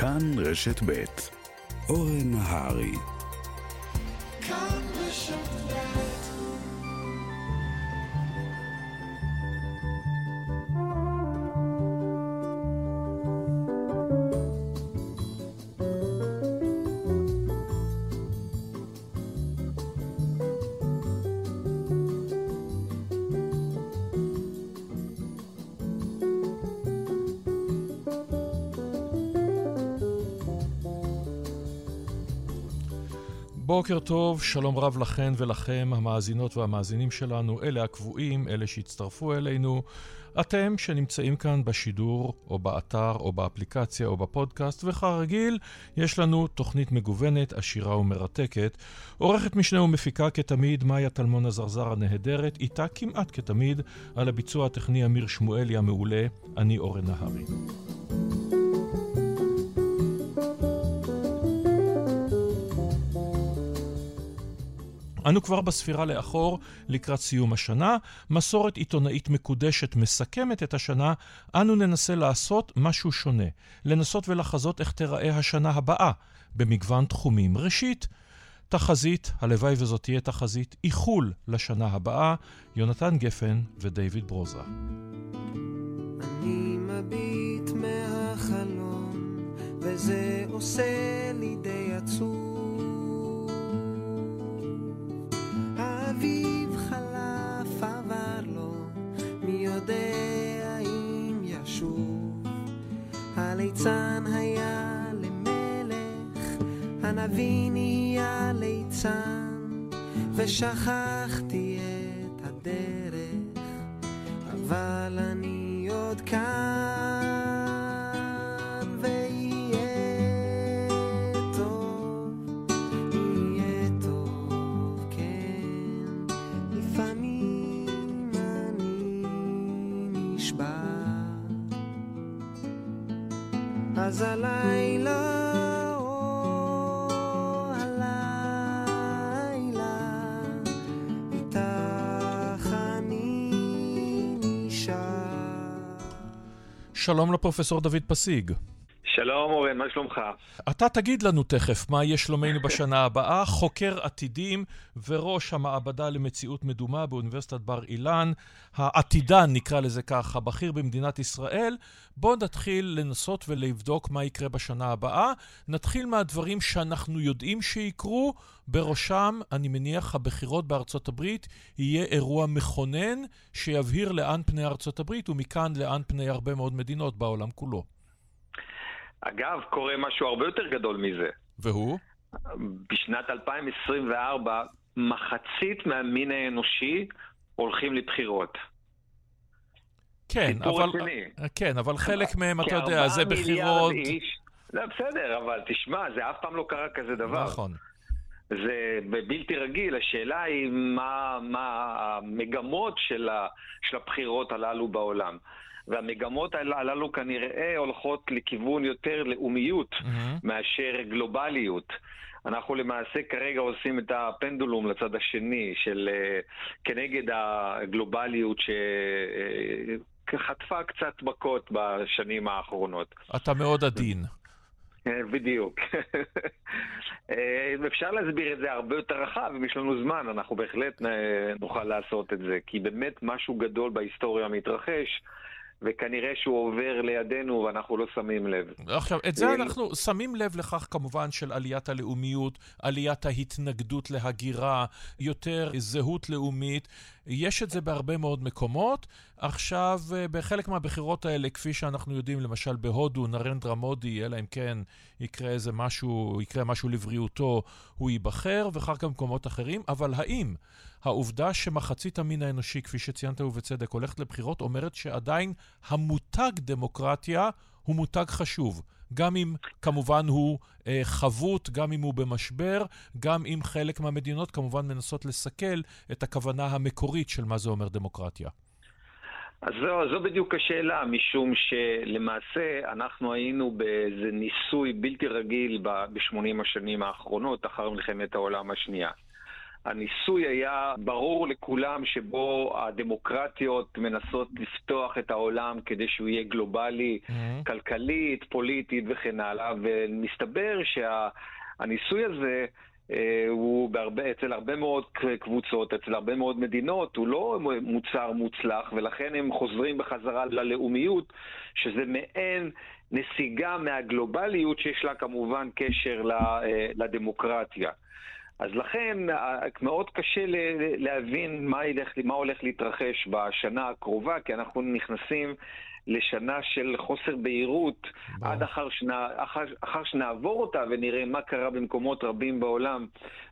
כאן רשת ב' אורן נהרי בוקר טוב, שלום רב לכן ולכם, המאזינות והמאזינים שלנו, אלה הקבועים, אלה שהצטרפו אלינו. אתם שנמצאים כאן בשידור, או באתר, או באפליקציה, או בפודקאסט, וכרגיל, יש לנו תוכנית מגוונת, עשירה ומרתקת. עורכת משנה ומפיקה כתמיד, מאיה טלמון הזרזר הנהדרת, איתה כמעט כתמיד, על הביצוע הטכני אמיר שמואלי המעולה, אני אורן נהרי. אנו כבר בספירה לאחור לקראת סיום השנה. מסורת עיתונאית מקודשת מסכמת את השנה, אנו ננסה לעשות משהו שונה. לנסות ולחזות איך תיראה השנה הבאה, במגוון תחומים. ראשית, תחזית, הלוואי וזאת תהיה תחזית, איחול לשנה הבאה, יונתן גפן ודייוויד ברוזה. אני מביט מהחלום, וזה עושה לי די עצוב. אביב חלף עבר לו, מי יודע אם ישוב. הליצן היה למלך, הנביא נהיה ליצן, ושכחתי את הדרך, אבל אני עוד כאן. אז הלילה. שלום לפרופסור דוד פסיג. שלום אורן, מה שלומך? אתה תגיד לנו תכף מה יהיה שלומנו בשנה הבאה, חוקר עתידים וראש המעבדה למציאות מדומה באוניברסיטת בר אילן, העתידן נקרא לזה כך, הבכיר במדינת ישראל. בואו נתחיל לנסות ולבדוק מה יקרה בשנה הבאה. נתחיל מהדברים שאנחנו יודעים שיקרו, בראשם, אני מניח, הבחירות בארצות הברית יהיה אירוע מכונן שיבהיר לאן פני ארצות הברית ומכאן לאן פני הרבה מאוד מדינות בעולם כולו. אגב, קורה משהו הרבה יותר גדול מזה. והוא? בשנת 2024, מחצית מהמין האנושי הולכים לבחירות. כן, אבל, כן, אבל חלק מהם, אתה יודע, זה בחירות... איש, לא, בסדר, אבל תשמע, זה אף פעם לא קרה כזה דבר. נכון. זה בלתי רגיל, השאלה היא מה, מה המגמות של, ה, של הבחירות הללו בעולם. והמגמות הללו כנראה הולכות לכיוון יותר לאומיות mm-hmm. מאשר גלובליות. אנחנו למעשה כרגע עושים את הפנדולום לצד השני של אה, כנגד הגלובליות שחטפה קצת מכות בשנים האחרונות. אתה מאוד עדין. אה, בדיוק. אה, אפשר להסביר את זה הרבה יותר רחב, אם יש לנו זמן, אנחנו בהחלט נוכל לעשות את זה, כי באמת משהו גדול בהיסטוריה מתרחש. וכנראה שהוא עובר לידינו ואנחנו לא שמים לב. עכשיו, את זה אנחנו שמים לב לכך כמובן של עליית הלאומיות, עליית ההתנגדות להגירה, יותר זהות לאומית. יש את זה בהרבה מאוד מקומות. עכשיו, אה, בחלק מהבחירות האלה, כפי שאנחנו יודעים, למשל בהודו, נרנדרה מודי, אלא אם כן יקרה איזה משהו, יקרה משהו לבריאותו, הוא ייבחר, וכך גם במקומות אחרים. אבל האם העובדה שמחצית המין האנושי, כפי שציינת ובצדק, הולכת לבחירות, אומרת שעדיין המותג דמוקרטיה הוא מותג חשוב. גם אם כמובן הוא אה, חבוט, גם אם הוא במשבר, גם אם חלק מהמדינות כמובן מנסות לסכל את הכוונה המקורית של מה זה אומר דמוקרטיה. אז זו, זו בדיוק השאלה, משום שלמעשה אנחנו היינו באיזה ניסוי בלתי רגיל ב-80 השנים האחרונות, אחר מלחמת העולם השנייה. הניסוי היה ברור לכולם שבו הדמוקרטיות מנסות לפתוח את העולם כדי שהוא יהיה גלובלי, mm-hmm. כלכלית, פוליטית וכן הלאה, ומסתבר שהניסוי הזה... אה, הוא בהרבה, אצל הרבה מאוד קבוצות, אצל הרבה מאוד מדינות, הוא לא מוצר מוצלח, ולכן הם חוזרים בחזרה ללאומיות, שזה מעין נסיגה מהגלובליות שיש לה כמובן קשר אה, לדמוקרטיה. אז לכן אה, מאוד קשה להבין מה, ילך, מה הולך להתרחש בשנה הקרובה, כי אנחנו נכנסים לשנה של חוסר בהירות, עד אחר, שנה, אחר, אחר שנעבור אותה ונראה מה קרה במקומות רבים בעולם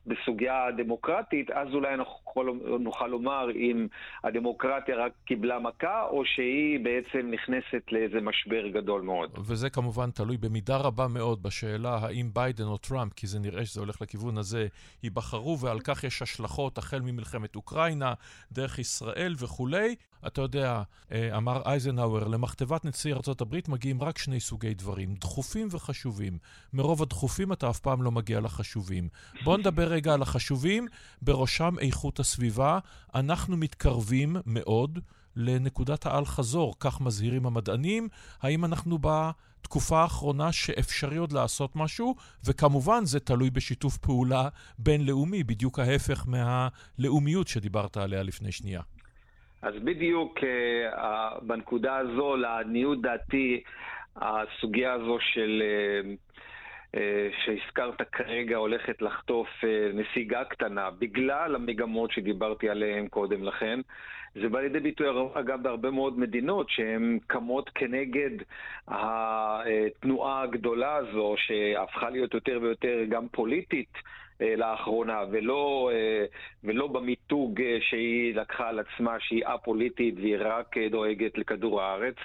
בסוגיה הדמוקרטית, אז אולי אנחנו נוכל לומר אם הדמוקרטיה רק קיבלה מכה, או שהיא בעצם נכנסת לאיזה משבר גדול מאוד. וזה כמובן תלוי במידה רבה מאוד בשאלה האם ביידן או טראמפ, כי זה נראה שזה הולך לכיוון הזה, ייבחרו, ועל כך יש השלכות החל ממלחמת אוקראינה, דרך ישראל וכולי. אתה יודע, אה, אמר אייזנהאואר, למכתבת נשיא ארה"ב מגיעים רק שני סוגי דברים, דחופים וחשובים. מרוב הדחופים אתה אף פעם לא מגיע לחשובים. בוא נדבר רגע על החשובים, בראשם איכות הסביבה. אנחנו מתקרבים מאוד לנקודת האל-חזור, כך מזהירים המדענים. האם אנחנו בתקופה האחרונה שאפשרי עוד לעשות משהו? וכמובן, זה תלוי בשיתוף פעולה בינלאומי, בדיוק ההפך מהלאומיות שדיברת עליה לפני שנייה. אז בדיוק uh, בנקודה הזו, לעניות דעתי, הסוגיה הזו של... uh, שהזכרת כרגע הולכת לחטוף נסיגה קטנה בגלל המגמות שדיברתי עליהן קודם לכן. זה בא לידי ביטוי, אגב, בהרבה מאוד מדינות שהן קמות כנגד התנועה הגדולה הזו, שהפכה להיות יותר ויותר גם פוליטית. אה, לאחרונה, ולא, אה, ולא במיתוג אה, שהיא לקחה על עצמה, שהיא א-פוליטית והיא רק דואגת לכדור הארץ.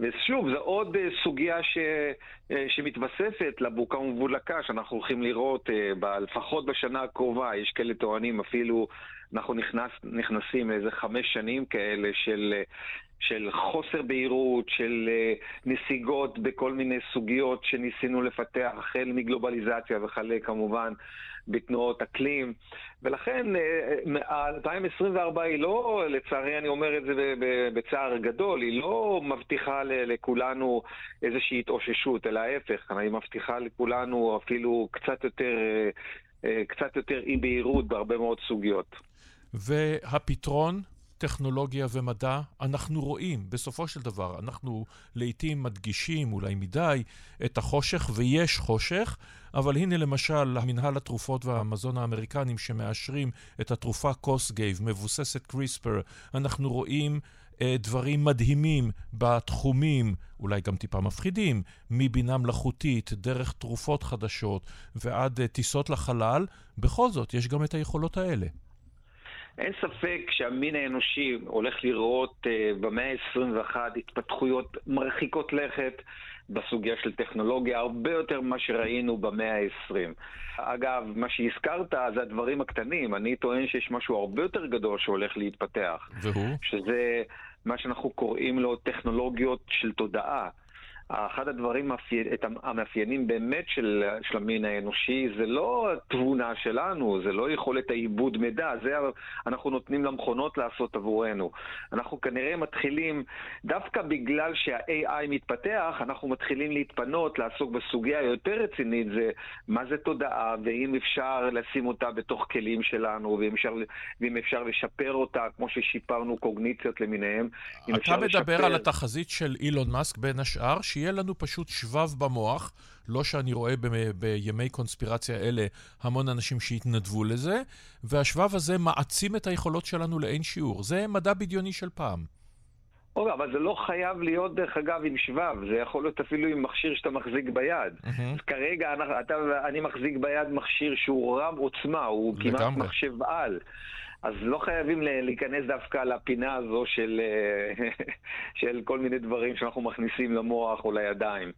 ושוב, זו עוד סוגיה ש, שמתווספת לבוקה ומבולקה שאנחנו הולכים לראות לפחות בשנה הקרובה. יש כאלה טוענים אפילו, אנחנו נכנס, נכנסים לאיזה חמש שנים כאלה של, של חוסר בהירות, של נסיגות בכל מיני סוגיות שניסינו לפתח, החל מגלובליזציה וכלה כמובן בתנועות אקלים, ולכן 2024 אה, היא לא, לצערי אני אומר את זה בצער גדול, היא לא מבטיחה לכולנו איזושהי התאוששות, אלא ההפך, היא מבטיחה לכולנו אפילו קצת יותר, אה, אה, קצת יותר אי בהירות בהרבה מאוד סוגיות. והפתרון? טכנולוגיה ומדע, אנחנו רואים, בסופו של דבר, אנחנו לעיתים מדגישים, אולי מדי, את החושך, ויש חושך, אבל הנה למשל, מנהל התרופות והמזון האמריקנים שמאשרים את התרופה קוסגייב, מבוססת קריספר, אנחנו רואים אה, דברים מדהימים בתחומים, אולי גם טיפה מפחידים, מבינה מלאכותית, דרך תרופות חדשות ועד אה, טיסות לחלל, בכל זאת, יש גם את היכולות האלה. אין ספק שהמין האנושי הולך לראות uh, במאה ה-21 התפתחויות מרחיקות לכת בסוגיה של טכנולוגיה, הרבה יותר ממה שראינו במאה ה-20. אגב, מה שהזכרת זה הדברים הקטנים. אני טוען שיש משהו הרבה יותר גדול שהולך להתפתח. והוא? שזה מה שאנחנו קוראים לו טכנולוגיות של תודעה. אחד הדברים המאפיינים באמת של, של המין האנושי זה לא תבונה שלנו, זה לא יכולת העיבוד מידע, זה אנחנו נותנים למכונות לעשות עבורנו. אנחנו כנראה מתחילים, דווקא בגלל שה-AI מתפתח, אנחנו מתחילים להתפנות, לעסוק בסוגיה היותר רצינית, זה מה זה תודעה, ואם אפשר לשים אותה בתוך כלים שלנו, ואם אפשר, ואם אפשר לשפר אותה, כמו ששיפרנו קוגניציות למיניהם. אתה מדבר לשפר... על התחזית של אילון מאסק בין השאר, שיהיה לנו פשוט שבב במוח, לא שאני רואה ב- בימי קונספירציה אלה המון אנשים שהתנדבו לזה, והשבב הזה מעצים את היכולות שלנו לאין שיעור. זה מדע בדיוני של פעם. אוקיי, אבל זה לא חייב להיות, דרך אגב, עם שבב, זה יכול להיות אפילו עם מכשיר שאתה מחזיק ביד. Mm-hmm. אז כרגע אני, אתה, אני מחזיק ביד מכשיר שהוא רב עוצמה, הוא לגמרי. כמעט מחשב על. אז לא חייבים להיכנס דווקא לפינה הזו של, אה, של כל מיני דברים שאנחנו מכניסים למוח או לידיים.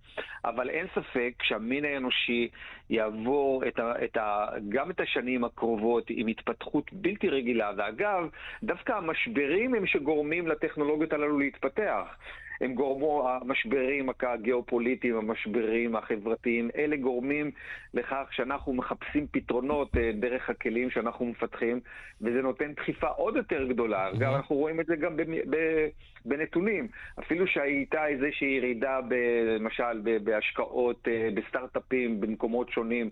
אבל אין ספק שהמין האנושי יעבור את ה, את ה, גם את השנים הקרובות עם התפתחות בלתי רגילה. ואגב, דווקא המשברים הם שגורמים לטכנולוגיות הללו להתפתח. הם גורמו, המשברים הגיאופוליטיים, המשברים החברתיים, אלה גורמים לכך שאנחנו מחפשים פתרונות אה, דרך הכלים שאנחנו מפתחים, וזה נותן דחיפה עוד יותר גדולה. Mm-hmm. גם אנחנו רואים את זה גם בנתונים. אפילו שהייתה איזושהי ירידה, למשל, בהשקעות, אה, בסטארט-אפים, במקומות שונים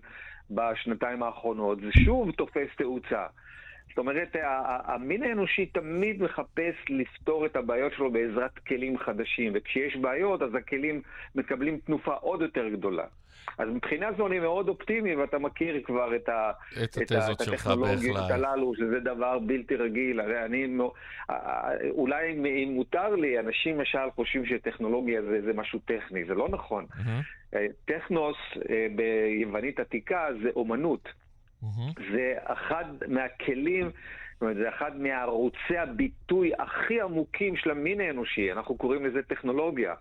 בשנתיים האחרונות, זה שוב תופס תאוצה. זאת אומרת, המין האנושי תמיד מחפש לפתור את הבעיות שלו בעזרת כלים חדשים, וכשיש בעיות, אז הכלים מקבלים תנופה עוד יותר גדולה. אז מבחינה זו אני מאוד אופטימי, ואתה מכיר כבר את, ה, את, את, ה, את הטכנולוגיות הללו, שזה דבר בלתי רגיל. הרי אני, אולי אם מותר לי, אנשים למשל חושבים שטכנולוגיה זה, זה משהו טכני, זה לא נכון. Mm-hmm. טכנוס אה, ביוונית עתיקה זה אומנות. Mm-hmm. זה אחד מהכלים, זאת אומרת, זה אחד מערוצי הביטוי הכי עמוקים של המין האנושי, אנחנו קוראים לזה טכנולוגיה.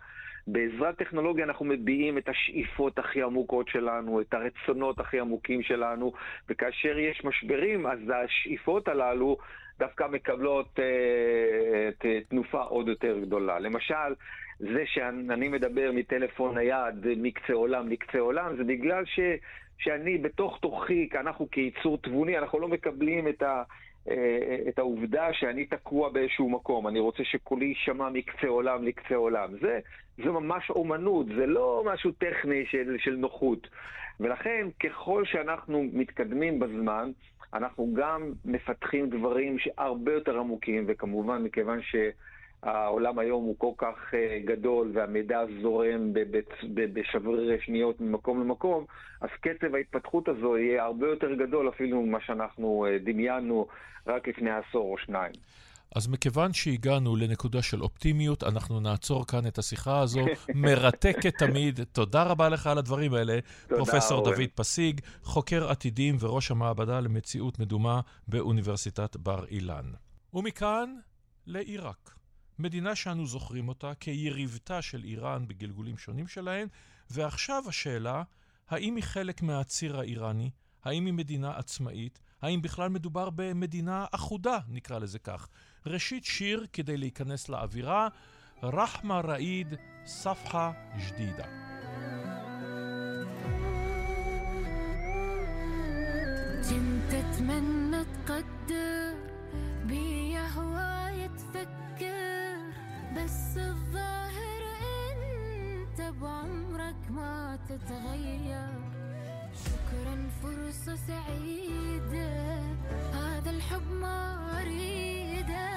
בעזרת טכנולוגיה אנחנו מביעים את השאיפות הכי עמוקות שלנו, את הרצונות הכי עמוקים שלנו, וכאשר יש משברים, אז השאיפות הללו דווקא מקבלות אה, תנופה עוד יותר גדולה. למשל, זה שאני מדבר מטלפון נייד מקצה עולם לקצה עולם, זה בגלל ש... שאני בתוך תוכי, אנחנו כיצור תבוני, אנחנו לא מקבלים את, ה, אה, את העובדה שאני תקוע באיזשהו מקום. אני רוצה שקולי יישמע מקצה עולם לקצה עולם. זה, זה ממש אומנות, זה לא משהו טכני של, של נוחות. ולכן, ככל שאנחנו מתקדמים בזמן, אנחנו גם מפתחים דברים שהרבה יותר עמוקים, וכמובן, מכיוון ש... העולם היום הוא כל כך אה, גדול והמידע זורם בשברי שניות ממקום למקום, אז קצב ההתפתחות הזו יהיה הרבה יותר גדול אפילו ממה שאנחנו אה, דמיינו רק לפני עשור או שניים. אז מכיוון שהגענו לנקודה של אופטימיות, אנחנו נעצור כאן את השיחה הזו. מרתקת תמיד. תודה רבה לך על הדברים האלה. פרופסור דוד פסיג, חוקר עתידים וראש המעבדה למציאות מדומה באוניברסיטת בר אילן. ומכאן לעיראק. מדינה שאנו זוכרים אותה כיריבתה של איראן בגלגולים שונים שלהן, ועכשיו השאלה, האם היא חלק מהציר האיראני? האם היא מדינה עצמאית? האם בכלל מדובר במדינה אחודה, נקרא לזה כך? ראשית שיר כדי להיכנס לאווירה, רחמה ראיד, ספחה ג'דידה. كنت اتمنى تقدر بس الظاهر انت بعمرك ما تتغير. شكرا فرصة سعيدة. هذا الحب ما أريده.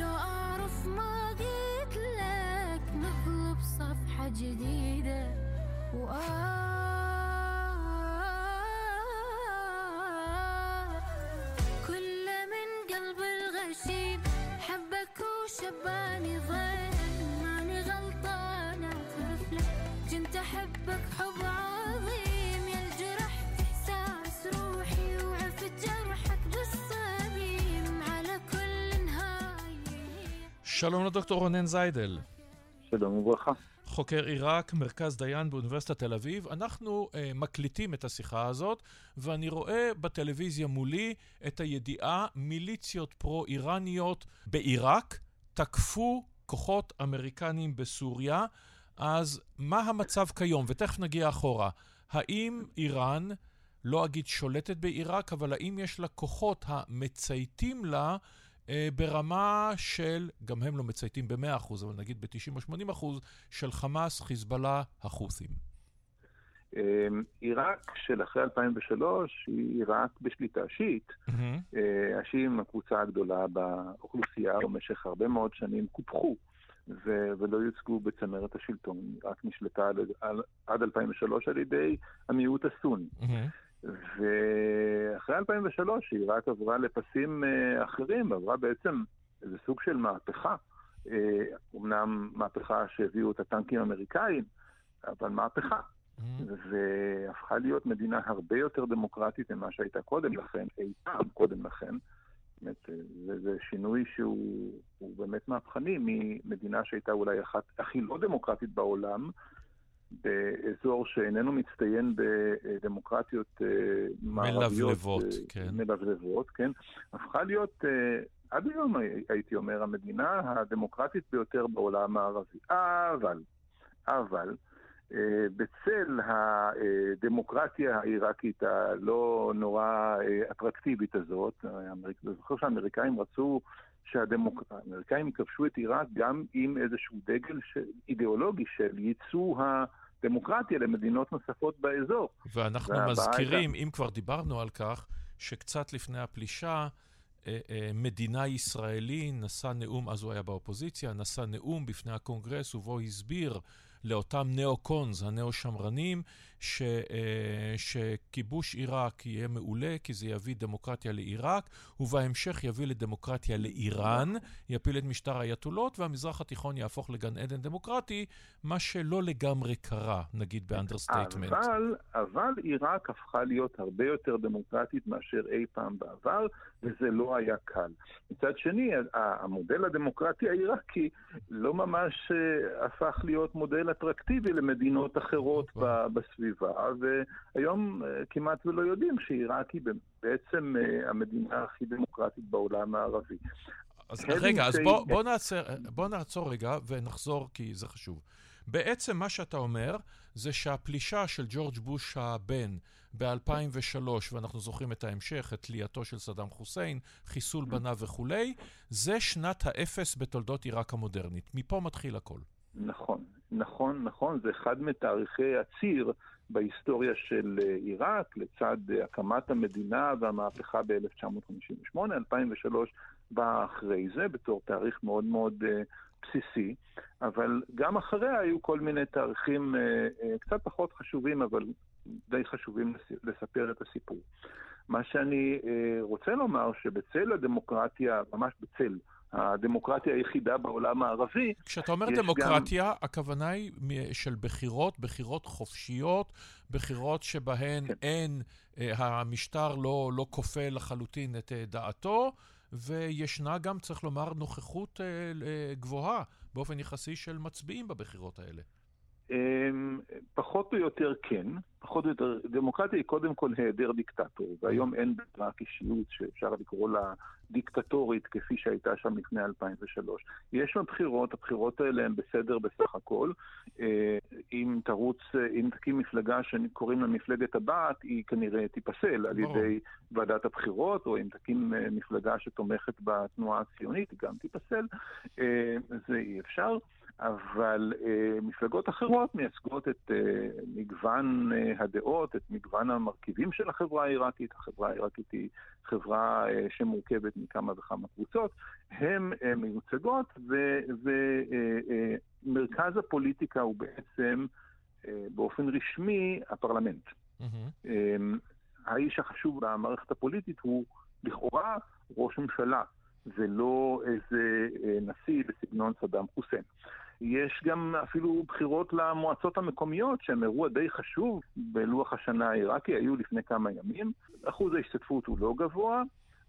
لو أعرف ما قلت لك نطلب صفحة جديدة. وآه شباني ظن ماني غلطانة طفلة كنت أحبك حب عظيم يا الجرح إحساس روحي وعفت جرحك بالصميم على كل نهاية שלום לדוקטור רונן זיידל. שלום וברכה. חוקר עיראק, מרכז דיין באוניברסיטת תל אביב. אנחנו uh, מקליטים את השיחה הזאת, ואני רואה בטלוויזיה מולי את הידיעה מיליציות פרו-איראניות בעיראק תקפו כוחות אמריקניים בסוריה, אז מה המצב כיום? ותכף נגיע אחורה. האם איראן, לא אגיד שולטת בעיראק, אבל האם יש לה כוחות המצייתים לה אה, ברמה של, גם הם לא מצייתים ב-100%, אבל נגיד ב-90 או 80%, של חמאס, חיזבאללה, החות'ים? אמ, עיראק של אחרי 2003 היא עיראק בשליטה שיעית. Mm-hmm. השיעים, הקבוצה הגדולה באוכלוסייה, במשך הרבה מאוד שנים קופחו. ו- ולא יוצגו בצמרת השלטון, רק נשלטה על, על, עד 2003 על ידי המיעוט הסוני. Mm-hmm. ואחרי 2003 עיראק עברה לפסים uh, אחרים, עברה בעצם איזה סוג של מהפכה. Uh, אמנם מהפכה שהביאו את הטנקים האמריקאים, אבל מהפכה. Mm-hmm. והפכה להיות מדינה הרבה יותר דמוקרטית ממה שהייתה קודם לכן, אי פעם קודם לכן. באמת, זה, זה שינוי שהוא באמת מהפכני ממדינה שהייתה אולי אחת הכי לא דמוקרטית בעולם, באזור שאיננו מצטיין בדמוקרטיות אה, מערביות. מלבלבות, אה, כן. מלבלבות, כן. הפכה להיות עד היום הייתי אומר, המדינה הדמוקרטית ביותר בעולם הערבי. אבל, אבל, אה, בצל הדמוקרטיה העיראקית הלא נורא אה, אטרקטיבית הזאת, אני זוכר שהאמריקאים רצו שהאמריקאים יכבשו את עיראק גם עם איזשהו דגל אידיאולוגי של ייצוא הדמוקרטיה למדינות נוספות באזור. ואנחנו מזכירים. אם כבר דיברנו על כך, שקצת לפני הפלישה, אה, מדינה ישראלי נשא נאום, אז הוא היה באופוזיציה, נשא נאום בפני הקונגרס ובו הסביר לאותם נאו-קונס, הנאו-שמרנים, ש, אה, שכיבוש עיראק יהיה מעולה, כי זה יביא דמוקרטיה לעיראק, ובהמשך יביא לדמוקרטיה לאיראן, יפיל את משטר האייתוללות, והמזרח התיכון יהפוך לגן עדן דמוקרטי, מה שלא לגמרי קרה, נגיד ב understatement. אבל, אבל עיראק הפכה להיות הרבה יותר דמוקרטית מאשר אי פעם בעבר, וזה לא היה קל. מצד שני, המודל הדמוקרטי העיראקי לא ממש אה, הפך להיות מודל אטרקטיבי למדינות אחרות בסביבה, והיום אה, כמעט ולא יודעים שעיראק היא בעצם אה, המדינה הכי דמוקרטית בעולם הערבי. אז רגע, אז בוא, בוא, נעצר, בוא נעצור רגע ונחזור, כי זה חשוב. בעצם מה שאתה אומר זה שהפלישה של ג'ורג' בוש הבן ב-2003, ואנחנו זוכרים את ההמשך, את תלייתו של סדאם חוסיין, חיסול בניו וכולי, זה שנת האפס בתולדות עיראק המודרנית. מפה מתחיל הכל. נכון, נכון, נכון, זה אחד מתאריכי הציר בהיסטוריה של אה, עיראק, לצד אה, הקמת המדינה והמהפכה ב-1958, 2003 בא אחרי זה, בתור תאריך מאוד מאוד uh, בסיסי, אבל גם אחריה היו כל מיני תאריכים קצת פחות חשובים, אבל די חשובים לספר את הסיפור. מה שאני רוצה לומר, שבצל הדמוקרטיה, ממש בצל, הדמוקרטיה היחידה בעולם הערבי. כשאתה אומר דמוקרטיה, גם... הכוונה היא של בחירות, בחירות חופשיות, בחירות שבהן כן. אין, אה, המשטר לא, לא כופה לחלוטין את אה, דעתו, וישנה גם, צריך לומר, נוכחות אה, אה, גבוהה באופן יחסי של מצביעים בבחירות האלה. אמ, פחות או יותר כן, פחות או יותר, דמוקרטיה היא קודם כל היעדר דיקטטור, והיום אין רק אישיות שאפשר לקרוא לה דיקטטורית כפי שהייתה שם לפני 2003. יש שם בחירות, הבחירות האלה הן בסדר בסך הכל. אה, אם תרוץ, אם תקים מפלגה שקוראים לה מפלגת הבת, היא כנראה תיפסל על ידי ועדת הבחירות, או אם תקים אה, מפלגה שתומכת בתנועה הציונית, היא גם תיפסל. אה, זה אי אפשר. אבל אה, מפלגות אחרות מייצגות את אה, מגוון אה, הדעות, את מגוון המרכיבים של החברה העיראקית. החברה העיראקית היא חברה אה, שמורכבת מכמה וכמה קבוצות. הן אה, מיוצגות, ומרכז אה, אה, הפוליטיקה הוא בעצם, אה, באופן רשמי, הפרלמנט. Mm-hmm. אה, האיש החשוב במערכת הפוליטית הוא לכאורה ראש ממשלה. ולא איזה אה, נשיא בסגנון סדאם חוסיין. יש גם אפילו בחירות למועצות המקומיות, שהן אירוע די חשוב בלוח השנה העיראקי, היו לפני כמה ימים. אחוז ההשתתפות הוא לא גבוה,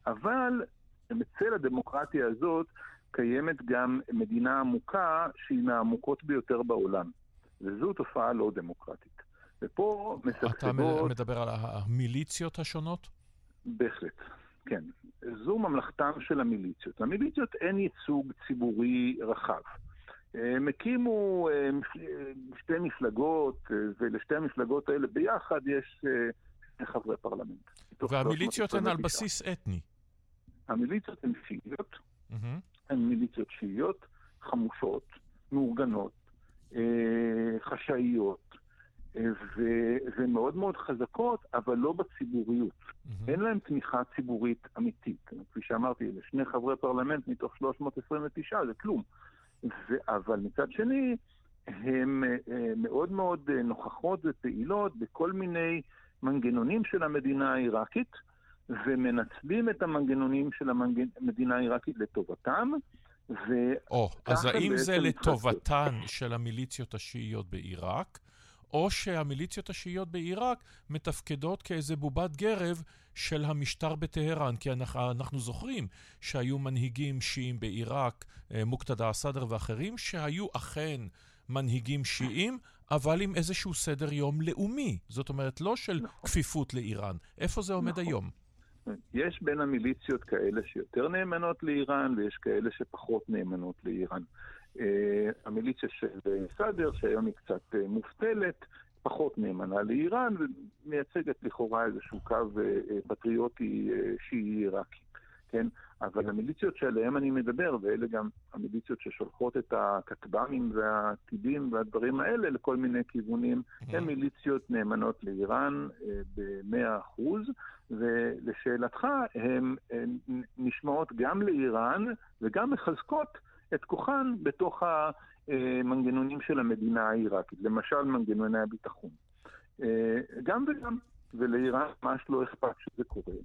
אבל בצל הדמוקרטיה הזאת קיימת גם מדינה עמוקה שהיא מהעמוקות ביותר בעולם, וזו תופעה לא דמוקרטית. ופה משגשגות... אתה מדבר על המיליציות השונות? בהחלט, כן. זו ממלכתם של המיליציות. למיליציות אין ייצוג ציבורי רחב. הם הקימו אה, שתי מפלגות, אה, ולשתי המפלגות האלה ביחד יש אה, חברי פרלמנט. והמיליציות הן על בסיס אתני. המיליציות הן שיעיות, הן מיליציות שיעיות, חמושות, מאורגנות, חשאיות, ומאוד מאוד חזקות, אבל לא בציבוריות. Mm-hmm. אין להם תמיכה ציבורית אמיתית. כפי שאמרתי, אלה שני חברי פרלמנט מתוך 329, זה כלום. ו- אבל מצד שני, הן uh, מאוד מאוד uh, נוכחות ופעילות בכל מיני מנגנונים של המדינה העיראקית, ומנצלים את המנגנונים של המדינה העיראקית לטובתם. או, oh, אז האם זה לטובתן של המיליציות השיעיות בעיראק, או שהמיליציות השיעיות בעיראק מתפקדות כאיזה בובת גרב של המשטר בטהרן, כי אנחנו, אנחנו זוכרים שהיו מנהיגים שיעים בעיראק, אה, מוקתדה א-סאדר ואחרים, שהיו אכן מנהיגים שיעים, אבל עם איזשהו סדר יום לאומי. זאת אומרת, לא של נכון. כפיפות לאיראן. איפה זה עומד נכון. היום? יש בין המיליציות כאלה שיותר נאמנות לאיראן ויש כאלה שפחות נאמנות לאיראן. המיליציה של סאדר, שהיום היא קצת מובטלת, פחות נאמנה לאיראן ומייצגת לכאורה איזשהו קו פטריוטי שיעי עיראקי. כן? אבל המיליציות שעליהן אני מדבר, ואלה גם המיליציות ששולחות את הכטב"מים והטילים והדברים האלה לכל מיני כיוונים, mm-hmm. הן מיליציות נאמנות לאיראן אה, במאה אחוז, ולשאלתך, הן נשמעות גם לאיראן וגם מחזקות את כוחן בתוך המנגנונים של המדינה העיראקית, למשל מנגנוני הביטחון. אה, גם וגם, ולאיראן ממש לא אכפת שזה קורה.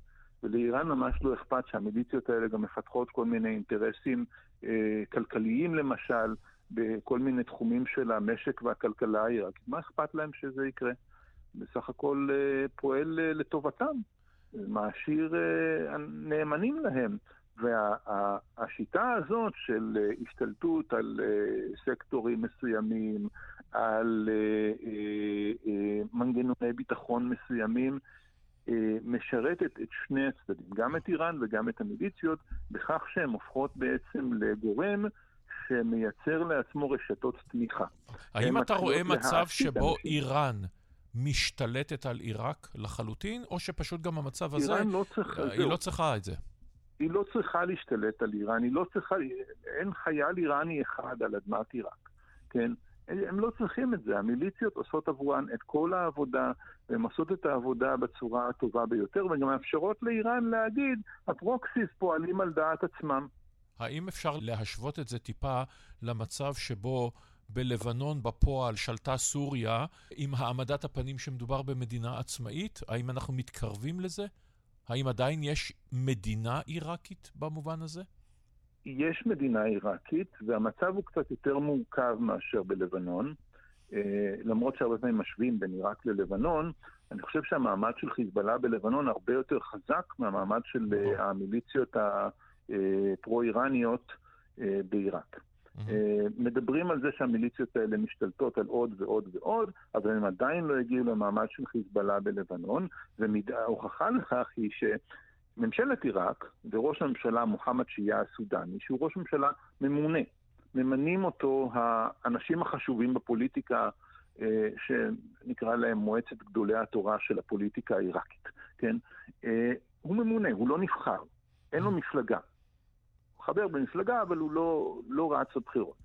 ולאיראן ממש לא אכפת שהמיליציות האלה גם מפתחות כל מיני אינטרסים אה, כלכליים למשל, בכל מיני תחומים של המשק והכלכלה העיראקית. מה אכפת להם שזה יקרה? בסך הכל אה, פועל לטובתם, מעשיר נאמנים להם. והשיטה וה, הזאת של אה, השתלטות על אה, סקטורים מסוימים, על אה, מנגנוני ביטחון מסוימים, משרתת את שני הצדדים, גם את איראן וגם את המיליציות, בכך שהן הופכות בעצם לגורם שמייצר לעצמו רשתות תמיכה. האם אתה רואה מצב שבו איראן משתלטת על עיראק לחלוטין, או שפשוט גם המצב הזה, לא צריכה, היא לא צריכה את זה? היא לא צריכה להשתלט על איראן, היא לא צריכה, אין חייל איראני אחד על אדמת עיראק, כן? הם לא צריכים את זה, המיליציות עושות עבורן את כל העבודה, והן עושות את העבודה בצורה הטובה ביותר, וגם מאפשרות לאיראן להגיד, הפרוקסיס פועלים על דעת עצמם. האם אפשר להשוות את זה טיפה למצב שבו בלבנון בפועל שלטה סוריה עם העמדת הפנים שמדובר במדינה עצמאית? האם אנחנו מתקרבים לזה? האם עדיין יש מדינה עיראקית במובן הזה? יש מדינה עיראקית, והמצב הוא קצת יותר מורכב מאשר בלבנון. אה, למרות שהרבה פעמים משווים בין עיראק ללבנון, אני חושב שהמעמד של חיזבאללה בלבנון הרבה יותר חזק מהמעמד של אה, המיליציות הפרו-איראניות אה, בעיראק. מדברים על זה שהמיליציות האלה משתלטות על עוד ועוד ועוד, אבל הם עדיין לא הגיעו למעמד של חיזבאללה בלבנון, וההוכחה לכך היא ש... ממשלת עיראק וראש הממשלה מוחמד שיהיה הסודני, שהוא ראש ממשלה ממונה, ממנים אותו האנשים החשובים בפוליטיקה, אה, שנקרא להם מועצת גדולי התורה של הפוליטיקה העיראקית, כן? אה, הוא ממונה, הוא לא נבחר, אין לו מפלגה. חבר במפלגה, אבל הוא לא, לא רץ בבחירות.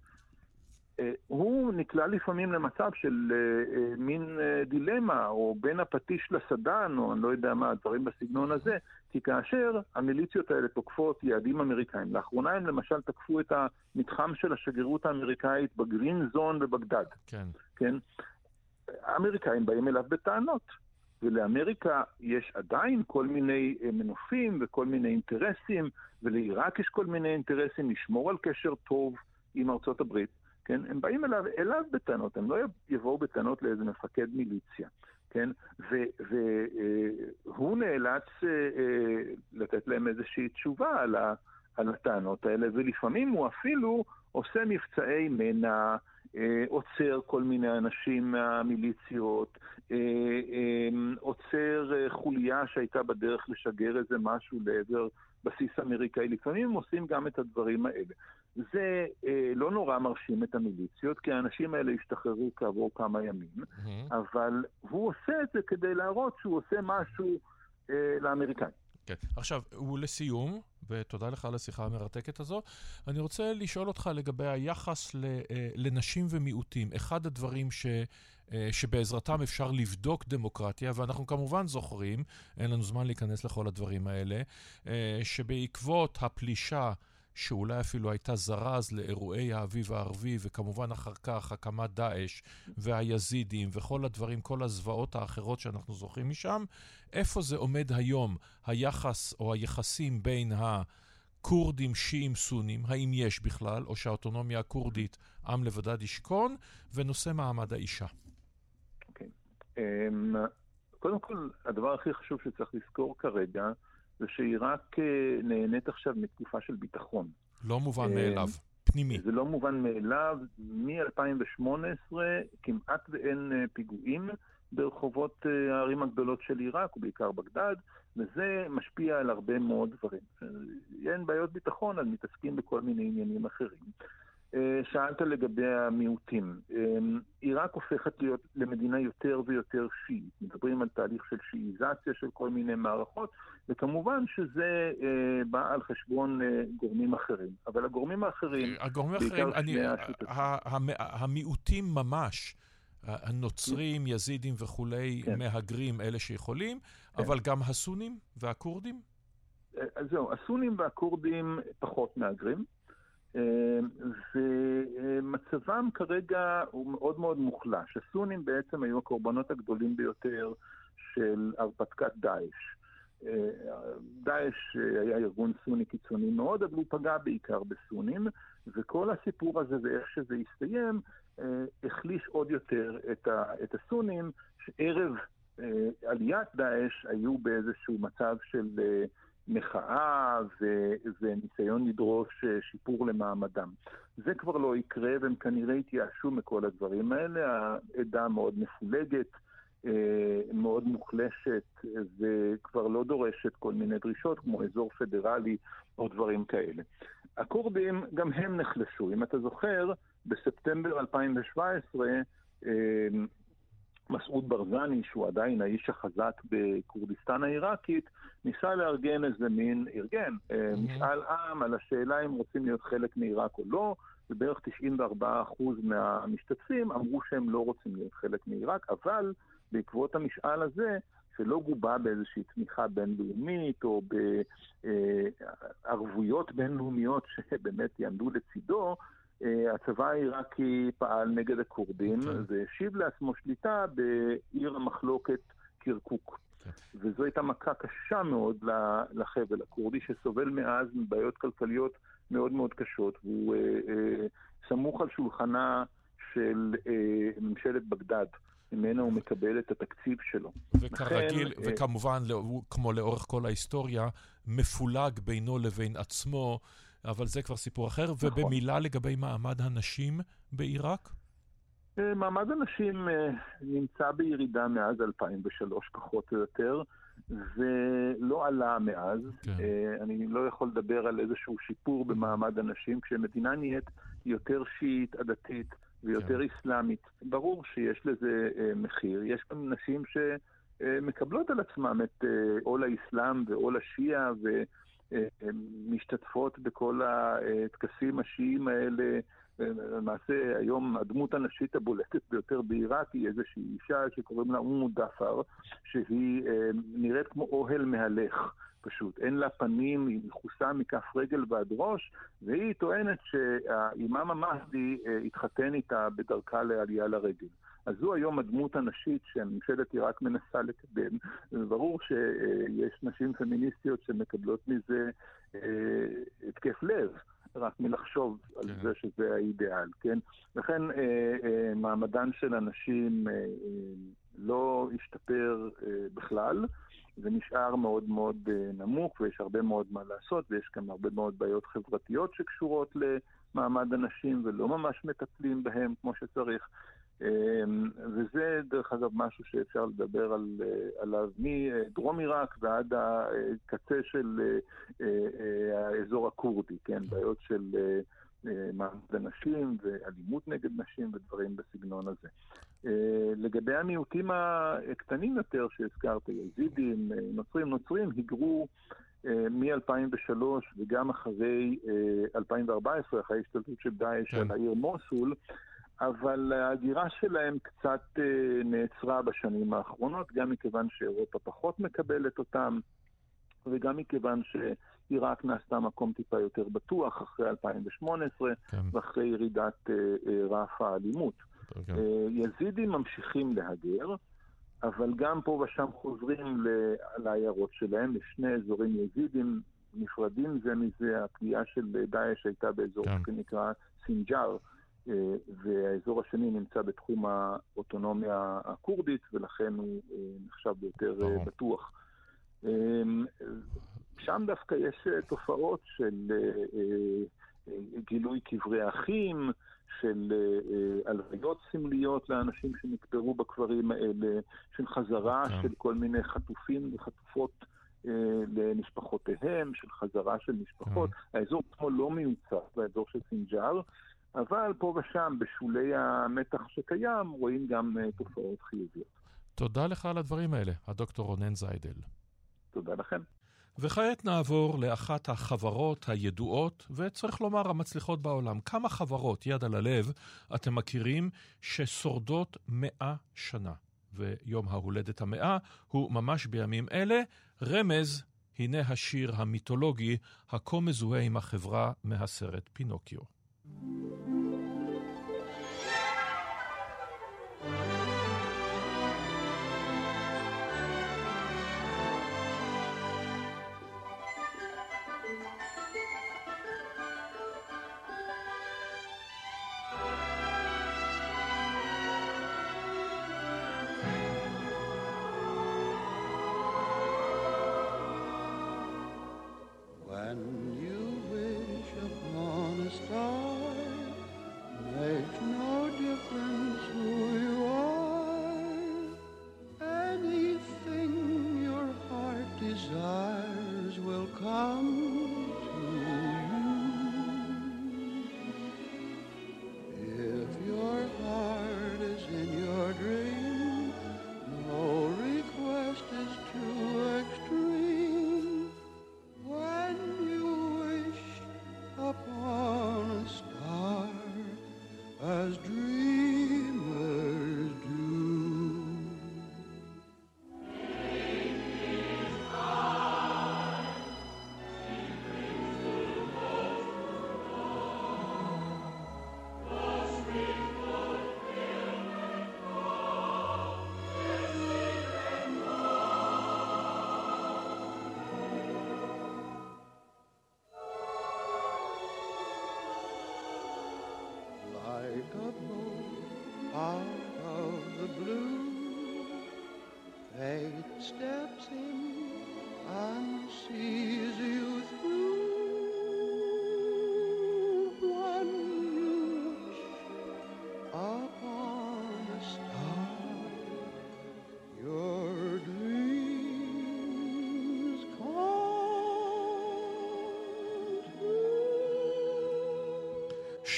אה, הוא נקלע לפעמים למצב של אה, אה, מין דילמה, או בין הפטיש לסדן, או אני לא יודע מה, דברים בסגנון הזה, כי כאשר המיליציות האלה תוקפות יעדים אמריקאים, לאחרונה הם למשל תקפו את המתחם של השגרירות האמריקאית בגרין זון בבגדד. כן. כן? האמריקאים באים אליו בטענות. ולאמריקה יש עדיין כל מיני מנופים וכל מיני אינטרסים, ולעיראק יש כל מיני אינטרסים לשמור על קשר טוב עם ארצות הברית. כן? הם באים אליו, אליו בטענות, הם לא יבואו בטענות לאיזה מפקד מיליציה, כן? והוא נאלץ אה, אה, לתת להם איזושהי תשובה על, ה, על הטענות האלה, ולפעמים הוא אפילו עושה מבצעי מנע, אה, עוצר כל מיני אנשים מהמיליציות, עוצר חוליה שהייתה בדרך לשגר איזה משהו לעבר בסיס אמריקאי. לפעמים הם עושים גם את הדברים האלה. זה אה, לא נורא מרשים את המיליציות, כי האנשים האלה השתחררו כעבור כמה ימים, mm-hmm. אבל הוא עושה את זה כדי להראות שהוא עושה משהו אה, לאמריקאים. כן. עכשיו, ולסיום, ותודה לך על השיחה המרתקת הזו, אני רוצה לשאול אותך לגבי היחס ל, אה, לנשים ומיעוטים. אחד הדברים ש... אה, שבעזרתם אפשר לבדוק דמוקרטיה, ואנחנו כמובן זוכרים, אין לנו זמן להיכנס לכל הדברים האלה, אה, שבעקבות הפלישה שאולי אפילו הייתה זרז לאירועי האביב הערבי, וכמובן אחר כך הקמת דאעש והיזידים וכל הדברים, כל הזוועות האחרות שאנחנו זוכרים משם, איפה זה עומד היום, היחס או היחסים בין הכורדים, שיעים, סונים, האם יש בכלל, או שהאוטונומיה הכורדית, עם לבדד ישכון, ונושא מעמד האישה. אוקיי. Okay. אמ, um, קודם כל, הדבר הכי חשוב שצריך לזכור כרגע, זה שעיראק אה, נהנית עכשיו מתקופה של ביטחון. לא מובן אה, מאליו. פנימי. זה לא מובן מאליו. מ-2018 כמעט ואין פיגועים ברחובות הערים הגדולות של עיראק, ובעיקר בגדד, וזה משפיע על הרבה מאוד דברים. אין בעיות ביטחון, אז מתעסקים בכל מיני עניינים אחרים. אה, שאלת לגבי המיעוטים. אה, עיראק הופכת להיות למדינה יותר ויותר שיעית. מדברים על תהליך של שיעיזציה של כל מיני מערכות, וכמובן שזה אה, בא על חשבון גורמים אחרים. אבל הגורמים האחרים, הגורמים האחרים, אני, המיעוטים ממש, הנוצרים, יזידים וכולי, כן. מהגרים, אלה שיכולים, כן. אבל גם הסונים והכורדים? אז זהו, הסונים והכורדים פחות מהגרים. ומצבם כרגע הוא מאוד מאוד מוחלש. הסונים בעצם היו הקורבנות הגדולים ביותר של הרפתקת דאעש. דאעש היה ארגון סוני קיצוני מאוד, אבל הוא פגע בעיקר בסונים, וכל הסיפור הזה ואיך שזה הסתיים, החליש עוד יותר את הסונים, שערב עליית דאעש היו באיזשהו מצב של מחאה ו- וניסיון לדרוש אה, שיפור למעמדם. זה כבר לא יקרה והם כנראה יתייאשו מכל הדברים האלה. העדה מאוד מפולגת, אה, מאוד מוחלשת וכבר לא דורשת כל מיני דרישות כמו אזור פדרלי או דברים כאלה. הכורדים גם הם נחלשו. אם אתה זוכר, בספטמבר 2017 מסעוד ברזני, שהוא עדיין האיש החזק בכורדיסטן העיראקית, ניסה לארגן איזה מין, ארגן, mm-hmm. משאל עם על השאלה אם רוצים להיות חלק מעיראק או לא, ובערך 94% מהמשתתפים אמרו שהם לא רוצים להיות חלק מעיראק, אבל בעקבות המשאל הזה, שלא גובה באיזושהי תמיכה בינלאומית או בערבויות בינלאומיות שבאמת יעמדו לצידו, הצבא העיראקי פעל נגד הכורדים. והשיב לעצמו שליטה בעיר המחלוקת קירקוק. כן. וזו הייתה מכה קשה מאוד לחבל הכורדי, שסובל מאז מבעיות כלכליות מאוד מאוד קשות, והוא אה, אה, סמוך על שולחנה של אה, ממשלת בגדד. ממנה הוא מקבל את התקציב שלו. וכרגיל, לכן, אה, וכמובן, אה... כמו לאורך כל ההיסטוריה, מפולג בינו לבין עצמו אבל זה כבר סיפור אחר. נכון. ובמילה לגבי מעמד הנשים בעיראק? אה, מעמד הנשים אה, נמצא בירידה מאז 2003 פחות או יותר, ולא עלה מאז. כן. אה, אני לא יכול לדבר על איזשהו שיפור במעמד הנשים, כשמדינה נהיית יותר שיעית, עדתית ויותר כן. אסלאמית. ברור שיש לזה מחיר. יש גם נשים שמקבלות על עצמם את עול האסלאם ועול השיעה, ו... משתתפות בכל הטקסים השיעים האלה. למעשה היום הדמות הנשית הבולטת ביותר בעיראק היא איזושהי אישה שקוראים לה אומו דאפר, שהיא אה, נראית כמו אוהל מהלך. פשוט. אין לה פנים, היא מכוסה מכף רגל ועד ראש, והיא טוענת שהאימאם המהדי אה, התחתן איתה בדרכה לעלייה לרגל. אז זו היום הדמות הנשית שממשלת עיראק מנסה לקדם, וברור שיש נשים פמיניסטיות שמקבלות מזה אה, התקף לב. רק מלחשוב כן. על זה שזה האידיאל, כן? לכן אה, אה, מעמדן של הנשים אה, אה, לא השתפר אה, בכלל, זה נשאר מאוד מאוד אה, נמוך ויש הרבה מאוד מה לעשות ויש גם הרבה מאוד בעיות חברתיות שקשורות למעמד הנשים ולא ממש מטפלים בהם כמו שצריך. אמ, וזה דרך אגב משהו שאפשר לדבר על, אה, עליו מדרום עיראק ועד הקצה של אה, אה, האזור הכורדי, כן, בעיות של מעמד הנשים ואלימות נגד נשים ודברים בסגנון הזה. לגבי המיעוטים הקטנים יותר שהזכרת, יזידים, נוצרים, נוצרים היגרו מ-2003 וגם אחרי 2014, אחרי ההשתלטות של דאעש כן. על העיר מוסול, אבל ההגירה שלהם קצת אה, נעצרה בשנים האחרונות, גם מכיוון שאירופה פחות מקבלת אותם, וגם מכיוון שעיראק נעשתה מקום טיפה יותר בטוח אחרי 2018, כן. ואחרי ירידת אה, אה, רף האלימות. כן. יזידים ממשיכים להגר, אבל גם פה ושם חוזרים לעיירות שלהם, יש שני אזורים יזידים נפרדים זה מזה, הפגיעה של דאעש הייתה באזור כן. שנקרא סינג'אר. אה, והאזור השני נמצא בתחום האוטונומיה הכורדית, ולכן הוא אה, נחשב יותר אה, בטוח. שם דווקא יש תופעות של גילוי קברי אחים, של הלוויות סמליות לאנשים שנקברו בקברים האלה, של חזרה כן. של כל מיני חטופים וחטופות למשפחותיהם, של חזרה של משפחות. כן. האזור פה לא מיוצר באזור של סינג'אר. אבל פה ושם, בשולי המתח שקיים, רואים גם תופעות חיוביות. תודה לך על הדברים האלה, הדוקטור רונן זיידל. תודה לכם. וכעת נעבור לאחת החברות הידועות, וצריך לומר המצליחות בעולם. כמה חברות, יד על הלב, אתם מכירים ששורדות מאה שנה? ויום ההולדת המאה הוא ממש בימים אלה. רמז, הנה השיר המיתולוגי הכה מזוהה עם החברה מהסרט פינוקיו.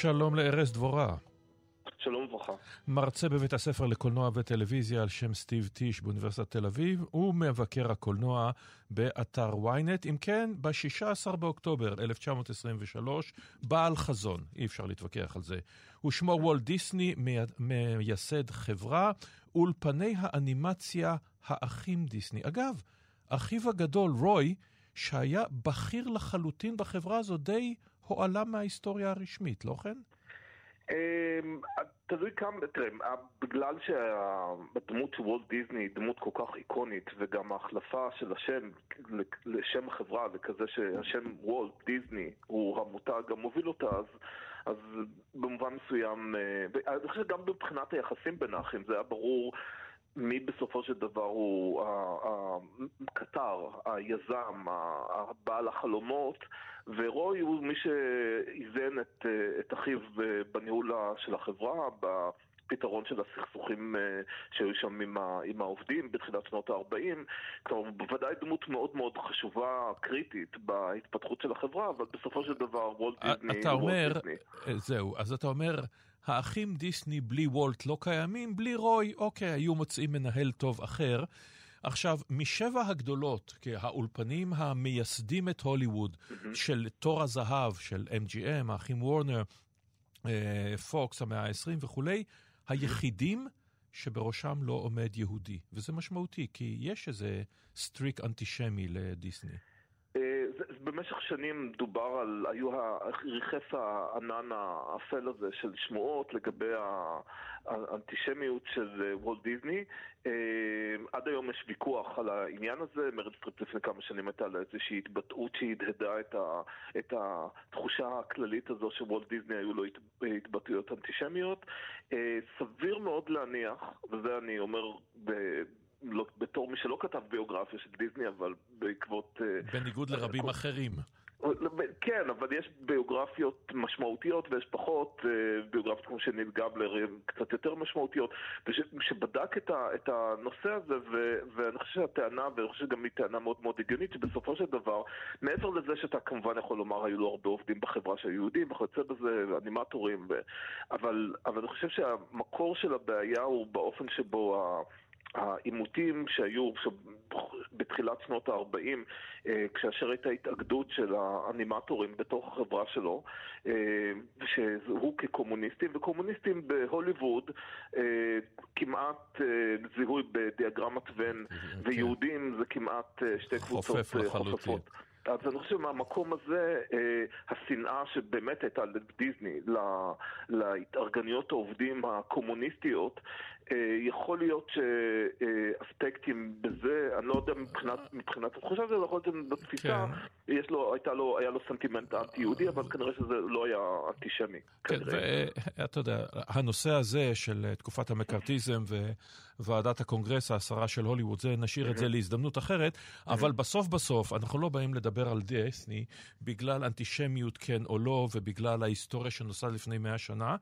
שלום לארז דבורה. שלום וברכה. מרצה בבית הספר לקולנוע וטלוויזיה על שם סטיב טיש באוניברסיטת תל אביב, ומבקר הקולנוע באתר ynet. אם כן, ב-16 באוקטובר 1923, בעל חזון, אי אפשר להתווכח על זה. ושמו וולט דיסני, מייסד חברה, אולפני האנימציה האחים דיסני. אגב, אחיו הגדול, רוי, שהיה בכיר לחלוטין בחברה הזו, די הועלם מההיסטוריה הרשמית, לא כן? אמ, תלוי כמה, תראה, בגלל שהדמות של וולט דיסני היא דמות כל כך איקונית וגם ההחלפה של השם לשם החברה לכזה שהשם וולט דיסני הוא המותג המוביל אותה אז, אז במובן מסוים, אה, ואני חושב שגם מבחינת היחסים בין האחים זה היה ברור מי בסופו של דבר הוא הקטר, היזם, בעל החלומות, ורוי הוא מי שאיזן את, את אחיו בניהול של החברה, בפתרון של הסכסוכים שהיו שם עם, ה, עם העובדים בתחילת שנות ה-40. כלומר, בוודאי דמות מאוד מאוד חשובה, קריטית, בהתפתחות של החברה, אבל בסופו של דבר וולט דיסני אתה אומר, זהו, אז אתה אומר... האחים דיסני בלי וולט לא קיימים, בלי רוי, אוקיי, היו מוצאים מנהל טוב אחר. עכשיו, משבע הגדולות, האולפנים המייסדים את הוליווד, mm-hmm. של תור הזהב, של MGM, האחים וורנר, אה, פוקס, המאה ה-20 וכולי, היחידים שבראשם לא עומד יהודי. וזה משמעותי, כי יש איזה streak אנטישמי לדיסני. במשך שנים דובר על, היו, ריחף הענן האפל הזה של שמועות לגבי האנטישמיות של וולט דיסני. אה, עד היום יש ויכוח על העניין הזה, מריל סטריפ לפני כמה שנים הייתה לה איזושהי התבטאות שהדהדה את, ה, את התחושה הכללית הזו שוולט דיסני היו לו התבטאויות אנטישמיות. אה, סביר מאוד להניח, וזה אני אומר ב... לא, בתור מי שלא כתב ביוגרפיה של דיסני, אבל בעקבות... אה, בניגוד לרבים אחרים. כן, אבל יש ביוגרפיות משמעותיות ויש פחות, אה, ביוגרפיות כמו של ניל גבלר הן קצת יותר משמעותיות, ושבדק את, את הנושא הזה, ו, ואני חושב שהטענה, ואני חושב שגם היא טענה מאוד מאוד הגיונית, שבסופו של דבר, מעבר לזה שאתה כמובן יכול לומר, היו לו הרבה עובדים בחברה של יהודים, וכיוצא בזה, אנימטורים, ו, אבל, אבל אני חושב שהמקור של הבעיה הוא באופן שבו ה... העימותים שהיו בתחילת שנות ה-40, אה, כאשר הייתה התאגדות של האנימטורים בתוך החברה שלו, אה, שזוהו כקומוניסטים, וקומוניסטים בהוליווד אה, כמעט זיהוי בדיאגרמת ון, כן. ויהודים זה כמעט שתי קבוצות חופפות. אז אני חושב שמהמקום הזה, אה, השנאה שבאמת הייתה לדיסני, להתארגנויות העובדים הקומוניסטיות, יכול להיות שאספקטים בזה, אני לא יודע מבחינת, מבחינת התחושה הזו, יכול להיות שבתפיסה, כן. יש לו, הייתה לו, היה לו סנטימנט אנטי-יהודי, אבל כנראה שזה לא היה אנטישמי. כן, ואתה יודע, הנושא הזה של תקופת המקארתיזם וועדת הקונגרס, העשרה של הוליווד, זה, נשאיר את זה להזדמנות אחרת, אבל בסוף בסוף, אנחנו לא באים לדבר על דיסני בגלל אנטישמיות כן או לא, ובגלל ההיסטוריה שנוסד לפני מאה שנה,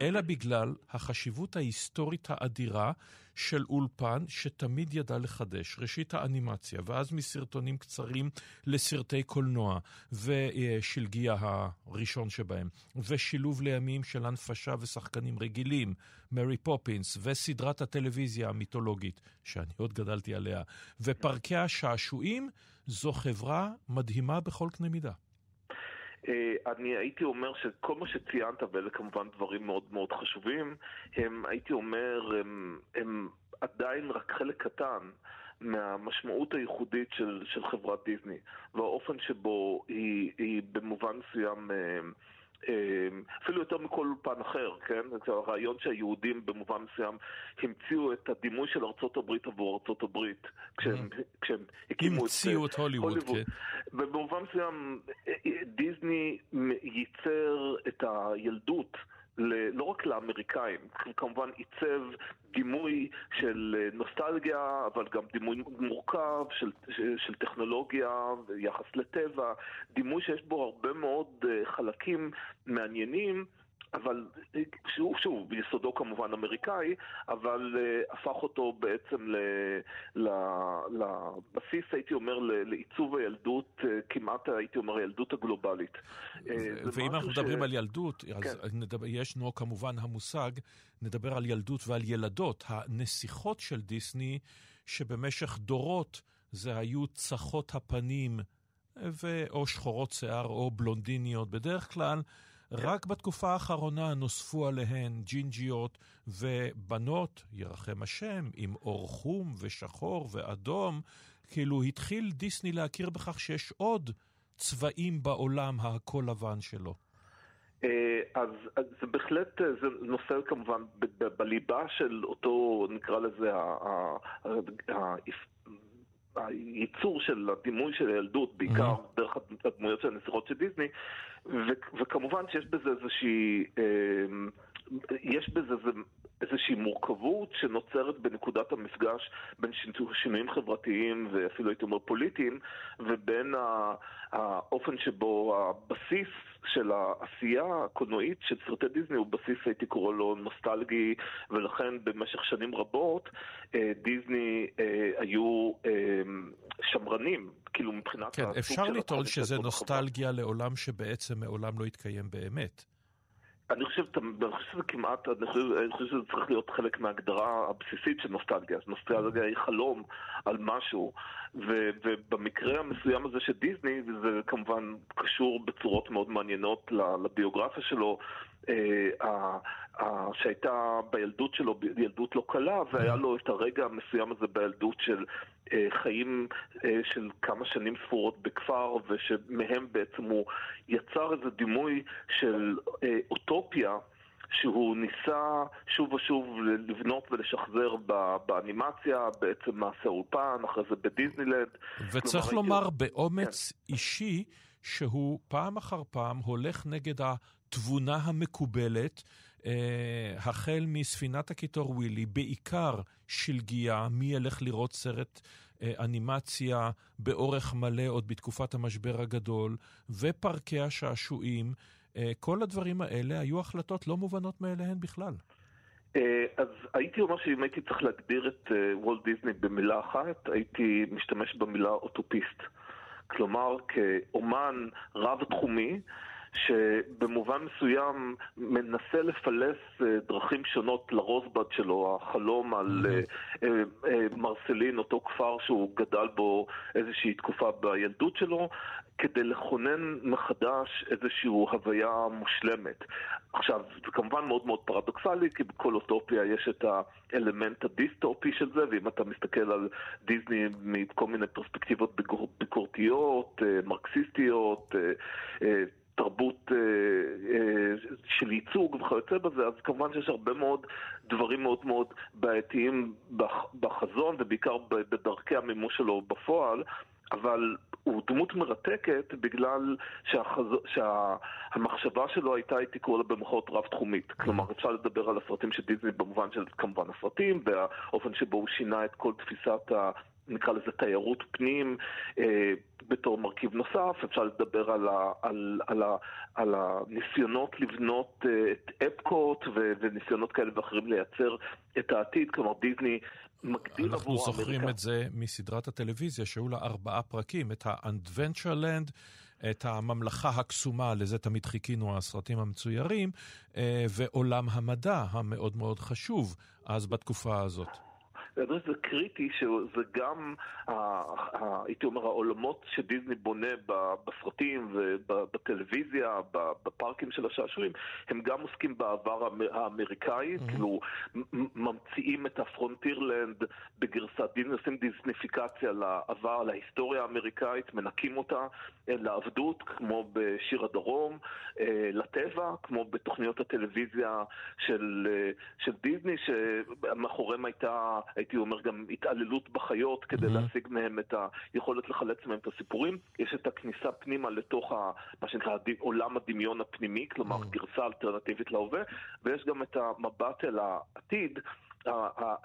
אלא בגלל החשיבות ההיסטורית האדירה של אולפן שתמיד ידע לחדש. ראשית האנימציה, ואז מסרטונים קצרים לסרטי קולנוע, ושלגיה הראשון שבהם, ושילוב לימים של הנפשה ושחקנים רגילים, מרי פופינס, וסדרת הטלוויזיה המיתולוגית, שאני עוד גדלתי עליה, ופארקי השעשועים, זו חברה מדהימה בכל קנה מידה. אה, אני הייתי אומר שכל מה שציינת, ואלה כמובן דברים מאוד מאוד חשובים, הם, הייתי אומר, הם, הם עדיין רק חלק קטן מהמשמעות הייחודית של, של חברת דיסני, והאופן שבו היא, היא במובן מסוים... אה, אפילו יותר מכל אולפן אחר, כן? הרעיון שהיהודים במובן מסוים המציאו את הדימוי של ארצות הברית עבור ארצות הברית כשהם, mm-hmm. כשהם הקימו המציאו את, את הוליווד, הוליווד. כן. ובמובן מסוים אה, אה, דיסני ייצר את הילדות לא רק לאמריקאים, כמובן עיצב דימוי של אה, נוסטלגיה, אבל גם דימוי מורכב של, של טכנולוגיה ויחס לטבע, דימוי שיש בו הרבה מאוד אה, חלקים מעניינים. אבל שהוא, שוב, ביסודו כמובן אמריקאי, אבל uh, הפך אותו בעצם ל, ל, לבסיס, הייתי אומר, לעיצוב הילדות, uh, כמעט הייתי אומר, הילדות הגלובלית. Uh, ואם אנחנו ש... מדברים על ילדות, כן. אז נדבר, ישנו כמובן המושג, נדבר על ילדות ועל ילדות, הנסיכות של דיסני, שבמשך דורות זה היו צחות הפנים, או שחורות שיער או בלונדיניות, בדרך כלל רק בתקופה האחרונה נוספו עליהן ג'ינג'יות ובנות, ירחם השם, עם אור חום ושחור ואדום. כאילו התחיל דיסני להכיר בכך שיש עוד צבעים בעולם הכל לבן שלו. אה, אז, אז זה בהחלט, אה, זה נושא כמובן בליבה של אותו, נקרא לזה, הייצור של הדימוי של הילדות, בעיקר mm-hmm. דרך הדמויות של הנסיכות של דיסני, ו- וכמובן שיש בזה איזושהי, אה, יש בזה איזושהי מורכבות שנוצרת בנקודת המפגש בין שינויים חברתיים ואפילו הייתי אומר פוליטיים, ובין האופן שבו הבסיס של העשייה הקולנועית של סרטי דיסני הוא בסיס, הייתי קורא לו נוסטלגי, ולכן במשך שנים רבות אה, דיסני אה, היו אה, שמרנים, כאילו מבחינת... כן, אפשר לטעון שזה נוסטלגיה לעולם שבעצם מעולם לא התקיים באמת. אני חושב, אני חושב שזה כמעט, אני חושב, אני חושב שזה צריך להיות חלק מההגדרה הבסיסית של נוסטלגיה. נוסטלגיה היא חלום על משהו, ו, ובמקרה המסוים הזה של דיסני, וזה כמובן קשור בצורות מאוד מעניינות לביוגרפיה שלו, שהייתה בילדות שלו, ילדות לא קלה, והיה לו את הרגע המסוים הזה בילדות של אה, חיים אה, של כמה שנים ספורות בכפר, ושמהם בעצם הוא יצר איזה דימוי של אוטופיה. שהוא ניסה שוב ושוב לבנות ולשחזר באנימציה, בעצם מעשה אולפן, אחרי זה בדיסנילנד. וצריך לומר, הייתי... באומץ כן. אישי, שהוא פעם אחר פעם הולך נגד התבונה המקובלת, אה, החל מספינת הקיטור ווילי, בעיקר שלגיה, מי ילך לראות סרט אה, אנימציה באורך מלא עוד בתקופת המשבר הגדול, ופארקי השעשועים, אה, כל הדברים האלה היו החלטות לא מובנות מאליהן בכלל. אה, אז הייתי אומר שאם הייתי צריך להגדיר את אה, וולט דיסני במילה אחת, הייתי משתמש במילה אוטופיסט. כלומר, כאומן רב-תחומי, שבמובן מסוים מנסה לפלס אה, דרכים שונות לרוזבד שלו, החלום על מרסלין, אותו כפר שהוא גדל בו איזושהי תקופה בילדות שלו, כדי לכונן מחדש איזושהי הוויה מושלמת. עכשיו, זה כמובן מאוד מאוד פרדוקסלי, כי בכל אוטופיה יש את האלמנט הדיסטופי של זה, ואם אתה מסתכל על דיסני מכל מיני פרספקטיבות ביקורתיות, אה, מרקסיסטיות, אה, אה, תרבות של ייצוג וכיוצא בזה, אז כמובן שיש הרבה מאוד דברים מאוד מאוד בעייתיים בחזון ובעיקר בדרכי המימוש שלו בפועל, אבל הוא דמות מרתקת בגלל שהחז... שהמחשבה שלו הייתה, הייתי קורא לה במחאות רב-תחומית. כלומר, אפשר לדבר על הסרטים של דיסני במובן של כמובן הסרטים, והאופן שבו הוא שינה את כל תפיסת ה... נקרא לזה תיירות פנים אה, בתור מרכיב נוסף, אפשר לדבר על, ה, על, על, ה, על הניסיונות לבנות אה, את אפקוט ו, וניסיונות כאלה ואחרים לייצר את העתיד, כלומר דיסני מגדיל עבור אנחנו זוכרים את זה מסדרת הטלוויזיה, שהיו לה ארבעה פרקים, את ה-Adventureland, את הממלכה הקסומה, לזה תמיד חיכינו הסרטים המצוירים, אה, ועולם המדע המאוד מאוד חשוב אז בתקופה הזאת. אני חושב שזה קריטי שזה גם, הייתי אומר, העולמות שדיסני בונה בסרטים ובטלוויזיה, בפארקים של השעשועים, הם גם עוסקים בעבר האמריקאי, mm-hmm. כאילו ממציאים את הפרונטירלנד בגרסה, דיסני עושים דיסניפיקציה לעבר, להיסטוריה האמריקאית, מנקים אותה לעבדות, כמו בשיר הדרום, אה, לטבע, כמו בתוכניות הטלוויזיה של, אה, של דיסני, שמאחוריהם הייתה... הייתי אומר גם התעללות בחיות כדי mm-hmm. להשיג מהם את היכולת לחלץ מהם את הסיפורים. יש את הכניסה פנימה לתוך ה, מה שנקרא עולם הדמיון הפנימי, כלומר mm-hmm. גרסה אלטרנטיבית להווה, ויש גם את המבט אל העתיד.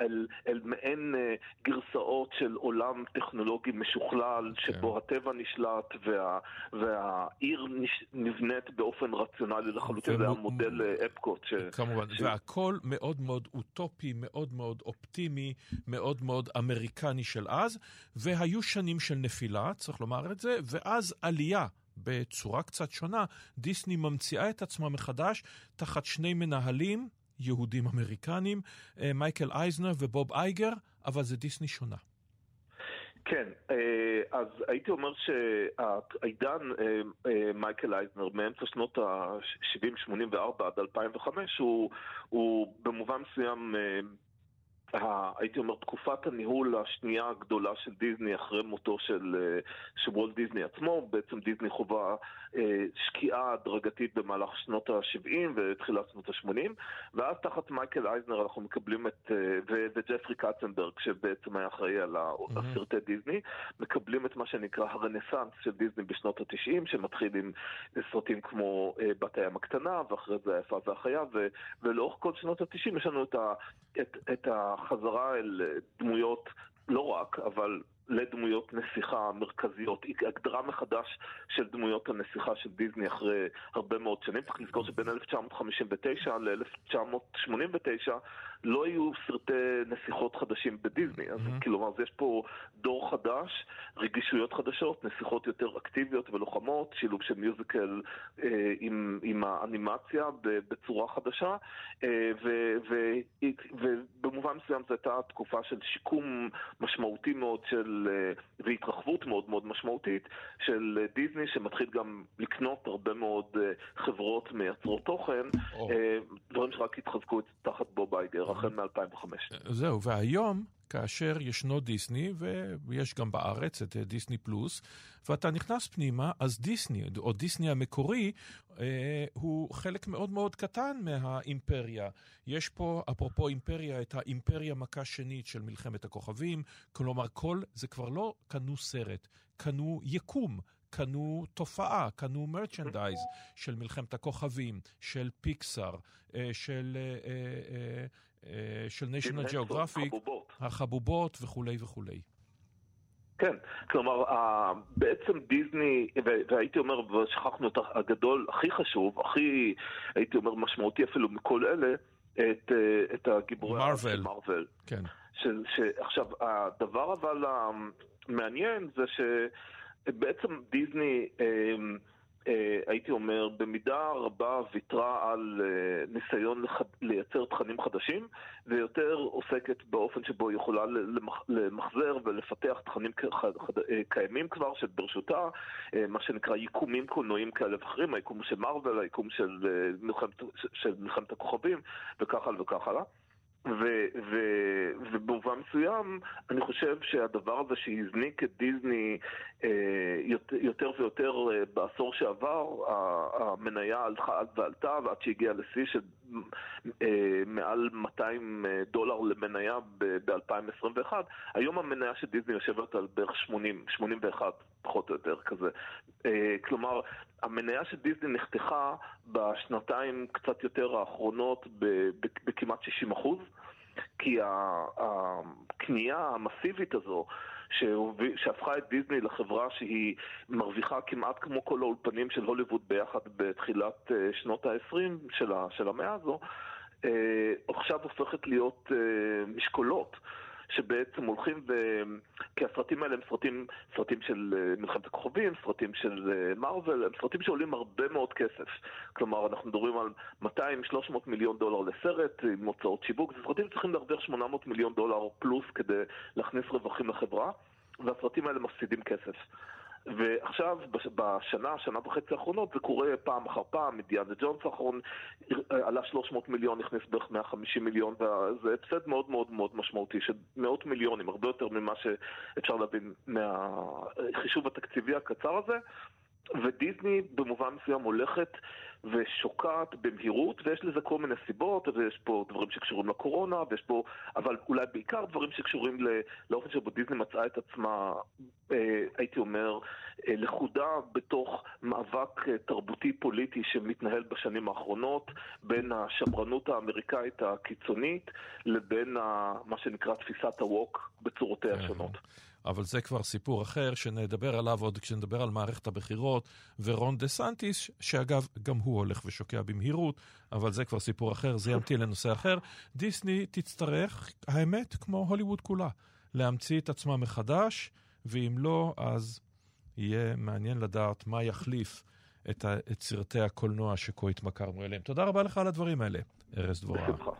אל, אל מעין אה, גרסאות של עולם טכנולוגי משוכלל, כן. שבו הטבע נשלט וה, והעיר נש, נבנית באופן רציונלי לחלוטין, זה המודל אה, אפקוט. ש, כמובן, ש... והכל מאוד מאוד אוטופי, מאוד מאוד אופטימי, מאוד מאוד אמריקני של אז, והיו שנים של נפילה, צריך לומר את זה, ואז עלייה. בצורה קצת שונה, דיסני ממציאה את עצמה מחדש תחת שני מנהלים, יהודים אמריקנים, אה, מייקל אייזנר ובוב אייגר, אבל זה דיסני שונה. כן, אה, אז הייתי אומר שהעידן אה, מייקל אייזנר מאמצע שנות ה-70-84 עד 2005 הוא, הוא במובן מסוים הייתי אומר, תקופת הניהול השנייה הגדולה של דיסני אחרי מותו של, אה, של וולט דיסני עצמו. בעצם דיסני חובה אה, שקיעה הדרגתית במהלך שנות ה-70 ותחילת שנות ה-80, ואז תחת מייקל אייזנר אנחנו מקבלים את, אה, וג'פרי קצנברג, שבעצם היה אחראי על mm-hmm. דיסני, מקבלים את מה שנקרא הרנסאנס של דיסני בשנות ה-90, שמתחיל עם סרטים כמו בת הים הקטנה, ואחרי זה היפה והחיה, ולאורך כל שנות ה-90 יש לנו את, ה- את, את החזרה אל דמויות, לא רק, אבל לדמויות נסיכה מרכזיות, הגדרה מחדש של דמויות הנסיכה של דיסני אחרי הרבה מאוד שנים. צריך לזכור שבין 1959 ל-1989 לא היו סרטי נסיכות חדשים בדיסני. אז mm-hmm. כלומר, יש פה דור חדש, רגישויות חדשות, נסיכות יותר אקטיביות ולוחמות, שילוב של מיוזיקל אה, עם, עם האנימציה בצורה חדשה, אה, ו, ו, ובמובן מסוים זו הייתה תקופה של שיקום משמעותי מאוד של, אה, והתרחבות מאוד מאוד משמעותית של דיסני, שמתחיל גם לקנות הרבה מאוד אה, חברות מייצרות תוכן, oh. אה, דברים שרק התחזקו תחת בוב אייגר. החל מ-2005. זהו, והיום, כאשר ישנו דיסני, ויש גם בארץ את דיסני פלוס, ואתה נכנס פנימה, אז דיסני, או דיסני המקורי, אה, הוא חלק מאוד מאוד קטן מהאימפריה. יש פה, אפרופו אימפריה, את האימפריה מכה שנית של מלחמת הכוכבים, כלומר, כל, זה כבר לא קנו סרט, קנו יקום. קנו תופעה, קנו מרצ'נדייז של מלחמת הכוכבים, של פיקסאר, של, של national geographic, החבובות וכולי וכולי. כן, כלומר, בעצם דיסני, והייתי אומר, ושכחנו את הגדול, הכי חשוב, הכי, הייתי אומר, משמעותי אפילו מכל אלה, את, את הגיבורי מרוויל. מרוויל. כן. של, ש, עכשיו, הדבר אבל המעניין זה שבעצם דיסני, אה, הייתי אומר, במידה רבה ויתרה על אה, ניסיון לייצר תכנים חדשים, ויותר עוסקת באופן שבו היא יכולה למחזר ולפתח תכנים אה, קיימים כבר, שברשותה, מה שנקרא ייקומים קולנועיים כאלה ואחרים, היקום של מארוול, היקום של מלחמת הכוכבים, וכך הלאה וכך הלאה. ובמובן מסוים, אני חושב שהדבר הזה שהזניק את דיסני אה, יותר ויותר אה, בעשור שעבר, המניה הלכה עד ועלתה, ועד שהגיעה לשיא של מעל 200 אה, דולר למניה ב-2021. היום המניה של דיסני יושבת על בערך 80, 81 פחות או יותר כזה. אה, כלומר, המניה של דיסני נחתכה בשנתיים קצת יותר האחרונות בכמעט 60 אחוז. כי הקנייה המסיבית הזו, שהפכה את דיסני לחברה שהיא מרוויחה כמעט כמו כל האולפנים של הוליווד ביחד בתחילת אה, שנות ה-20 של, המאה הזו, אה, עכשיו הופכת להיות אה, משקולות. שבעצם הולכים ו... כי הסרטים האלה הם סרטים, סרטים של אה, מלחמת הכוכבים, סרטים של מארוול, הם סרטים שעולים הרבה מאוד כסף. כלומר, אנחנו מדברים על 200-300 מיליון דולר לסרט עם הוצאות שיווק, זה סרטים שצריכים להרוויח 800 מיליון דולר פלוס כדי להכניס רווחים לחברה, והסרטים האלה מפסידים כסף. ועכשיו, בשנה, שנה וחצי האחרונות, זה קורה פעם אחר פעם, מדיאנה ג'ונס האחרון עלה 300 מיליון, נכנס בערך 150 מיליון, וזה הפסד מאוד מאוד מאוד משמעותי של מאות מיליונים, הרבה יותר ממה שאפשר להבין מהחישוב התקציבי הקצר הזה. ודיסני במובן מסוים הולכת ושוקעת במהירות, ויש לזה כל מיני סיבות, ויש פה דברים שקשורים לקורונה, ויש פה, אבל אולי בעיקר דברים שקשורים לאופן שבו דיסני מצאה את עצמה, אה, הייתי אומר, אה, לכודה בתוך מאבק אה, תרבותי-פוליטי שמתנהל בשנים האחרונות, בין השמרנות האמריקאית הקיצונית לבין מה שנקרא תפיסת הווק בצורותיה כן. השונות. אבל זה כבר סיפור אחר שנדבר עליו עוד כשנדבר על מערכת הבחירות, ורון דה סנטיס, שאגב, גם הוא הולך ושוקע במהירות, אבל זה כבר סיפור אחר, זה ימתין לנושא אחר. דיסני תצטרך, האמת, כמו הוליווד כולה, להמציא את עצמה מחדש, ואם לא, אז יהיה מעניין לדעת מה יחליף את, ה- את סרטי הקולנוע שכה התמכרנו אליהם. תודה רבה לך על הדברים האלה, ארז דבורה. בשמחה.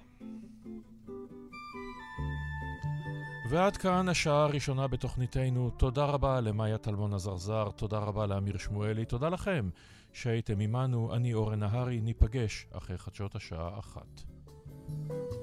ועד כאן השעה הראשונה בתוכניתנו. תודה רבה למאיה טלמון עזרזר, תודה רבה לאמיר שמואלי, תודה לכם שהייתם עמנו. אני אורן נהרי, ניפגש אחרי חדשות השעה אחת. ובוכים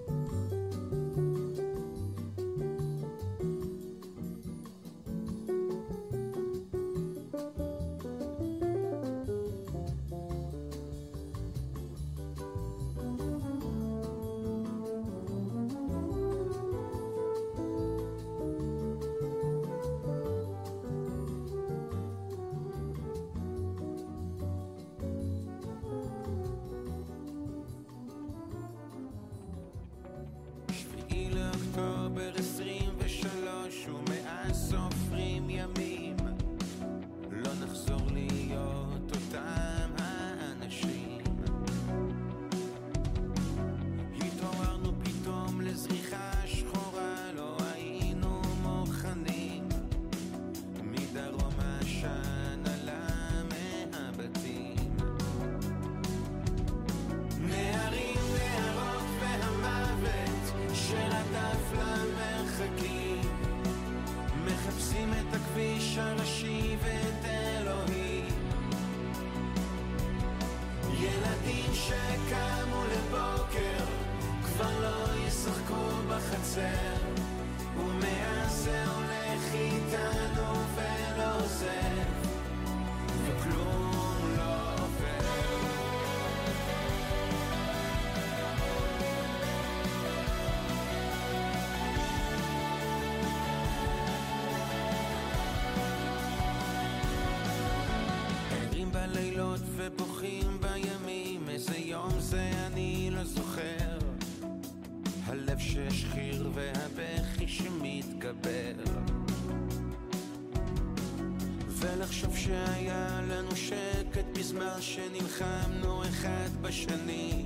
אחד בשני.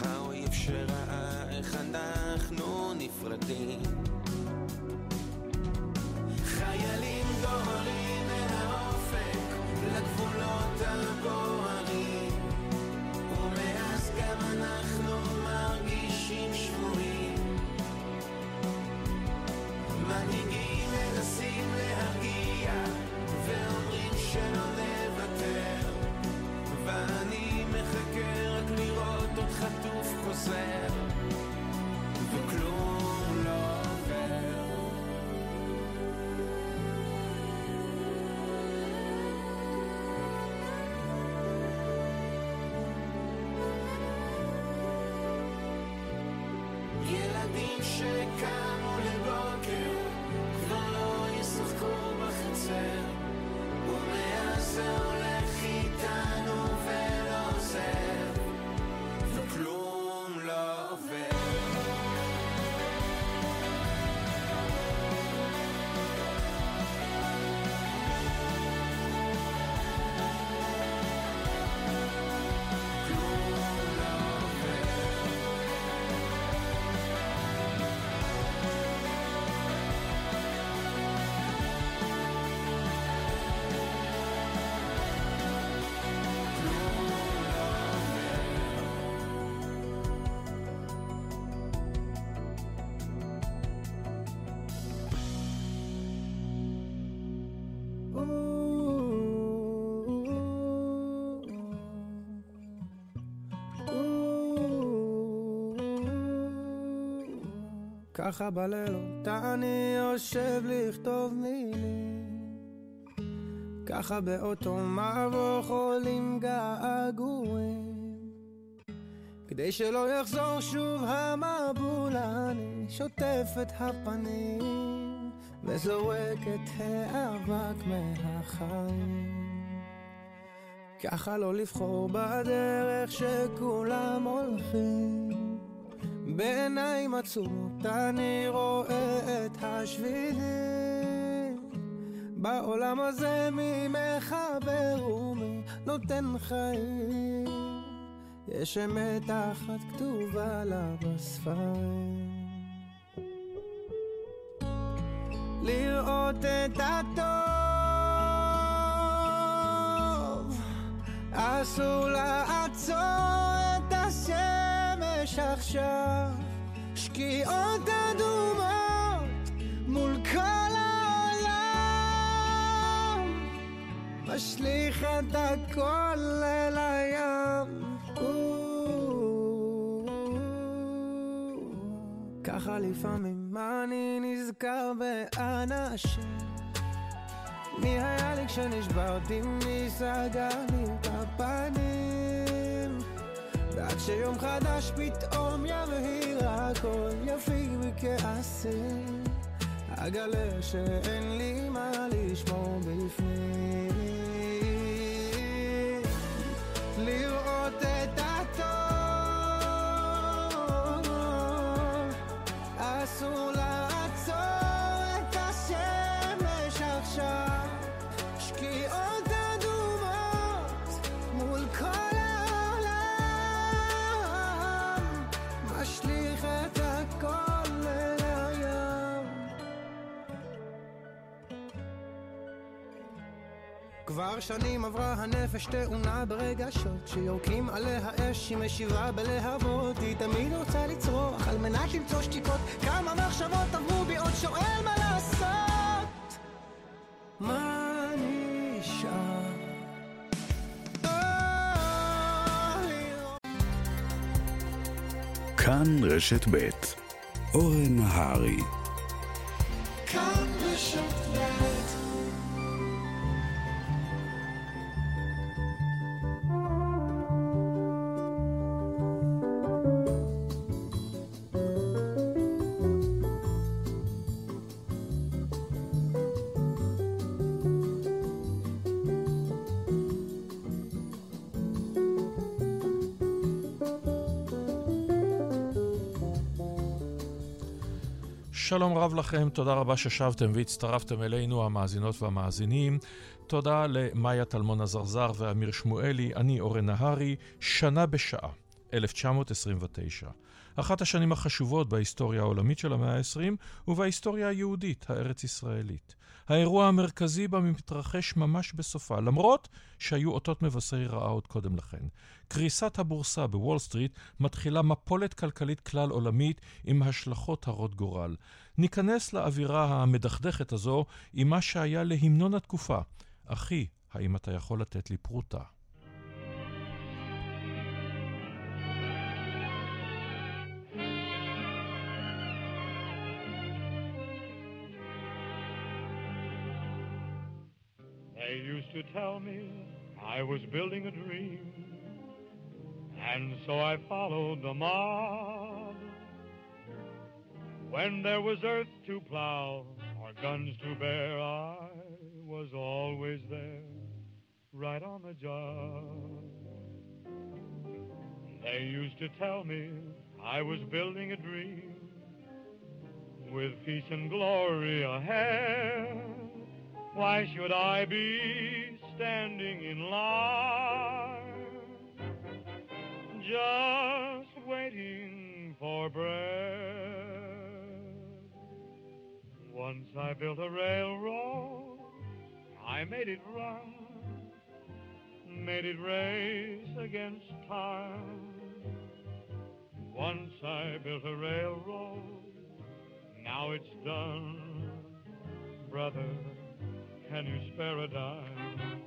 האויב שראה איך אנחנו ככה בלילות אני יושב לכתוב מילים. ככה באותו מבוך עולים געגועים. כדי שלא יחזור שוב המבול אני שוטף את הפנים וזורק את האבק מהחיים. ככה לא לבחור בדרך שכולם הולכים. בעיניים עצומות אני רואה את השבילים בעולם הזה מי מחבר ומי נותן חיים? יש אמת אחת כתובה לה בספרים. לראות את הטוב אסור לעצור את השמש עכשיו שקיעות אדומות מול כל העולם. משליך את הכל אל הים. ככה לפעמים אני נזכר באנשים. מי היה לי כשנשברתי, מי סגר לי את הפנים ועד שיום חדש פתאום יבהיר הכל יפיג מכעסים אגלה שאין לי מה לשמור בפנים. לראות את הטוב אסור כבר שנים עברה הנפש תאונה ברגשות שיורקים עליה אש היא משיבה בלהבות היא תמיד רוצה לצרוח על מנת למצוא שתיקות. כמה מחשבות עברו בי עוד שואל מה לעשות. מה נשאר? כאן רשת ב' אורן נהרי. כאן בשוקלט שלום רב לכם, תודה רבה ששבתם והצטרפתם אלינו, המאזינות והמאזינים. תודה למאיה טלמון עזרזר ואמיר שמואלי, אני אורן נהרי, שנה בשעה, 1929. אחת השנים החשובות בהיסטוריה העולמית של המאה ה-20 ובהיסטוריה היהודית, הארץ-ישראלית. האירוע המרכזי בה מתרחש ממש בסופה, למרות שהיו אותות מבשרי רעה עוד קודם לכן. קריסת הבורסה בוול סטריט מתחילה מפולת כלכלית כלל עולמית עם השלכות הרות גורל. ניכנס לאווירה המדכדכת הזו עם מה שהיה להמנון התקופה. אחי, האם אתה יכול לתת לי פרוטה? Used to tell me I was building a dream, and so I followed the mob. When there was earth to plow or guns to bear, I was always there, right on the job. They used to tell me I was building a dream with peace and glory ahead. Why should I be standing in line just waiting for bread? Once I built a railroad, I made it run, made it race against time. Once I built a railroad, now it's done, brother can you spare a dime?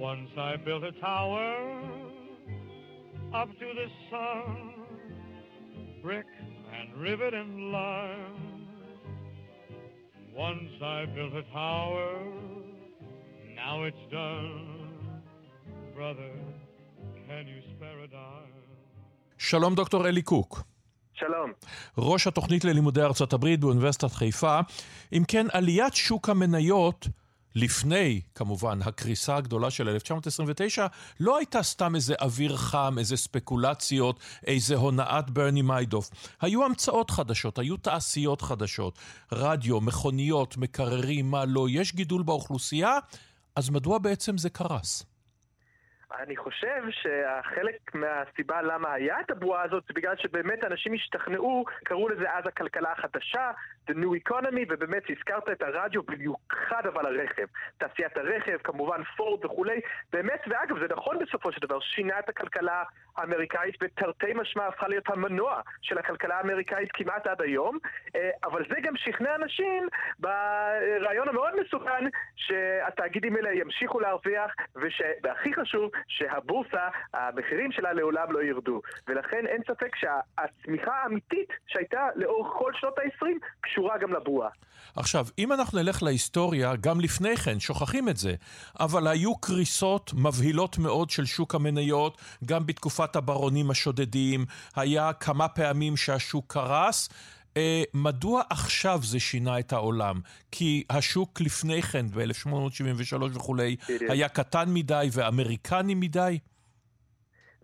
Once I built a tower up to the sun, brick and rivet and lime. Once I built a tower, now it's done. Brother, can you spare a dime? שלום דוקטור אלי קוק. שלום. ראש התוכנית ללימודי ארצות הברית באוניברסיטת חיפה. אם כן, עליית שוק המניות, לפני, כמובן, הקריסה הגדולה של 1929, לא הייתה סתם איזה אוויר חם, איזה ספקולציות, איזה הונאת ברני מיידוף. היו המצאות חדשות, היו תעשיות חדשות, רדיו, מכוניות, מקררים, מה לא, יש גידול באוכלוסייה, אז מדוע בעצם זה קרס? אני חושב שהחלק מהסיבה למה היה את הבועה הזאת זה בגלל שבאמת אנשים השתכנעו, קראו לזה אז הכלכלה החדשה, The New Economy, ובאמת הזכרת את הרדיו במיוחד אבל הרכב. תעשיית הרכב, כמובן פורד וכולי, באמת, ואגב, זה נכון בסופו של דבר, שינה את הכלכלה האמריקאית ותרתי משמע הפכה להיות המנוע של הכלכלה האמריקאית כמעט עד היום, אה, אבל זה גם שכנע אנשים ברעיון המאוד מסוכן שהתאגידים האלה ימשיכו להרוויח, וש... והכי חשוב, שהבורסה, המחירים שלה לעולם לא ירדו. ולכן אין ספק שהצמיחה האמיתית שהייתה לאורך כל שנות ה-20 קשורה גם לבועה. עכשיו, אם אנחנו נלך להיסטוריה, גם לפני כן, שוכחים את זה, אבל היו קריסות מבהילות מאוד של שוק המניות, גם בתקופת הברונים השודדים, היה כמה פעמים שהשוק קרס. אה, מדוע עכשיו זה שינה את העולם? כי השוק לפני כן, ב-1873 וכולי, היה קטן מדי ואמריקני מדי?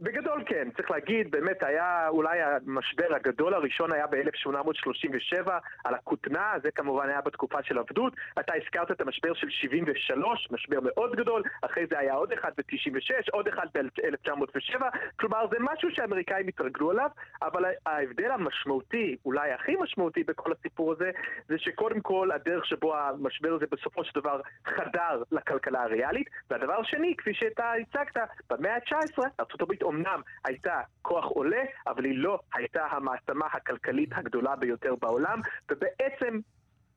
בגדול כן, צריך להגיד, באמת היה אולי המשבר הגדול הראשון היה ב-1837 על הכותנה, זה כמובן היה בתקופה של עבדות. אתה הזכרת את המשבר של 73, משבר מאוד גדול, אחרי זה היה עוד אחד ב-96, עוד אחד ב-1907, כלומר זה משהו שהאמריקאים התרגלו עליו, אבל ההבדל המשמעותי, אולי הכי משמעותי בכל הסיפור הזה, זה שקודם כל הדרך שבו המשבר הזה בסופו של דבר חדר לכלכלה הריאלית, והדבר השני, כפי שאתה הצגת, במאה ה-19 ארה"ב אומנם הייתה כוח עולה, אבל היא לא הייתה המעצמה הכלכלית הגדולה ביותר בעולם, ובעצם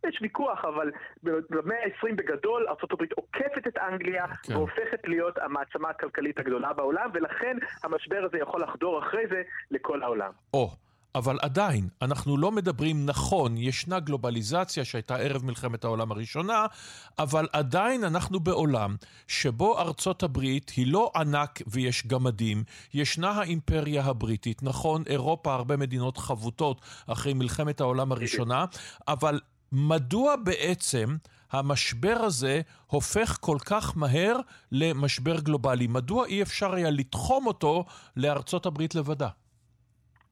יש ויכוח, אבל במאה ה-20 בגדול ארה"ב עוקפת את אנגליה כן. והופכת להיות המעצמה הכלכלית הגדולה בעולם, ולכן המשבר הזה יכול לחדור אחרי זה לכל העולם. או. Oh. אבל עדיין, אנחנו לא מדברים נכון, ישנה גלובליזציה שהייתה ערב מלחמת העולם הראשונה, אבל עדיין אנחנו בעולם שבו ארצות הברית היא לא ענק ויש גמדים, ישנה האימפריה הבריטית, נכון, אירופה, הרבה מדינות חבוטות אחרי מלחמת העולם הראשונה, אבל מדוע בעצם המשבר הזה הופך כל כך מהר למשבר גלובלי? מדוע אי אפשר היה לתחום אותו לארצות הברית לבדה?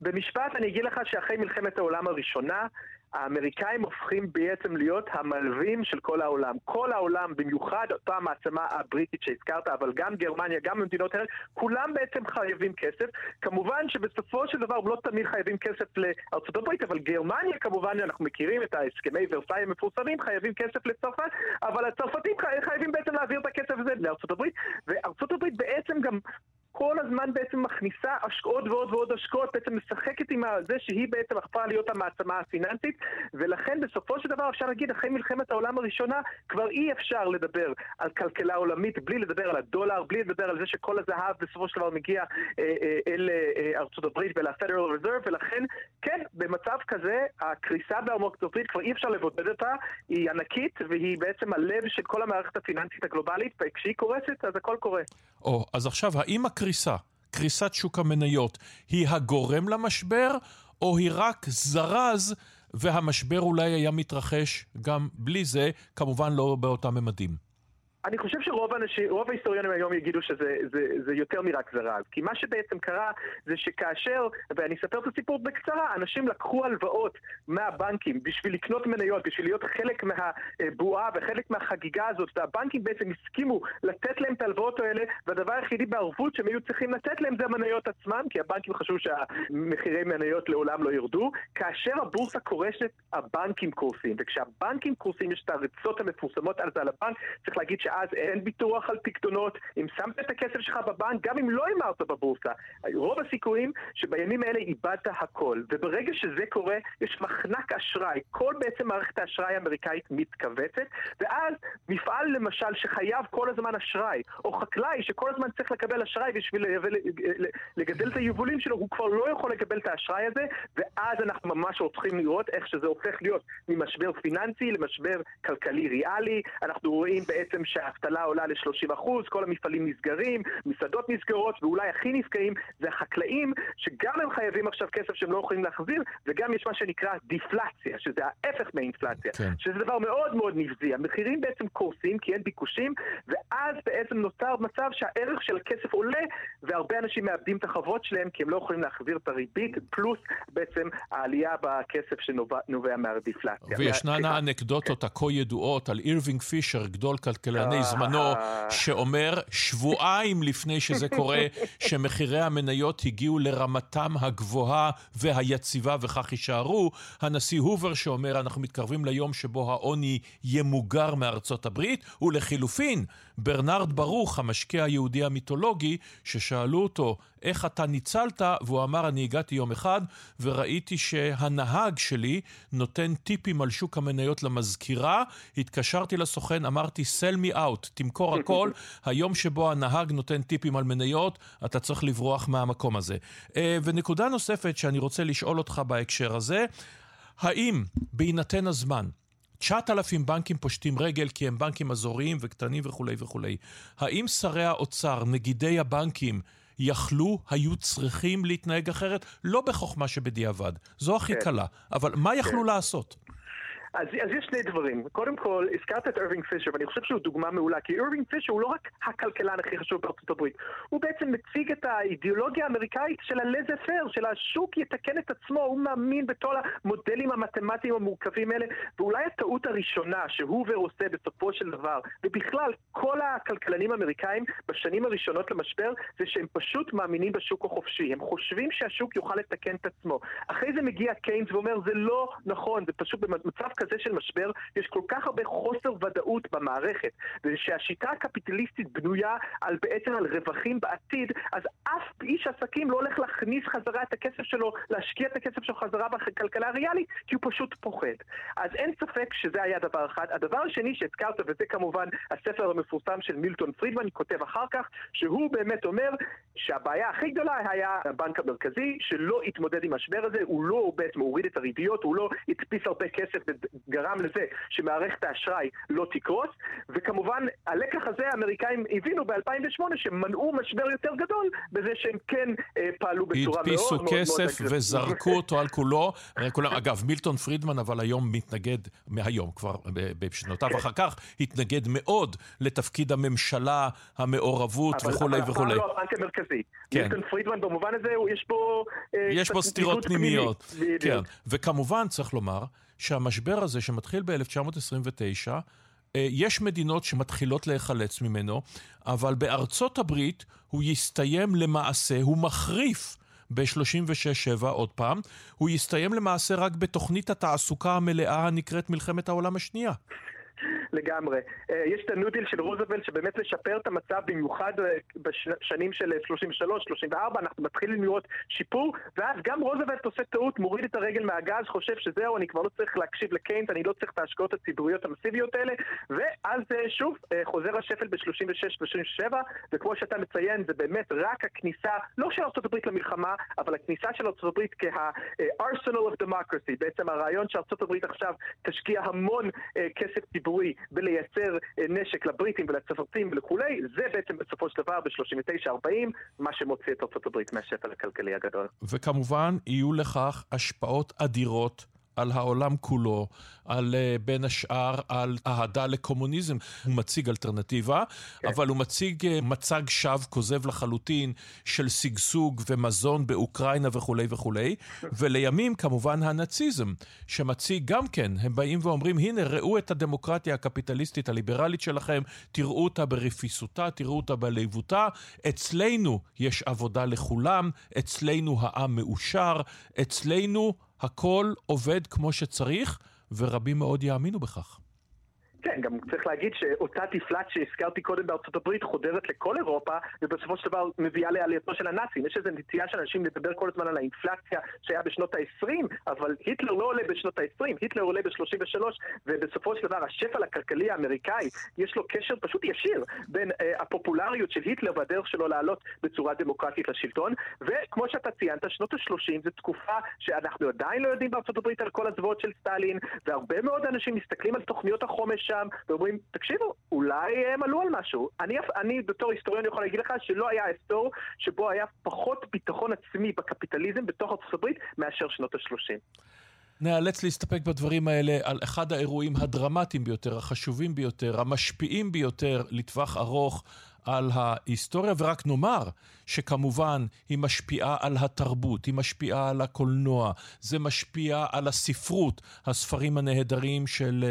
במשפט אני אגיד לך שאחרי מלחמת העולם הראשונה, האמריקאים הופכים בעצם להיות המלווים של כל העולם. כל העולם, במיוחד אותה המעצמה הבריטית שהזכרת, אבל גם גרמניה, גם במדינות האלה, כולם בעצם חייבים כסף. כמובן שבסופו של דבר לא תמיד חייבים כסף לארצות הברית, אבל גרמניה כמובן, אנחנו מכירים את ההסכמי ורסאי המפורסמים, חייבים כסף לצרפת, אבל הצרפתים חייבים בעצם להעביר את הכסף הזה לארצות הברית, וארצות הברית בעצם גם כל הזמן בעצם מכניסה עוד ועוד ועוד השקעות, בעצם משחקת עם זה שהיא בעצם הפכה להיות המעצמה הפיננסית, ולכן בסופו של דבר אפשר להגיד, אחרי מלחמת העולם הראשונה, כבר אי אפשר לדבר על כלכלה עולמית בלי לדבר על הדולר, בלי לדבר על זה שכל הזהב בסופו של דבר מגיע אה, אה, אל אה, ארצות הברית ול-Federal Reserve, ולכן, כן, במצב כזה, הקריסה בארצות הברית כבר אי אפשר לבודד אותה, היא ענקית, והיא בעצם הלב של כל המערכת הפיננסית הגלובלית, וכשהיא קורסת, אז הכל קורה. או, אז עכשיו, האם הקריסה, קריסת שוק המניות, היא הגורם למשבר, או היא רק זרז והמשבר אולי היה מתרחש גם בלי זה, כמובן לא באותם ממדים? אני חושב שרוב האנשים, ההיסטוריונים היום יגידו שזה זה, זה יותר מרק זרז. כי מה שבעצם קרה זה שכאשר, ואני אספר את הסיפור בקצרה, אנשים לקחו הלוואות מהבנקים בשביל לקנות מניות, בשביל להיות חלק מהבועה וחלק מהחגיגה הזאת, והבנקים בעצם הסכימו לתת להם את ההלוואות האלה, והדבר היחידי בערבות שהם היו צריכים לתת להם זה המניות עצמם, כי הבנקים חשבו שהמחירי מניות לעולם לא ירדו. כאשר הבורסה קורשת, הבנקים קורסים, וכשהבנקים קורסים יש את הריצות המפורסמות על זה על הבנק, צריך להגיד ש... ואז אין ביטוח על פקדונות. אם שמת את הכסף שלך בבנק, גם אם לא הימרת בבורסה, רוב הסיכויים שבימים האלה איבדת הכל. וברגע שזה קורה, יש מחנק אשראי. כל בעצם מערכת האשראי האמריקאית מתכווצת, ואז מפעל למשל שחייב כל הזמן אשראי, או חקלאי שכל הזמן צריך לקבל אשראי בשביל לגדל את היבולים שלו, הוא כבר לא יכול לקבל את האשראי הזה, ואז אנחנו ממש הופכים לראות איך שזה הופך להיות ממשבר פיננסי למשבר כלכלי ריאלי. אנחנו רואים בעצם שה... האבטלה עולה ל-30%, כל המפעלים נסגרים, מסעדות נסגרות, ואולי הכי נפגעים זה החקלאים, שגם הם חייבים עכשיו כסף שהם לא יכולים להחזיר, וגם יש מה שנקרא דיפלציה, שזה ההפך מאינפלציה, כן. שזה דבר מאוד מאוד נבזי. המחירים בעצם קורסים כי אין ביקושים, ואז בעצם נוצר מצב שהערך של הכסף עולה, והרבה אנשים מאבדים את החובות שלהם כי הם לא יכולים להחזיר את הריבית, פלוס בעצם העלייה בכסף שנובע מהדיפלציה. וישנן האנקדוטות. הכה ידועות על אירווינג פישר, גדול כלכלני זמנו, שאומר שבועיים לפני שזה קורה, שמחירי המניות הגיעו לרמתם הגבוהה והיציבה וכך יישארו. הנשיא הובר שאומר, אנחנו מתקרבים ליום שבו העוני ימוגר מארצות הברית, ולחילופין, ברנרד ברוך, המשקיע היהודי המיתולוגי, ששאלו אותו, איך אתה ניצלת? והוא אמר, אני הגעתי יום אחד וראיתי שהנהג שלי נותן טיפים על שוק המניות למזכירה, התקשרתי לסוכן, אמרתי, sell me out, תמכור הכל. היום שבו הנהג נותן טיפים על מניות, אתה צריך לברוח מהמקום הזה. אה, ונקודה נוספת שאני רוצה לשאול אותך בהקשר הזה, האם בהינתן הזמן, 9,000 בנקים פושטים רגל כי הם בנקים אזוריים וקטנים וכולי וכולי. האם שרי האוצר, נגידי הבנקים, יכלו, היו צריכים להתנהג אחרת? לא בחוכמה שבדיעבד, זו הכי כן. קלה, אבל מה יכלו כן. לעשות? אז, אז יש שני דברים. קודם כל, הזכרת את ארווינג פישר, ואני חושב שהוא דוגמה מעולה, כי ארווינג פישר הוא לא רק הכלכלן הכי חשוב בארצות הברית, הוא בעצם מציג את האידיאולוגיה האמריקאית של הלזה פר, של השוק יתקן את עצמו, הוא מאמין בכל המודלים המתמטיים המורכבים האלה, ואולי הטעות הראשונה שהובר עושה בסופו של דבר, ובכלל, כל הכלכלנים האמריקאים בשנים הראשונות למשבר, זה שהם פשוט מאמינים בשוק החופשי. הם חושבים שהשוק יוכל לתקן את עצמו. אחרי זה מגיע קיינס ואומר, זה לא נכון, זה פשוט במצב כזה כזה של משבר, יש כל כך הרבה חוסר ודאות במערכת, ושהשיטה הקפיטליסטית בנויה על בעצם על רווחים בעתיד, אז אף איש עסקים לא הולך להכניס חזרה את הכסף שלו, להשקיע את הכסף שלו חזרה בכלכלה הריאלית, כי הוא פשוט פוחד. אז אין ספק שזה היה דבר אחד. הדבר השני שהזכרת, וזה כמובן הספר המפורסם של מילטון פרידמן, כותב אחר כך, שהוא באמת אומר שהבעיה הכי גדולה היה הבנק המרכזי, שלא התמודד עם המשבר הזה, הוא לא בעצם הוריד את הריביות, הוא לא הדפיס הרבה כסף גרם לזה שמערכת האשראי לא תקרוס, וכמובן הלקח הזה האמריקאים הבינו ב-2008 שהם מנעו משבר יותר גדול בזה שהם כן אה, פעלו בצורה מאוד מאוד מאוד הדפיסו כסף וזרקו אותו על כולו. כולם, אגב, מילטון פרידמן, אבל היום מתנגד, מהיום כבר, ב- בשנותיו. אחר כך, התנגד מאוד לתפקיד הממשלה, המעורבות אבל- וכולי אבל אף פעם וכולי. לא הבנק המרכזי. כן. מילטון פרידמן במובן הזה, הוא- יש בו... אה, יש פה סתירות פנימיות. פנימי. כן. וכמובן, צריך לומר, שהמשבר הזה שמתחיל ב-1929, יש מדינות שמתחילות להיחלץ ממנו, אבל בארצות הברית הוא יסתיים למעשה, הוא מחריף. ב-36-7 עוד פעם, הוא יסתיים למעשה רק בתוכנית התעסוקה המלאה הנקראת מלחמת העולם השנייה. לגמרי. אה, יש את הניו-דיל של רוזוולט שבאמת לשפר את המצב, במיוחד אה, בשנים של 33, 34, אנחנו מתחילים לראות שיפור, ואז גם רוזוולט עושה טעות, מוריד את הרגל מהגז, חושב שזהו, אני כבר לא צריך להקשיב לקיינס, אני לא צריך את ההשקעות הציבוריות המסיביות האלה, ואז אה, שוב, אה, חוזר השפל ב-36, 37, וכמו שאתה מציין, זה באמת רק הכניסה, לא של ארה"ב למלחמה, אבל הכניסה של ארה"ב כ-arsenal of democracy, בעצם הרעיון שארה"ב עכשיו תשקיע המון אה, כסף ציבורי בלייצר אה, נשק לבריטים ולצרפתים ולכולי, זה בעצם בסופו של דבר ב-39-40, מה שמוציא את ארה"ב מהשפל הכלכלי הגדול. וכמובן, יהיו לכך השפעות אדירות. על העולם כולו, על uh, בין השאר על אהדה לקומוניזם. הוא מציג אלטרנטיבה, כן. אבל הוא מציג uh, מצג שווא כוזב לחלוטין של שגשוג ומזון באוקראינה וכולי וכולי, ולימים כמובן הנאציזם, שמציג גם כן, הם באים ואומרים, הנה ראו את הדמוקרטיה הקפיטליסטית הליברלית שלכם, תראו אותה ברפיסותה, תראו אותה בלהיבותה, אצלנו יש עבודה לכולם, אצלנו העם מאושר, אצלנו הכל עובד כמו שצריך, ורבים מאוד יאמינו בכך. כן, גם צריך להגיד שאותה תפלת שהזכרתי קודם בארצות הברית חודרת לכל אירופה, ובסופו של דבר מביאה לעלייתו של הנאצים. יש איזו נטייה של אנשים לדבר כל הזמן על האינפלציה שהיה בשנות ה-20, אבל היטלר לא עולה בשנות ה-20, היטלר עולה ב-33, ובסופו של דבר השפל הכלכלי האמריקאי, יש לו קשר פשוט ישיר בין אה, הפופולריות של היטלר והדרך שלו לעלות בצורה דמוקרטית לשלטון, וכמו שאתה ציינת, שנות ה-30 זו תקופה שאנחנו עדיין לא יודעים בארצות הברית על כל הזוועות של סטלין, והרבה מאוד אנשים מסתכלים על תוכניות החומש שם, ואומרים, תקשיבו, אולי הם עלו על משהו. אני, אני בתור היסטוריון יכול להגיד לך שלא היה עשור שבו היה פחות ביטחון עצמי בקפיטליזם בתוך הברית מאשר שנות ה-30. נאלץ להסתפק בדברים האלה על אחד האירועים הדרמטיים ביותר, החשובים ביותר, המשפיעים ביותר לטווח ארוך על ההיסטוריה, ורק נאמר שכמובן היא משפיעה על התרבות, היא משפיעה על הקולנוע, זה משפיע על הספרות, הספרים הנהדרים של,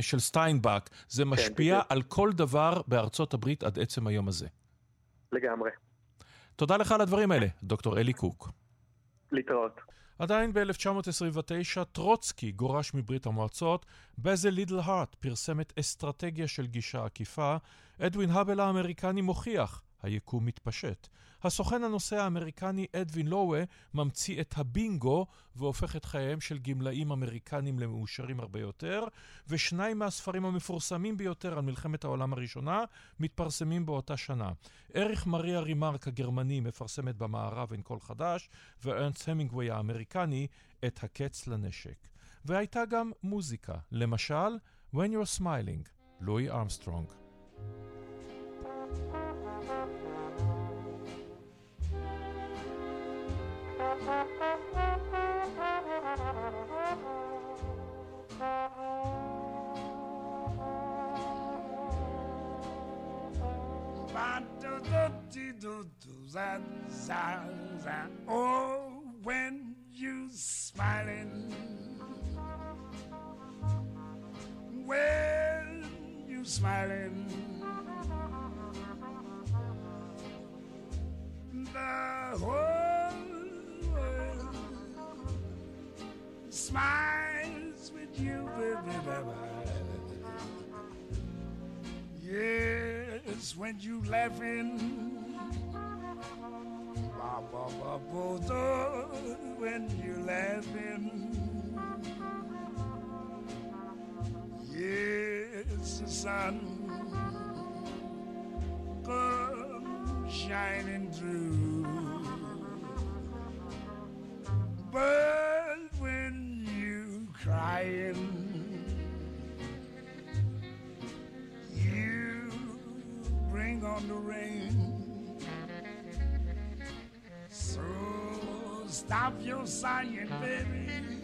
של סטיינבק, זה משפיע כן, על כל דבר בארצות הברית עד עצם היום הזה. לגמרי. תודה לך על הדברים האלה, דוקטור אלי קוק. להתראות. עדיין ב-1929 טרוצקי גורש מברית המועצות, בזל לידל הארט פרסם את אסטרטגיה של גישה עקיפה, אדווין האבל האמריקני מוכיח, היקום מתפשט. הסוכן הנוסע האמריקני אדווין לואה ממציא את הבינגו והופך את חייהם של גמלאים אמריקנים למאושרים הרבה יותר, ושניים מהספרים המפורסמים ביותר על מלחמת העולם הראשונה מתפרסמים באותה שנה. אריך מריה רמרק הגרמני מפרסם את במערב אין קול חדש, וארנסט המינגווי האמריקני את הקץ לנשק. והייתה גם מוזיקה, למשל When You're Smiling, לואי ארמסטרונג. Oh, when you're smiling, when smiling, the whole world smiles with you, baby, baby. Yes, when you laughing. Ba, ba, ba, When you're laughing, sun come shining through. But when you crying, you bring on the rain. So stop your sighing, baby.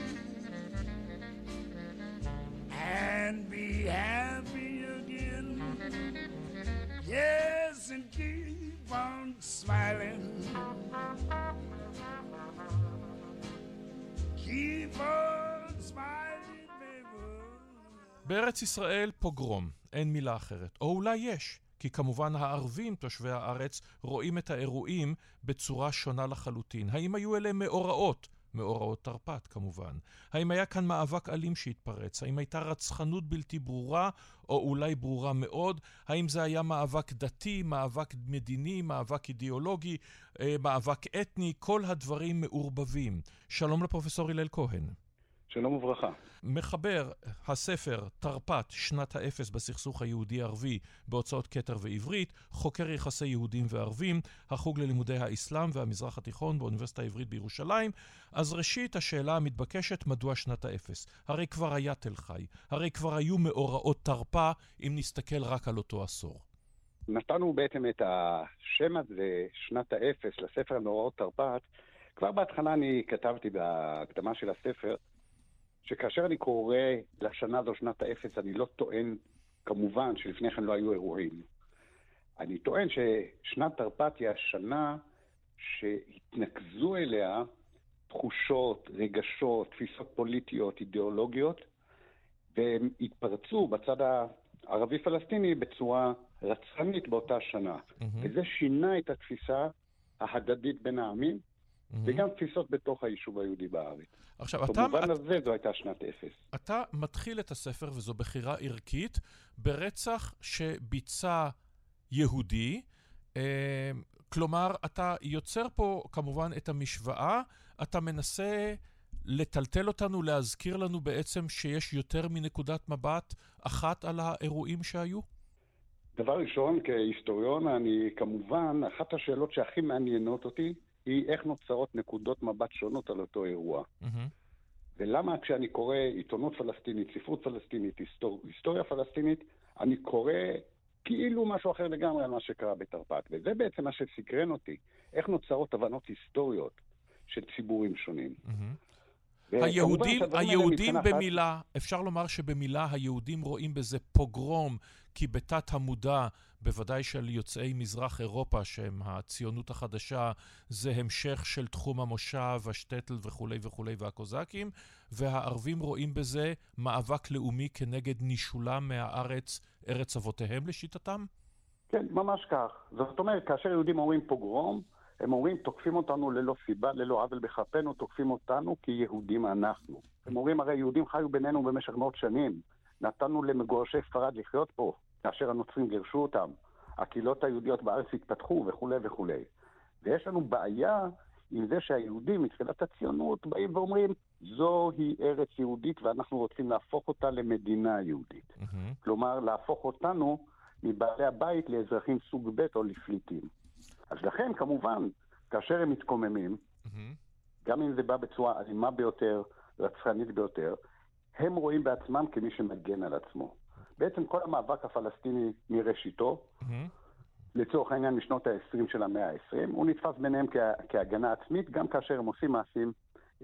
בארץ ישראל פוגרום, אין מילה אחרת. או אולי יש, כי כמובן הערבים, תושבי הארץ, רואים את האירועים בצורה שונה לחלוטין. האם היו אלה מאורעות? מאורעות תרפ"ט כמובן. האם היה כאן מאבק אלים שהתפרץ? האם הייתה רצחנות בלתי ברורה, או אולי ברורה מאוד? האם זה היה מאבק דתי, מאבק מדיני, מאבק אידיאולוגי, אה, מאבק אתני? כל הדברים מעורבבים. שלום לפרופסור הלל כהן. שלום וברכה. מחבר הספר תרפ"ט, שנת האפס בסכסוך היהודי-ערבי בהוצאות כתר ועברית, חוקר יחסי יהודים וערבים, החוג ללימודי האסלאם והמזרח התיכון באוניברסיטה העברית בירושלים. אז ראשית, השאלה המתבקשת, מדוע שנת האפס? הרי כבר היה תל חי, הרי כבר היו מאורעות תרפ"א, אם נסתכל רק על אותו עשור. נתנו בעצם את השם הזה, שנת האפס, לספר מאורעות תרפ"ט. כבר בהתחלה אני כתבתי בהקדמה של הספר, שכאשר אני קורא לשנה הזו שנת האפס, אני לא טוען, כמובן, שלפני כן לא היו אירועים. אני טוען ששנת תרפ"ט היא השנה שהתנקזו אליה תחושות, רגשות, תפיסות פוליטיות, אידיאולוגיות, והם התפרצו בצד הערבי-פלסטיני בצורה רצחנית באותה שנה. Mm-hmm. וזה שינה את התפיסה ההדדית בין העמים, mm-hmm. וגם תפיסות בתוך היישוב היהודי בארץ. עכשיו, אתה... במובן הזה זו הייתה שנת אפס. אתה מתחיל את הספר, וזו בחירה ערכית, ברצח שביצע יהודי. אה, כלומר, אתה יוצר פה כמובן את המשוואה, אתה מנסה לטלטל אותנו, להזכיר לנו בעצם שיש יותר מנקודת מבט אחת על האירועים שהיו? דבר ראשון, כהיסטוריון, אני כמובן, אחת השאלות שהכי מעניינות אותי היא איך נוצרות נקודות מבט שונות על אותו אירוע. Mm-hmm. ולמה כשאני קורא עיתונות פלסטינית, ספרות פלסטינית, היסטור... היסטוריה פלסטינית, אני קורא כאילו משהו אחר לגמרי על מה שקרה בתרפ"ט. וזה בעצם מה שסקרן אותי, איך נוצרות הבנות היסטוריות של ציבורים שונים. Mm-hmm. היהודים, היהודים במילה, אחת... אפשר לומר שבמילה היהודים רואים בזה פוגרום, כי בתת המודע, בוודאי של יוצאי מזרח אירופה, שהם הציונות החדשה, זה המשך של תחום המושב, השטטל וכולי וכולי והקוזקים, והערבים רואים בזה מאבק לאומי כנגד נישולם מהארץ, ארץ אבותיהם לשיטתם? כן, ממש כך. זאת אומרת, כאשר יהודים אומרים פוגרום, הם אומרים, תוקפים אותנו ללא סיבה, ללא עוול בכפנו, תוקפים אותנו כי יהודים אנחנו. הם אומרים, הרי יהודים חיו בינינו במשך מאות שנים. נתנו למגורשי ספרד לחיות פה, כאשר הנוצרים גירשו אותם. הקהילות היהודיות בארץ התפתחו וכולי וכולי. ויש לנו בעיה עם זה שהיהודים מתחילת הציונות באים ואומרים, זוהי ארץ יהודית ואנחנו רוצים להפוך אותה למדינה יהודית. Mm-hmm. כלומר, להפוך אותנו מבעלי הבית לאזרחים סוג ב' או לפליטים. אז לכן, כמובן, כאשר הם מתקוממים, mm-hmm. גם אם זה בא בצורה אלימה ביותר, רצחנית ביותר, הם רואים בעצמם כמי שמגן על עצמו. בעצם כל המאבק הפלסטיני מראשיתו, mm-hmm. לצורך העניין משנות ה-20 של המאה ה-20, הוא נתפס ביניהם כה, כהגנה עצמית, גם כאשר הם עושים מעשים,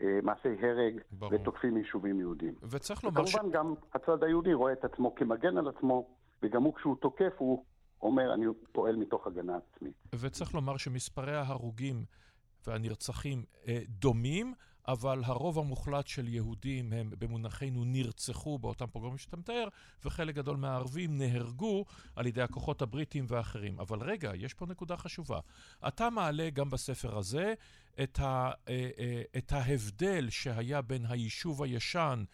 אה, מעשי הרג ברור. ותוקפים יישובים יהודיים. וצריך לומר ש... וכמובן גם הצד היהודי רואה את עצמו כמגן על עצמו, וגם הוא כשהוא תוקף הוא אומר, אני פועל מתוך הגנה עצמית. וצריך לומר שמספרי ההרוגים והנרצחים אה, דומים, אבל הרוב המוחלט של יהודים הם במונחנו נרצחו באותם פוגרומים שאתה מתאר, וחלק גדול מהערבים נהרגו על ידי הכוחות הבריטים ואחרים. אבל רגע, יש פה נקודה חשובה. אתה מעלה גם בספר הזה את, ה, אה, אה, את ההבדל שהיה בין היישוב הישן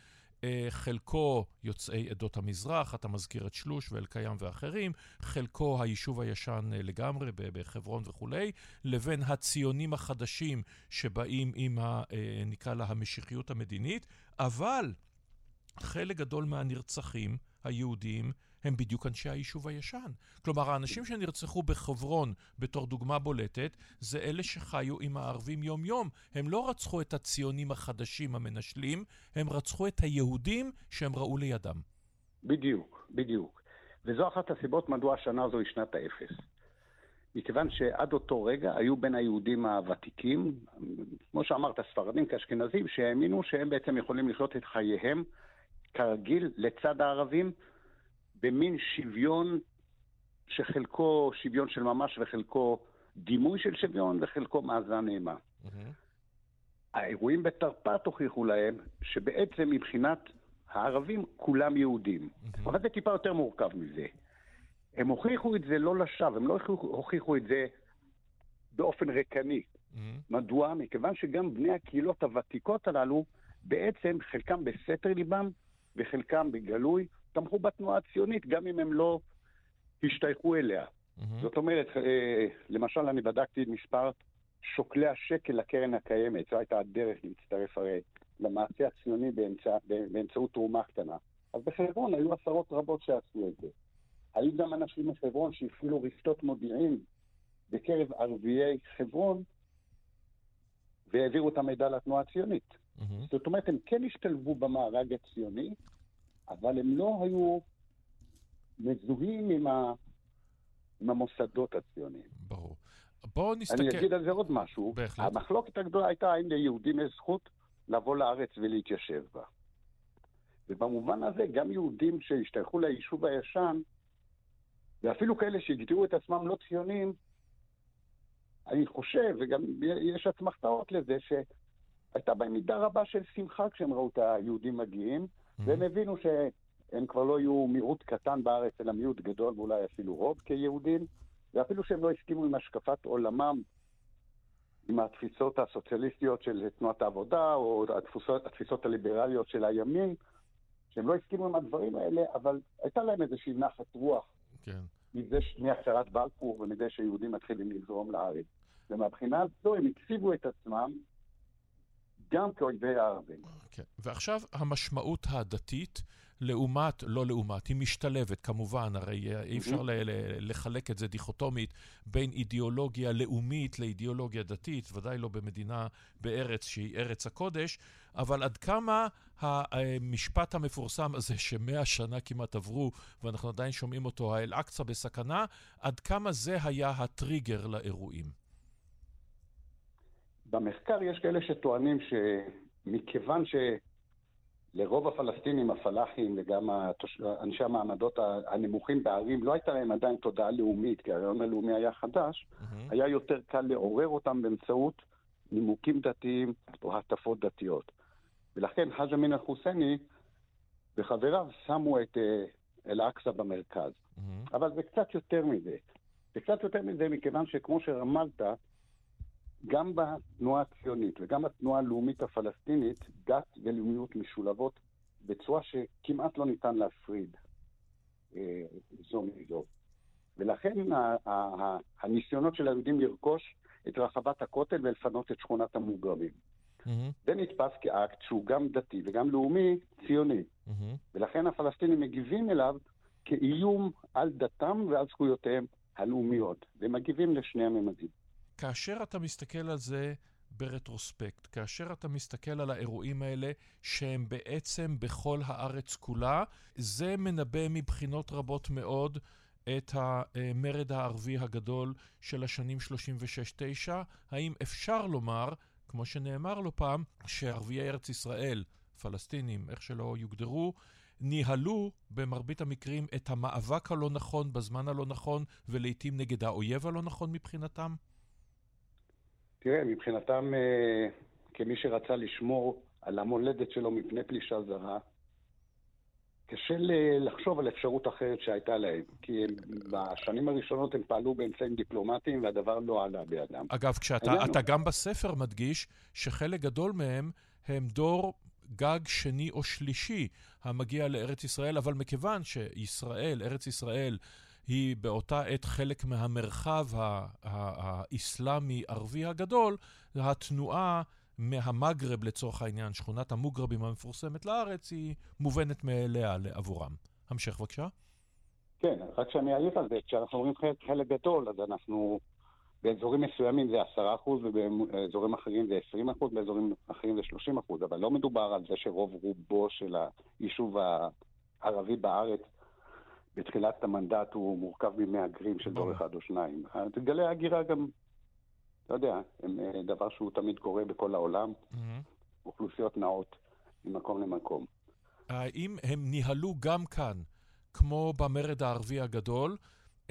חלקו יוצאי עדות המזרח, אתה מזכיר את שלוש ואלקיים ואחרים, חלקו היישוב הישן אה, לגמרי בחברון וכולי, לבין הציונים החדשים שבאים עם, ה, אה, נקרא לה, המשיחיות המדינית, אבל חלק גדול מהנרצחים היהודים הם בדיוק אנשי היישוב הישן. כלומר, האנשים שנרצחו בחברון בתור דוגמה בולטת, זה אלה שחיו עם הערבים יום-יום. הם לא רצחו את הציונים החדשים המנשלים, הם רצחו את היהודים שהם ראו לידם. בדיוק, בדיוק. וזו אחת הסיבות מדוע השנה הזו היא שנת האפס. מכיוון שעד אותו רגע היו בין היהודים הוותיקים, כמו שאמרת, ספרדים כאשכנזים, שהאמינו שהם בעצם יכולים לחיות את חייהם כרגיל לצד הערבים, במין שוויון שחלקו שוויון של ממש וחלקו דימוי של שוויון וחלקו מאזן אימה. האירועים בתרפ"ט הוכיחו להם שבעצם מבחינת הערבים כולם יהודים. אבל זה טיפה יותר מורכב מזה. הם הוכיחו את זה לא לשווא, הם לא הוכיחו, את זה באופן ריקני. מדוע? מכיוון שגם בני הקהילות הוותיקות הללו, בעצם חלקם בסתר ליבם וחלקם בגלוי, תמכו בתנועה הציונית, גם אם הם לא השתייכו אליה. זאת אומרת, אה, למשל, אני בדקתי את מספר שוקלי השקל לקרן הקיימת, זו הייתה הדרך להצטרף הרי למעשה הציוני באמצע, באמצעות תרומה קטנה. אז בחברון היו עשרות רבות שעשו את זה. היו גם אנשים מחברון שהפעילו רשתות מודיעין בקרב ערביי חברון והעבירו את המידע לתנועה הציונית. Mm-hmm. זאת אומרת, הם כן השתלבו במארג הציוני, אבל הם לא היו מזוהים עם, ה... עם המוסדות הציוניים. ברור. בואו נסתכל... אני אגיד על זה עוד משהו. בהחלט. המחלוקת הגדולה הייתה האם ליהודים יש זכות לבוא לארץ ולהתיישב בה. ובמובן הזה, גם יהודים שהשתייכו ליישוב הישן, ואפילו כאלה שהגדירו את עצמם לא ציונים, אני חושב, וגם יש אסמכתאות לזה, שהייתה בהם מידה רבה של שמחה כשהם ראו את היהודים מגיעים. והם הבינו שהם כבר לא יהיו מיעוט קטן בארץ, אלא מיעוט גדול ואולי אפילו רוב כיהודים, ואפילו שהם לא הסכימו עם השקפת עולמם, עם התפיסות הסוציאליסטיות של תנועת העבודה, או התפיסות, התפיסות הליברליות של הימין, שהם לא הסכימו עם הדברים האלה, אבל הייתה להם איזושהי נחת רוח. כן. מזה מהצהרת בלפור ומזה שיהודים מתחילים לזרום לארץ. ומבחינה זו הם הציבו את עצמם גם כאויבי הערבים. כן. ועכשיו המשמעות הדתית, לעומת, לא לעומת, היא משתלבת כמובן, הרי אי אפשר ל- לחלק את זה דיכוטומית בין אידיאולוגיה לאומית לאידיאולוגיה דתית, ודאי לא במדינה, בארץ שהיא ארץ הקודש, אבל עד כמה המשפט המפורסם הזה, שמאה שנה כמעט עברו, ואנחנו עדיין שומעים אותו, האל-אקצא בסכנה, עד כמה זה היה הטריגר לאירועים? במחקר יש כאלה שטוענים שמכיוון שלרוב הפלסטינים, הפלאחים וגם התוש... אנשי המעמדות הנמוכים בערים, לא הייתה להם עדיין תודעה לאומית, כי הרעיון הלאומי היה חדש, mm-hmm. היה יותר קל לעורר אותם באמצעות נימוקים דתיים או הטפות דתיות. ולכן חאג' אמין אל-חוסייני וחבריו שמו את אה, אל-אקצא במרכז. Mm-hmm. אבל זה קצת יותר מזה. זה קצת יותר מזה מכיוון שכמו שרמזת, גם בתנועה הציונית וגם בתנועה הלאומית הפלסטינית, דת ולאומיות משולבות בצורה שכמעט לא ניתן להפריד אה, זו מזו. ולכן הניסיונות של היהודים לרכוש את רחבת הכותל ולפנות את שכונת המוגרבים. Mm-hmm. זה נתפס כאקט שהוא גם דתי וגם לאומי ציוני. Mm-hmm. ולכן הפלסטינים מגיבים אליו כאיום על דתם ועל זכויותיהם הלאומיות, ומגיבים לשני הממדים. כאשר אתה מסתכל על זה ברטרוספקט, כאשר אתה מסתכל על האירועים האלה, שהם בעצם בכל הארץ כולה, זה מנבא מבחינות רבות מאוד את המרד הערבי הגדול של השנים 36-9. האם אפשר לומר, כמו שנאמר לא פעם, שערביי ארץ ישראל, פלסטינים, איך שלא יוגדרו, ניהלו במרבית המקרים את המאבק הלא נכון בזמן הלא נכון, ולעיתים נגד האויב הלא נכון מבחינתם? תראה, מבחינתם, אה, כמי שרצה לשמור על המולדת שלו מפני פלישה זרה, קשה לחשוב על אפשרות אחרת שהייתה להם, כי הם, בשנים הראשונות הם פעלו באמצעים דיפלומטיים והדבר לא עלה בידם. אגב, כשאתה גם בספר מדגיש שחלק גדול מהם הם דור גג שני או שלישי המגיע לארץ ישראל, אבל מכיוון שישראל, ארץ ישראל, היא באותה עת חלק מהמרחב האסלאמי-ערבי הגדול, התנועה מהמגרב לצורך העניין, שכונת המוגרבים המפורסמת לארץ, היא מובנת מאליה עבורם. המשך בבקשה. כן, רק שאני אעיר על זה, כשאנחנו אומרים חלק, חלק גדול, אז אנחנו באזורים מסוימים זה 10 אחוז, ובאזורים אחרים זה 20 אחוז, באזורים אחרים זה 30 אחוז, אבל לא מדובר על זה שרוב רובו של היישוב הערבי בארץ בתחילת המנדט הוא מורכב ממהגרים של דור. אחד או שניים. גלי ההגירה גם, אתה יודע, הם אה, דבר שהוא תמיד קורה בכל העולם. אוכלוסיות נעות ממקום למקום. האם הם ניהלו גם כאן, כמו במרד הערבי הגדול,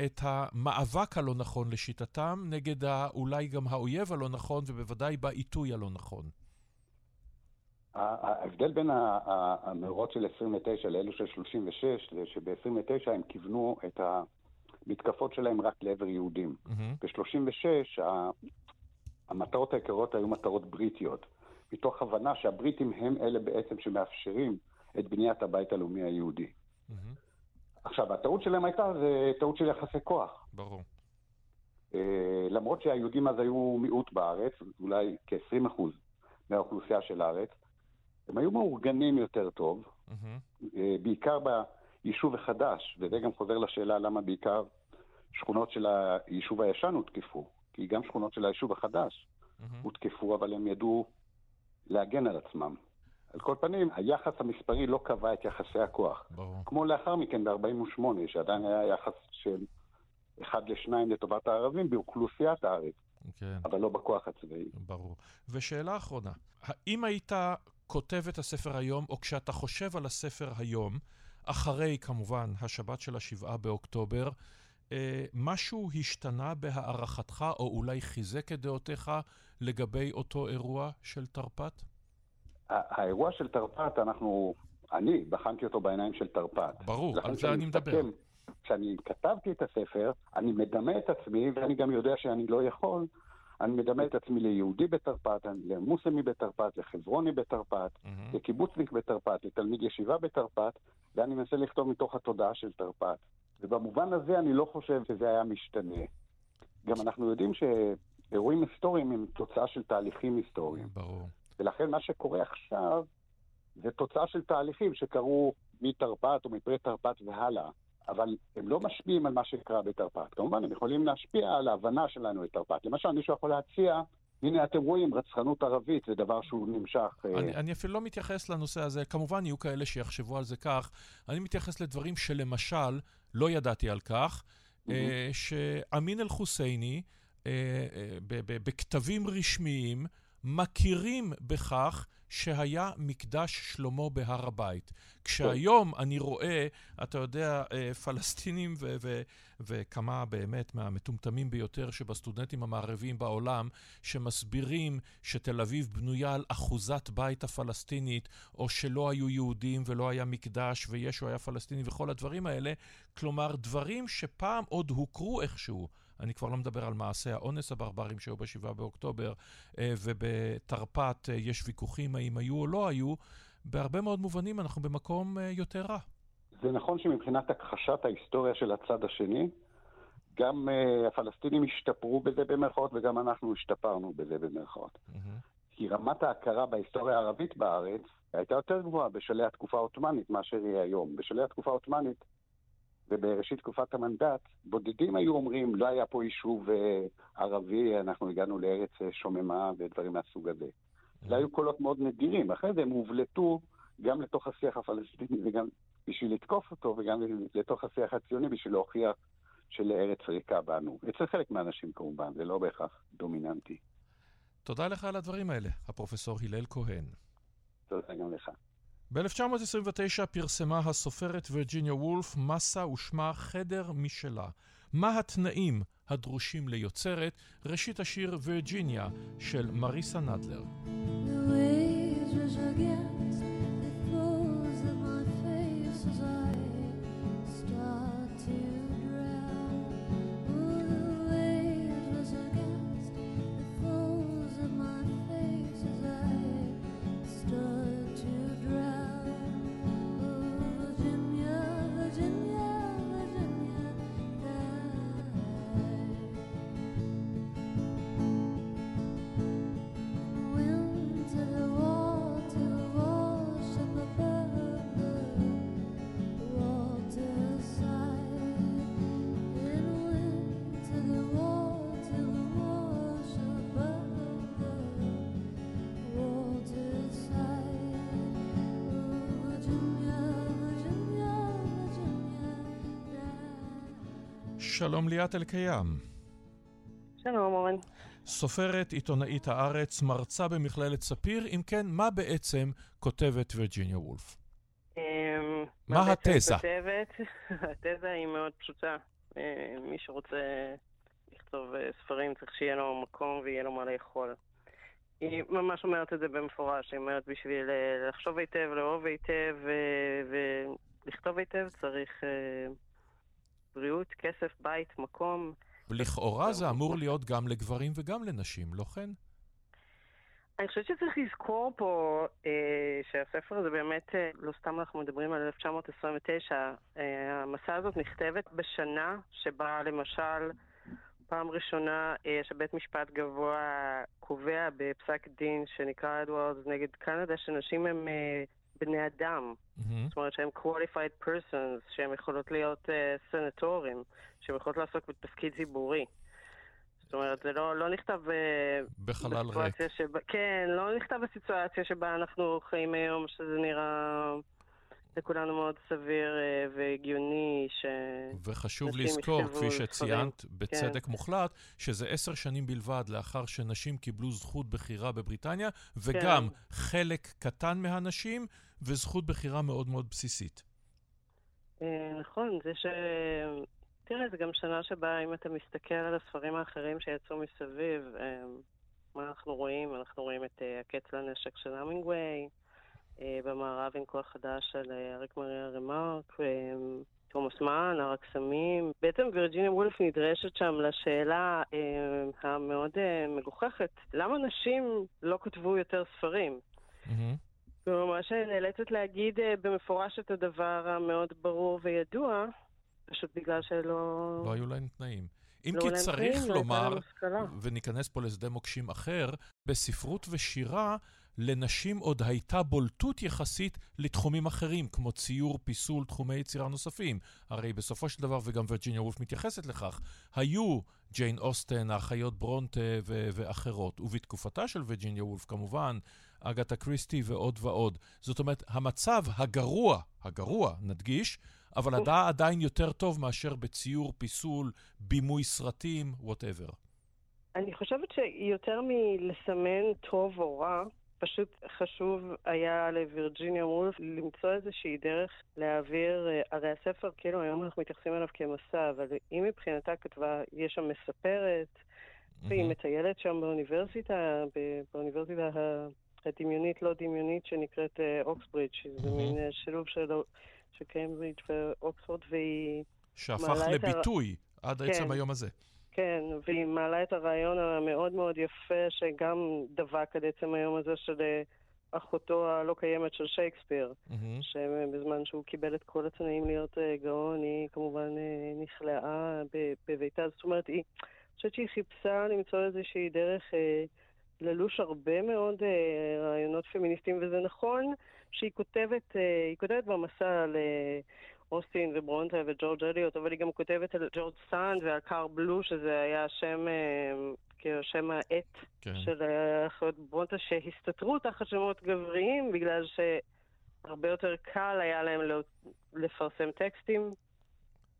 את המאבק הלא נכון לשיטתם נגד אולי גם האויב הלא נכון, ובוודאי בעיתוי הלא נכון? ההבדל בין המאורות של 29 לאלו של 36, זה שב-29 הם כיוונו את המתקפות שלהם רק לעבר יהודים. מהמם. ב-36 המטרות העיקריות היו מטרות בריטיות, מתוך הבנה שהבריטים הם אלה בעצם שמאפשרים את בניית הבית הלאומי היהודי. עכשיו, הטעות שלהם הייתה, זה טעות של יחסי כוח. ברור. אה, למרות שהיהודים אז היו מיעוט בארץ, אולי כ-20% מהאוכלוסייה של הארץ, הם היו מאורגנים יותר טוב. אה, בעיקר ביישוב החדש, וזה גם חוזר לשאלה למה בעיקר שכונות של היישוב הישן הותקפו, כי גם שכונות של היישוב החדש מהמם. הותקפו, אבל הם ידעו להגן על עצמם. על כל פנים, היחס המספרי לא קבע את יחסי הכוח. ברור. כמו לאחר מכן ב-48, שעדיין היה יחס של אחד לשניים לטובת הערבים באוכלוסיית הארץ, כן. אבל לא בכוח הצבאי. ברור. ושאלה אחרונה, האם היית כותב את הספר היום, או כשאתה חושב על הספר היום, אחרי כמובן השבת של השבעה באוקטובר, אה, משהו השתנה בהערכתך, או אולי חיזק את דעותיך לגבי אותו אירוע של תרפ"ט? האירוע של תרפ"ט, אנחנו, אני בחנתי אותו בעיניים של תרפ"ט. ברור, על זה אני מדבר. כשאני כתבתי את הספר, אני מדמה את עצמי, ואני גם יודע שאני לא יכול, אני מדמה את עצמי ליהודי בתרפ"ט, למוסלמי בתרפ"ט, לחברוני בתרפ"ט, מהמם. לקיבוצניק בתרפ"ט, לתלמיד ישיבה בתרפ"ט, ואני מנסה לכתוב מתוך התודעה של תרפ"ט. ובמובן הזה אני לא חושב שזה היה משתנה. גם אנחנו יודעים שאירועים היסטוריים הם תוצאה של תהליכים היסטוריים. ברור. ולכן מה שקורה עכשיו זה תוצאה של תהליכים שקרו מתרפ"ט או מפרה תרפ"ט והלאה, אבל הם לא משפיעים על מה שקרה בתרפ"ט. כמובן, הם יכולים להשפיע על ההבנה שלנו את תרפ"ט. למשל, מישהו יכול להציע, הנה אתם רואים, רצחנות ערבית זה דבר שהוא נמשך. אה, אני, אני אפילו לא מתייחס לנושא הזה, כמובן יהיו כאלה שיחשבו על זה כך. אני מתייחס לדברים שלמשל, לא ידעתי על כך, אה, שאמין אל-חוסייני, אה, אה, בכתבים רשמיים, מכירים בכך שהיה מקדש שלמה בהר הבית. כשהיום אני רואה, אתה יודע, אה, פלסטינים ו- ו- וכמה באמת מהמטומטמים ביותר שבסטודנטים המערביים בעולם, שמסבירים שתל אביב בנויה על אחוזת בית הפלסטינית, או שלא היו יהודים ולא היה מקדש וישו היה פלסטיני וכל הדברים האלה, כלומר, דברים שפעם עוד הוכרו איכשהו. אני כבר לא מדבר על מעשי האונס הברברים שהיו ב-7 באוקטובר, אה, ובתרפ"ט אה, יש ויכוחים האם היו או לא היו. בהרבה מאוד מובנים אנחנו במקום אה, יותר רע. זה נכון שמבחינת הכחשת ההיסטוריה של הצד השני, גם uh, הפלסטינים השתפרו בזה במרכאות וגם אנחנו השתפרנו בזה במרכאות. מהמם. כי רמת ההכרה בהיסטוריה הערבית בארץ הייתה יותר גבוהה בשלהי התקופה העות'מאנית מאשר היא היום. בשלהי התקופה העות'מאנית ובראשית תקופת המנדט, בודדים היו אומרים, לא היה פה יישוב אה, ערבי, אנחנו הגענו לארץ אה, שוממה ודברים מהסוג הזה. זה היו קולות מאוד נדירים. אחרי זה הם הובלטו גם לתוך השיח הפלסטיני וגם בשביל לתקוף אותו, וגם לתוך השיח הציוני בשביל להוכיח שלארץ ריקה בנו. אצל חלק מהאנשים כמובן, זה לא בהכרח דומיננטי. תודה לך על הדברים האלה, הפרופסור הלל כהן. תודה גם לך. ב-1929 פרסמה הסופרת וירג'יניה וולף מסה ושמה חדר משלה. מה התנאים הדרושים ליוצרת? ראשית השיר וירג'יניה של מריסה נדלר. The waves שלום ליאת אלקיים. שלום, אורן. סופרת, עיתונאית הארץ, מרצה במכללת ספיר. אם כן, מה בעצם כותבת וירג'יניה וולף? אמ, מה התזה? כותבת? התזה היא מאוד פשוטה. אה, מי שרוצה לכתוב אה, ספרים צריך שיהיה לו מקום ויהיה לו מה לאכול. היא ממש אומרת את זה במפורש, היא אומרת בשביל אה, לחשוב היטב, לאהוב היטב ולכתוב היטב צריך בריאות, כסף, בית, מקום. לכאורה זה אמור להיות גם לגברים וגם לנשים, לא כן? אני חושבת שצריך לזכור פה אה, שהספר הזה באמת, אה, לא סתם אנחנו מדברים על 1929, אה, המסע הזאת נכתבת בשנה שבה למשל פעם ראשונה אה, שבית משפט גבוה קובע בפסק דין שנקרא אדוארדס נגד קנדה שנשים הם אה, בני אדם. זאת אומרת שהם qualified persons, שהם יכולות להיות uh, סנטורים, שהם יכולות לעסוק בתפקיד ציבורי. זאת אומרת, זה לא, לא נכתב uh, בחלל ריק. שבה, כן, לא נכתב בסיטואציה שבה אנחנו חיים היום, שזה נראה לכולנו מאוד סביר uh, והגיוני, ש... וחשוב לזכור, כפי. שציינת בצדק כן. מוחלט, שזה עשר שנים בלבד לאחר שנשים קיבלו זכות בחירה בבריטניה, וגם חלק קטן מהנשים, וזכות בחירה מאוד מאוד בסיסית. אה, נכון, זה ש... תראה, זו גם שנה שבה אם אתה מסתכל על הספרים האחרים שיצאו מסביב, אה, מה אנחנו רואים? אנחנו רואים את אה, הקץ לנשק של המינגווי, אה, במערב עם כוח חדש של אה, אריק מריה רמרק, אה, תומאס מן, הר הקסמים. בעצם וירג'יניה וולף נדרשת שם לשאלה אה, המאוד אה, מגוחכת, למה נשים לא כתבו יותר ספרים? וממש נאלצת להגיד אה, במפורש את הדבר המאוד ברור וידוע, פשוט בגלל שלא... לא היו להם תנאים. אם לא כי צריך תנאים, לא לומר. וניכנס פה לשדה מוקשים אחר, בספרות ושירה לנשים עוד הייתה בולטות יחסית לתחומים אחרים, כמו ציור, פיסול, תחומי יצירה נוספים. הרי בסופו של דבר, וגם וירג'יניה וולף מתייחסת לכך, היו ג'יין אוסטן, האחיות ברונטה ו- ואחרות. ובתקופתה של וירג'יניה וולף, כמובן, אגתה קריסטי ועוד ועוד. זאת אומרת, המצב הגרוע, הגרוע, נדגיש, אבל עדה עדיין יותר טוב מאשר בציור, פיסול, בימוי סרטים, whatever. אני חושבת שיותר מלסמן טוב או רע, פשוט חשוב היה לווירג'יניה וולף למצוא איזושהי דרך להעביר, אה, הרי הספר, כאילו היום אנחנו מתייחסים אליו כמסה, אבל היא מבחינתה כתבה, יש שם מספרת, והיא מטיילת שם באוניברסיטה, באוניברסיטה הדמיונית, לא דמיונית, שנקראת אה, אוקסברידג', שזה מין אה, שילוב של של קיימברידג' ואוקספורד, והיא... שהפך לביטוי עד עצם כן. היום הזה. כן, והיא מעלה את הרעיון המאוד מאוד יפה, שגם דבק עד עצם היום הזה של אה, אחותו הלא קיימת של שייקספיר, שבזמן שהוא קיבל את כל התנאים להיות אה, גאון, היא כמובן אה, נכלאה בביתה. זאת אומרת, היא, אני חושבת שהיא חיפשה למצוא איזושהי דרך ללוש הרבה מאוד אה, רעיונות פמיניסטיים, וזה נכון שהיא כותבת, אה, היא כותבת במסה על... אה, אוסטין וברונטה וג'ורג' אליוט, אבל היא גם כותבת על ג'ורג' סאנד ועל קארר בל, שזה היה השם, אה, כאילו שם העט כן. של האחיות ברונטה, שהסתתרו תחת שמות גבריים, בגלל שהרבה יותר קל היה להם לא- לפרסם טקסטים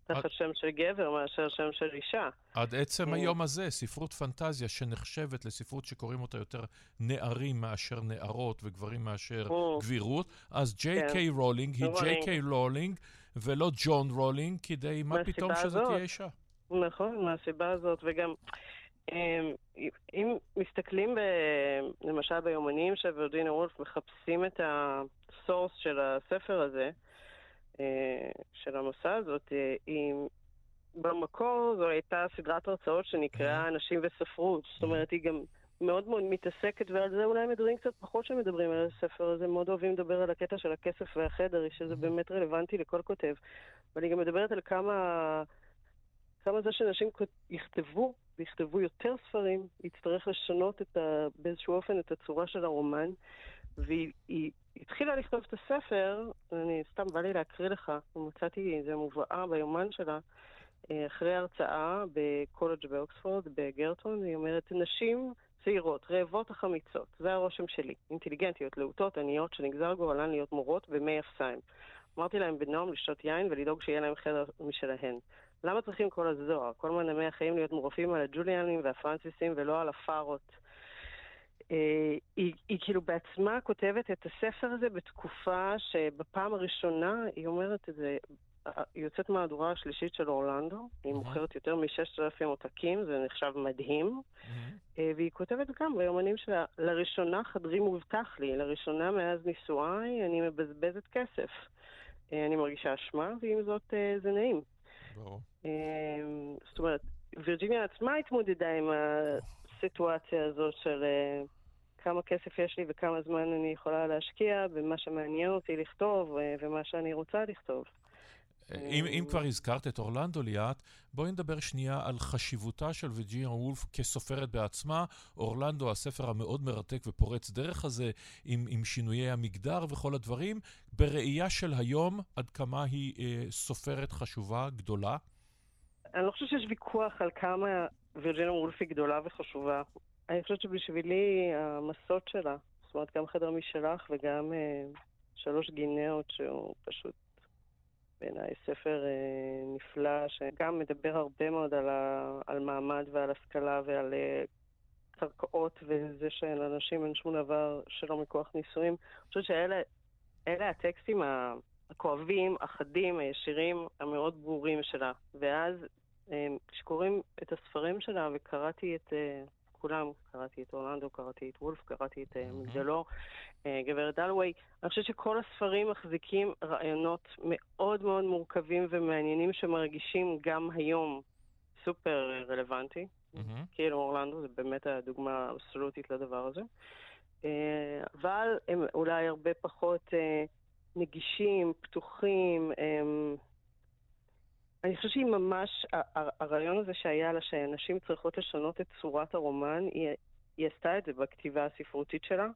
תחת שם של גבר מאשר שם של אישה. עד עצם אה. היום הזה, ספרות פנטזיה שנחשבת לספרות שקוראים אותה יותר נערים מאשר נערות וגברים מאשר. גבירות, אז ג'יי כן. קיי רולינג היא. ג'יי קיי רולינג ולא ג'ון רולינג, כדי מה פתאום שזה הזאת. תהיה אישה. נכון, מהסיבה הזאת, וגם אמ, אם מסתכלים ב, למשל ביומנים של וירג'יניה וולף, מחפשים את ה source של הספר הזה, אה, של המסע הזאת, אה, היא, במקור זו הייתה סדרת הרצאות שנקראה אנשים וספרות, זאת אומרת, היא גם מאוד מאוד מתעסקת, ועל זה אולי מדברים קצת פחות שמדברים על הספר הזה, מאוד אוהבים לדבר על הקטע של הכסף והחדר, שזה באמת רלוונטי לכל כותב. אבל היא גם מדברת על כמה, כמה זה שאנשים יכתבו, ויכתבו יותר ספרים, יצטרך לשנות את ה, באיזשהו אופן את הצורה של הרומן. והיא היא התחילה לכתוב את הספר, אני סתם בא לי להקריא לך, מצאתי איזה מובאה ביומן שלה, אחרי הרצאה בקולג' באוקספורד, בגרטון, היא אומרת, נשים צעירות, רעבות אך אמיצות, זה הרושם שלי. אינטליגנטיות, להוטות, עניות, שנגזר גורלן להיות מורות במי אפסיים. אמרתי להם בנועם לשתות יין ולדאוג שיהיה להם חדר משלהן. למה צריכים כל הזוהר? כל מנעמי החיים להיות מורפים על הג'וליאנים והפרנסיסים ולא על הפארות. אה, היא, היא כאילו בעצמה כותבת את הספר הזה בתקופה שבפעם הראשונה היא אומרת את זה, אה, היא יוצאת מהדורה השלישית של אורלנדו, היא מוכרת יותר מ-6,000 עותקים, זה נחשב מדהים, אה, והיא כותבת גם ביומנים שלה, לראשונה חדרי מובטח לי, לראשונה מאז נישואיי אני מבזבזת כסף. אה, אני מרגישה אשמה, ועם זאת אה, זה נעים. ברור. זאת אומרת, וירג'יניה עצמה התמודדה עם הסיטואציה הזאת של כמה כסף יש לי וכמה זמן אני יכולה להשקיע במה שמעניין אותי לכתוב ומה שאני רוצה לכתוב. אם, אם כבר הזכרת את אורלנדו ליאת, בואי נדבר שנייה על חשיבותה של וירג'יניה וולף כסופרת בעצמה. אורלנדו, הספר המאוד מרתק ופורץ דרך הזה, עם, עם שינויי המגדר וכל הדברים, בראייה של היום, עד כמה היא אה, סופרת חשובה, גדולה? אני לא חושבת שיש ויכוח על כמה וירג'יניה וולף היא גדולה וחשובה. אני חושבת שבשבילי המסות שלה, זאת אומרת גם חדר משלך וגם אה, שלוש גינאות שהוא פשוט בעיניי ספר אה, נפלא, שגם מדבר הרבה מאוד על, ה, על מעמד ועל השכלה ועל אה, קרקעות וזה שלאנשים אין שום דבר שלא מכוח נישואים. אני חושבת שאלה אלה הטקסטים הכואבים, החדים, הישירים, המאוד ברורים שלה. ואז אה, כשקוראים את הספרים שלה, וקראתי את אה, כולם, קראתי את אורלנדו, קראתי את וולף, קראתי את אה, מגדלור, אה, גברת דלווי, אני חושבת שכל הספרים מחזיקים רעיונות מאוד מאוד מורכבים ומעניינים שמרגישים גם היום סופר רלוונטי. כאילו אורלנדו זה באמת הדוגמה האבסולוטית לדבר הזה. אה, אבל הם אולי הרבה פחות נגישים, פתוחים. הם... אני חושבת שהיא ממש, הרעיון הזה שהיה לה שנשים צריכות לשנות את צורת הרומן, היא, היא עשתה את זה בכתיבה הספרותית שלה.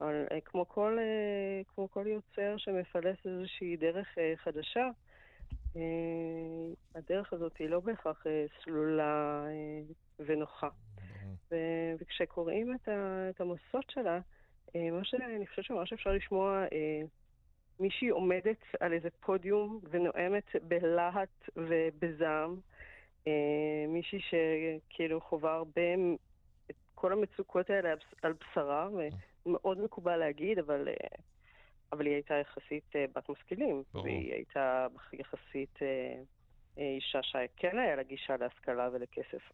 אבל אה, כמו כל, אה, כמו כל יוצר שמפלס איזושהי דרך אה, חדשה, הדרך הזאת היא לא בהכרח סלולה ונוחה. ו- וכשקוראים את, המסות שלה, מה שאני חושבת שממש אפשר לשמוע מישהי עומדת על איזה פודיום ונואמת בלהט ובזעם, אה, מישהי שכאילו חווה הרבה את כל המצוקות האלה על בש- על בשרה, ומאוד מקובל להגיד, אבל, אה, אבל היא הייתה יחסית אה, בת משכילים, ברור. והיא הייתה יחסית אה, אה, אישה שכן היה לה גישה להשכלה ולכסף.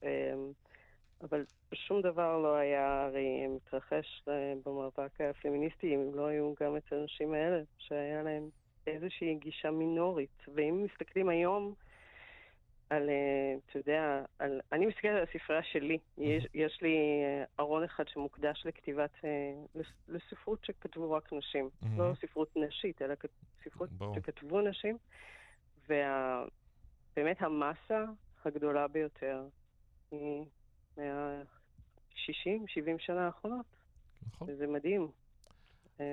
אבל שום דבר לא היה הרי מתרחש אה, במאבק הפמיניסטי אם לא היו גם את האנשים האלה, שהיה להם איזושהי גישה מינורית. ואם מסתכלים היום על, אה, אתה יודע, על, אני מסתכלת על הספרייה שלי. יש, יש לי אה, ארון אחד שמוקדש לכתיבת, לס- לספרות שכתבו רק נשים. Mhm. לא ספרות נשית, אלא ספרות ברור. שכתבו נשים. ובאמת המסה הגדולה ביותר היא מה-60, 70 שנה האחרונות. נכון. וזה מדהים. אה,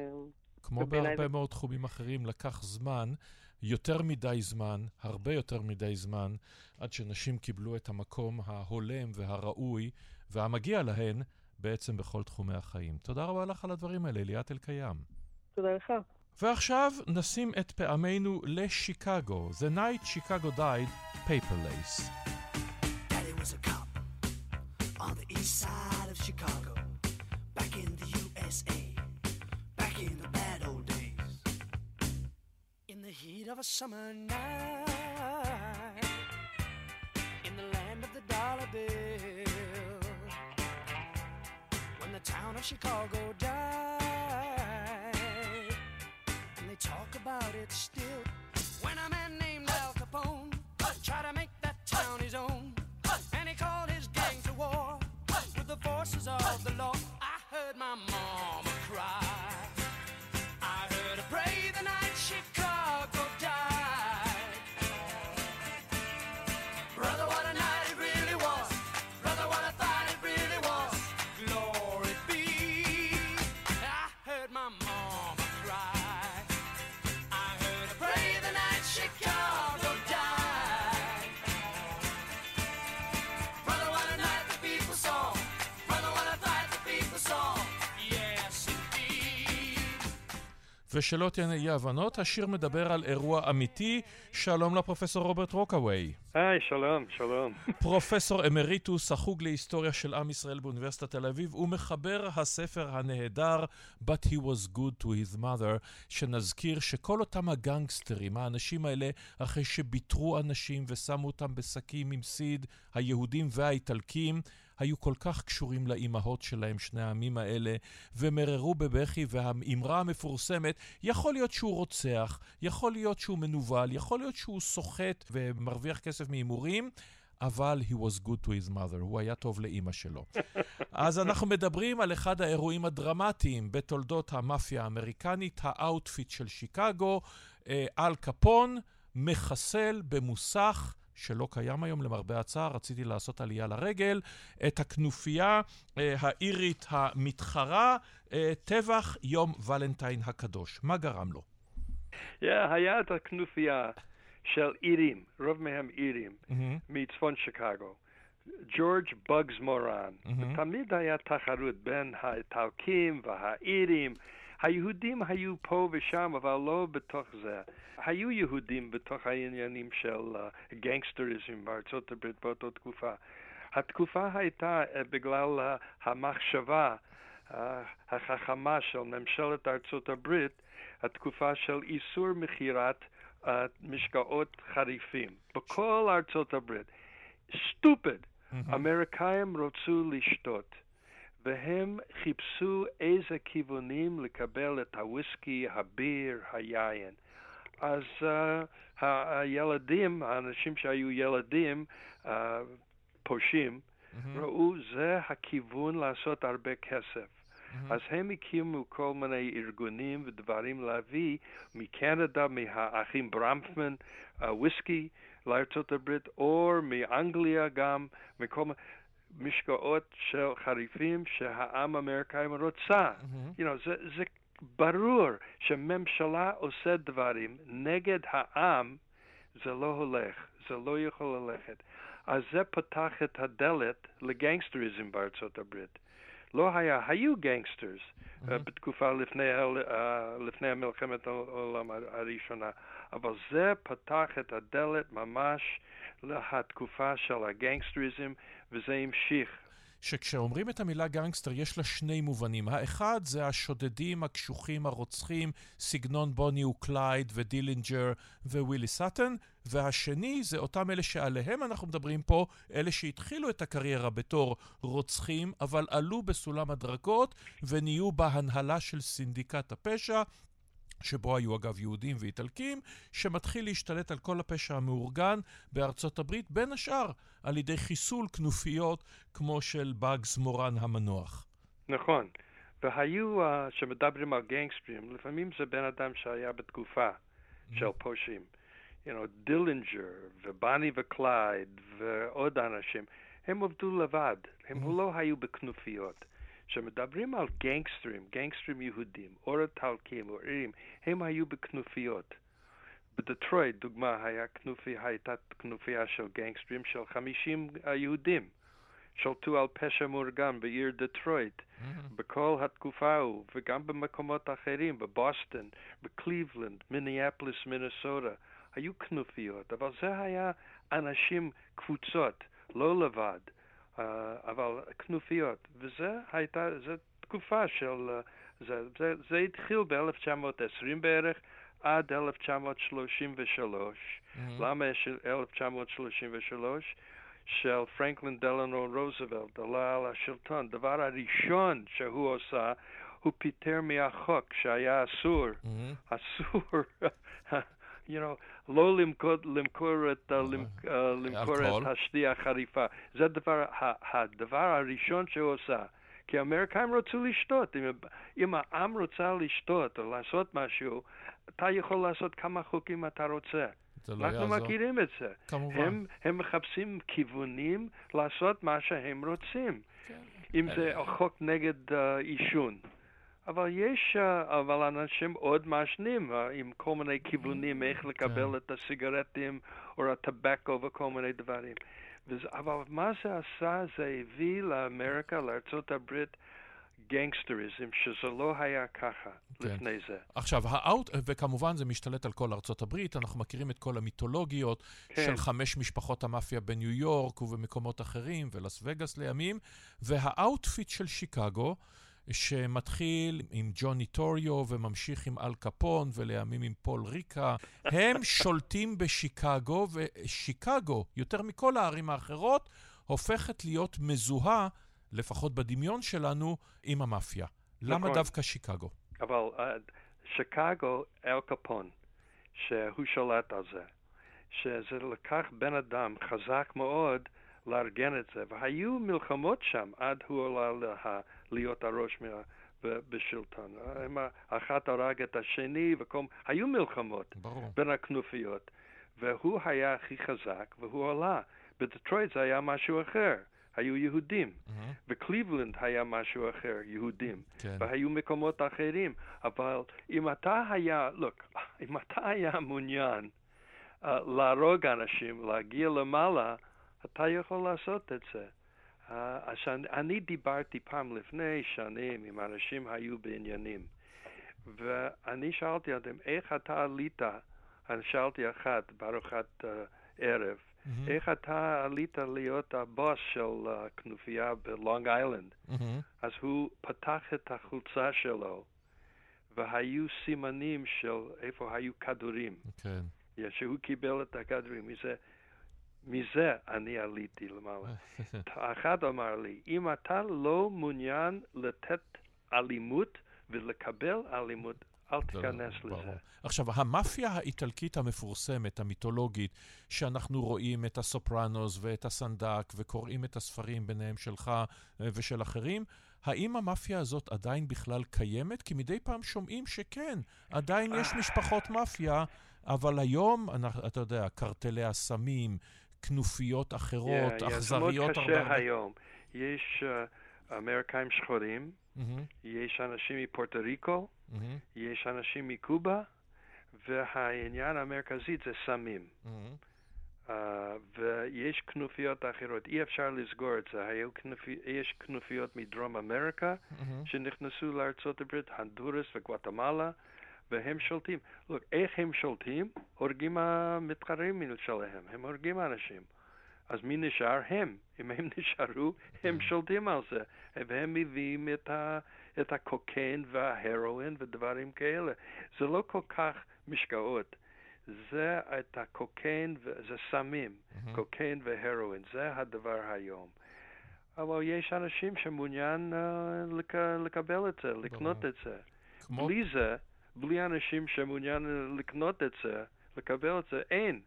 כמו בהרבה זה- מאוד תחומים אחרים, לקח זמן, יותר מדי זמן, הרבה יותר מדי זמן, עד שנשים קיבלו את המקום ההולם והראוי והמגיע להן בעצם בכל תחומי החיים. תודה רבה לך על הדברים האלה, ליאת אלקיים. תודה לך. ועכשיו נשים את פעמינו לשיקגו. The night Chicago died, paper lace. On the east side of Chicago, back in the USA, back in the bad old days. In the heat of a summer night, in the land of the dollar bill, when the town of Chicago died, and they talk about it still. When a man named Al Capone tried to make that town his own, and he called his of the law. I heard my mama cry. ושלא תהיינה אי הבנות, השיר מדבר על אירוע אמיתי. שלום לפרופסור רוברט רוקאווי. היי, שלום, שלום. פרופסור אמריטוס, החוג להיסטוריה של עם ישראל באוניברסיטת תל אביב, ומחבר הספר הנהדר But he was good to his mother, שנזכיר שכל אותם הגנגסטרים, האנשים האלה, אחרי שביטרו אנשים ושמו אותם בשקים עם סיד, היהודים והאיטלקים, היו כל כך קשורים לאימהות שלהם, שני העמים האלה, ומררו בבכי, והאמרה המפורסמת, יכול להיות שהוא רוצח, יכול להיות שהוא מנוול, יכול להיות שהוא סוחט ומרוויח כסף מהימורים, אבל he was good to his mother, הוא היה טוב לאימא שלו. אז אנחנו מדברים על אחד האירועים הדרמטיים בתולדות המאפיה האמריקנית, ה Outfit של שיקגו, אה, אל קפון מחסל במוסך. שלא קיים היום למרבה הצער, רציתי לעשות עלייה לרגל, את הכנופיה אה, האירית המתחרה, אה, טבח יום ולנטיין הקדוש. מה גרם לו? Yeah, היה את הכנופיה של אירים, רוב מהם אירים, מצפון שיקגו. ג'ורג' בגס מורן. תמיד היה תחרות בין האיטלקים והאירים. היהודים היו פה ושם, אבל לא בתוך זה. היו יהודים בתוך העניינים של uh, גנגסטריזם בארצות הברית באותה תקופה. התקופה הייתה uh, בגלל uh, המחשבה uh, החכמה של ממשלת ארצות הברית, התקופה של איסור מכירת uh, משקאות חריפים בכל ארצות הברית. סטופד. אמריקאים רצו לשתות. והם חיפשו איזה כיוונים לקבל את הוויסקי, הביר, היין. אז uh, הילדים, האנשים שהיו ילדים, uh, פושעים, mm-hmm. ראו זה הכיוון לעשות הרבה כסף. Mm-hmm. אז הם הקימו כל מיני ארגונים ודברים להביא מקנדה, מהאחים ברמפמן, uh, וויסקי לארצות הברית, או מאנגליה גם, מכל מיני... משקאות של חריפים שהעם האמריקאי רוצה. Mm-hmm. You know, זה, זה ברור שממשלה עושה דברים נגד העם, זה לא הולך, זה לא יכול ללכת. אז זה פתח את הדלת לגנגסטריזם בארצות הברית. לא היה, היו גנגסטרס mm-hmm. uh, בתקופה לפני, uh, לפני מלחמת העולם הראשונה, אבל זה פתח את הדלת ממש לתקופה של הגנגסטריזם, וזה המשיך. שכשאומרים את המילה גנגסטר יש לה שני מובנים. האחד זה השודדים, הקשוחים, הרוצחים, סגנון בוני וקלייד ודילינג'ר ווילי סאטן, והשני זה אותם אלה שעליהם אנחנו מדברים פה, אלה שהתחילו את הקריירה בתור רוצחים, אבל עלו בסולם הדרגות ונהיו בהנהלה של סינדיקט הפשע, שבו היו אגב יהודים ואיטלקים, שמתחיל להשתלט על כל הפשע המאורגן בארצות הברית, בין השאר על ידי חיסול כנופיות כמו של באגס מורן המנוח. נכון. והיו, uh, שמדברים על גנגסטרים, לפעמים זה בן אדם שהיה בתקופה mm-hmm. של פושעים. You know, דילינג'ר ובוני וקלייד ועוד אנשים, הם עבדו לבד, הם mm-hmm. לא היו בכנופיות. כשמדברים על גנגסטרים, גנגסטרים יהודים, או איטלקים או אירים, הם היו בכנופיות. בדטרויט, דוגמה, היה כנופי, הייתה כנופיה של גנגסטרים של 50 יהודים. שלטו על פשע מאורגן בעיר דטרויט, mm-hmm. בכל התקופה ההוא, וגם במקומות אחרים, בבוסטון, בקליבלנד, מיניאפליס, מינסוטה. היו כנופיות, אבל זה היה אנשים, קבוצות, לא לבד. Uh, אבל כנופיות, וזה הייתה, זו תקופה של, uh, זה, זה, זה התחיל ב-1920 בערך עד 1933. Mm-hmm. למה יש 1933? של פרנקלין דלנו רוזוולט עלה על השלטון. דבר הראשון שהוא עושה, הוא פיטר מהחוק שהיה אסור. Mm-hmm. אסור you know, לא למכור, למכור, את, uh, למכור את השתייה החריפה. זה הדבר, הדבר הראשון שהוא עושה. כי האמריקאים רצו לשתות. אם, אם העם רוצה לשתות או לעשות משהו, אתה יכול לעשות כמה חוקים אתה רוצה. זה לא אנחנו יעזור. מכירים את זה. כמובן. הם, הם מחפשים כיוונים לעשות מה שהם רוצים. כן. אם זה חוק נגד uh, עישון. אבל יש, uh, אבל אנשים עוד מעשנים uh, עם כל מיני כיוונים איך לקבל את הסיגרטים או הטבקו וכל מיני דברים. וזה, אבל מה זה עשה? זה הביא לאמריקה, לארצות הברית, גנגסטריזם, שזה לא היה ככה כן. לפני זה. עכשיו, ה out, וכמובן זה משתלט על כל ארצות הברית, אנחנו מכירים את כל המיתולוגיות כן. של חמש משפחות המאפיה בניו יורק ובמקומות אחרים, ולאס וגאס לימים, והאוטפיט של שיקגו, שמתחיל עם ג'וני טוריו וממשיך עם אל קפון ולימים עם פול ריקה, הם שולטים בשיקגו, ושיקגו, יותר מכל הערים האחרות, הופכת להיות מזוהה, לפחות בדמיון שלנו, עם המאפיה. למה נכון. דווקא שיקגו? אבל uh, שיקגו, אל קפון, שהוא שולט על זה, שזה לקח בן אדם חזק מאוד לארגן את זה, והיו מלחמות שם עד הוא עלה לה, להיות הראש מה, ב, בשלטון. הם, אחת הרג את השני, וכל, היו מלחמות ברור. בין הכנופיות, והוא היה הכי חזק, והוא עלה. בדטרויט זה היה משהו אחר, היו יהודים. בקליבלנד היה משהו אחר, יהודים. כן. והיו מקומות אחרים. אבל אם אתה היה, לוק, אם אתה היה מעוניין uh, להרוג אנשים, להגיע למעלה, אתה יכול לעשות את זה. Uh, אז אני, דיברתי פעם לפני שנים עם אנשים היו בעניינים, ואני שאלתי אותם, איך אתה עלית, אני שאלתי אחת בארוחת uh, ערב, מהמם. איך אתה עלית להיות הבוס של הכנופיה בלונג איילנד? מהמם. אז הוא פתח את החולצה שלו, והיו סימנים של איפה היו כדורים. כן. שהוא קיבל את הכדורים. מזה, מזה אני עליתי למעלה. אחד אמר לי, אם אתה לא מעוניין לתת אלימות ולקבל אלימות, אל תיכנס ברור. לזה. עכשיו, המאפיה האיטלקית המפורסמת, המיתולוגית, שאנחנו רואים את הסופרנוס ואת הסנדק וקוראים את הספרים ביניהם שלך אה, ושל אחרים, האם המאפיה הזאת עדיין בכלל קיימת? כי מדי פעם שומעים שכן, עדיין יש משפחות מאפיה, אבל היום, אתה יודע, קרטלי הסמים, כנופיות אחרות, Yeah, yeah, זה מאוד אכזריות קשה הרבה... היום. יש uh, אמריקאים שחורים, מהמם, יש אנשים מפורטו ריקו, מהמם, יש אנשים מקובה, והעניין המרכזי זה סמים. מהמם. Uh, ויש כנופיות אחרות, אי אפשר לסגור את זה. היו כנופי, יש כנופיות מדרום אמריקה מהמם. שנכנסו לארצות הברית, הונדורס וגואטמלה, והם שולטים. לוק, איך הם שולטים? הורגים המתחרים שלהם, הם הורגים אנשים. אז מי נשאר? הם. אם הם נשארו, הם שולטים על זה. והם מביאים את, ה, את הקוקיין וההרואין ודברים כאלה. זה לא כל כך משקאות. זה את הקוקיין, ו- זה סמים, קוקיין והרואין, זה הדבר היום. אבל יש אנשים שמעוניין uh, לק- לקבל את זה, לקנות את זה. כמו- בלי זה, בלי אנשים שמעוניין לקנות את זה, לקבל את זה, אין.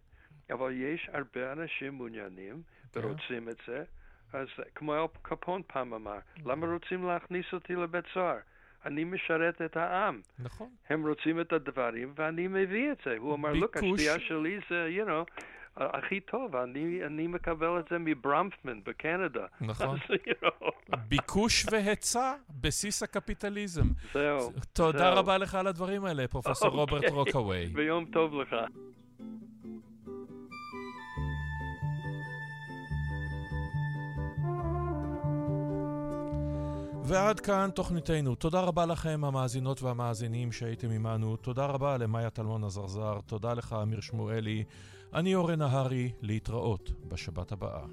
אבל יש הרבה אנשים מעוניינים כן. ורוצים את זה, אז כמו אל קפון פעם אמר, למה רוצים להכניס אותי לבית סוהר? אני משרת את העם. נכון. הם רוצים את הדברים ואני מביא את זה. הוא אמר, לוק, השתייה שלי זה, you know, הכי טוב, אני, אני מקבל את זה מברמפמן בקנדה. נכון. אז, you know, ביקוש והיצע, בסיס הקפיטליזם. זהו. תודה זהו. רבה לך על הדברים האלה, פרופסור רוברט אוקיי. רוקאווי. ויום טוב לך. ועד כאן תוכניתנו. תודה רבה לכם, המאזינות והמאזינים שהייתם עמנו. תודה רבה למאיה טלמון עזרזר. תודה לך, אמיר שמואלי. אני אורן נהרי, להתראות בשבת הבאה.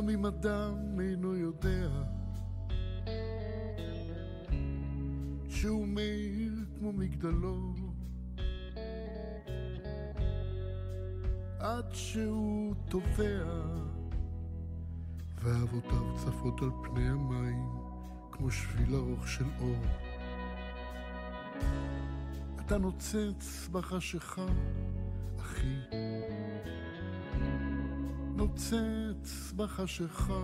לפעמים אדם אינו יודע שהוא מאיר כמו מגדלור, עד שהוא טובע, ואבותיו צפות על פני המים, כמו שביל ארוך של אור. אתה נוצץ בחשיכה, אחי. נוצץ בחשיכה.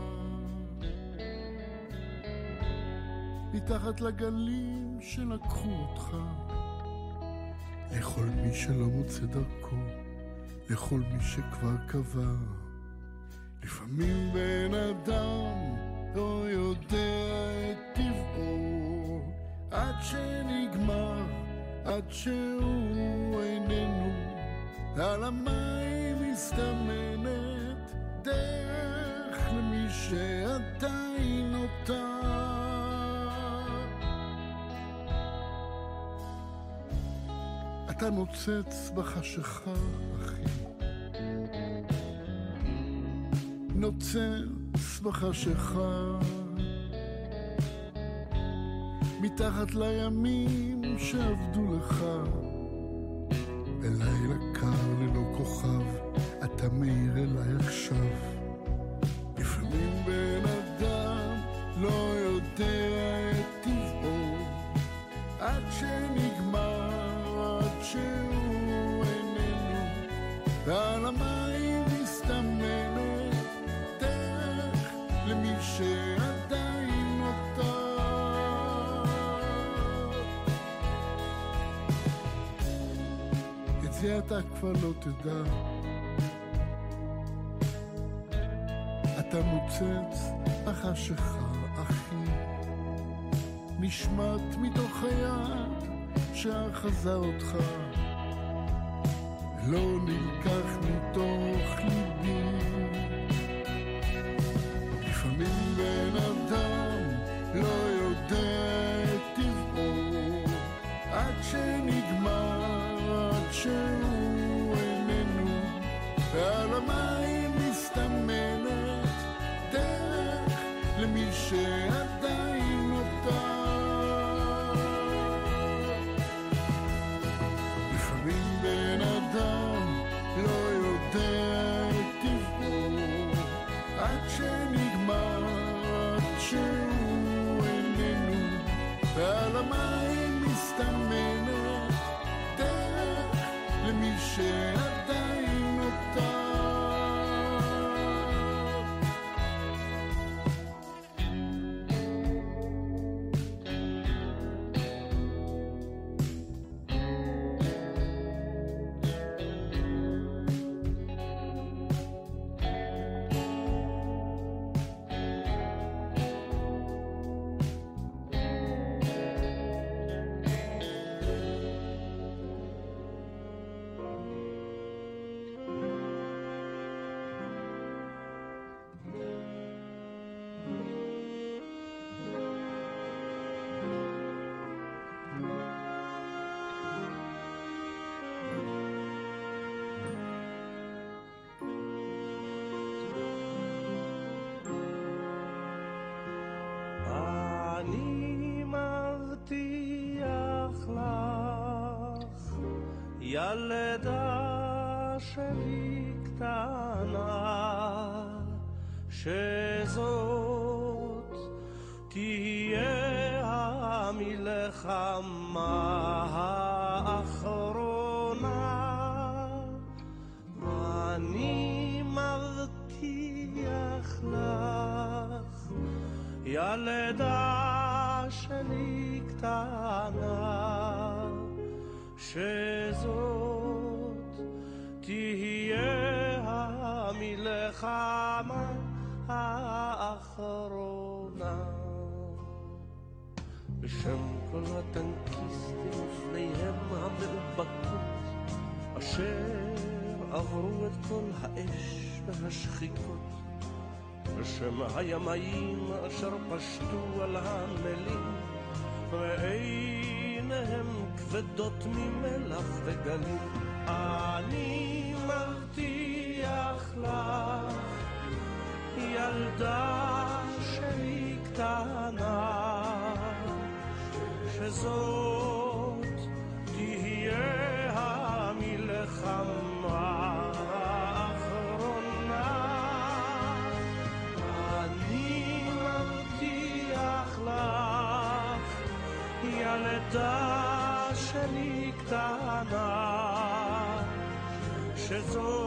מתחת לגלים שלקחו אותך. לכל מי שלא מוצא דרכו, לכל מי שכבר קבע. לפעמים בן אדם לא יודע את טבעו, עד שנגמר, עד שהוא איננו. על המים מסתמנת דרך למי שעדיין נותר. אתה נוצץ בחשיכה, אחי. נוצץ בחשיכה. מתחת לימים שעבדו לך. בלילה קר ללא כוכב, אתה מאיר אליי עכשיו. לפעמים בן אדם לא יודע את טבעו, עד שנגמר, עד שהוא איננו, ועל המים מסתמנת דרך למי שעדיין אתה כבר לא תדע. אתה מוצץ בחשיכה, אחי. נשמט מתוך היד שאחזה אותך. לא נלקח מתוך ליבי. לפעמים בן אדם למי הימאים אשר פשטו על הנמלים, ועיניהם כבדות ממלח וגלים. ילדה שלי קטנה, שזאת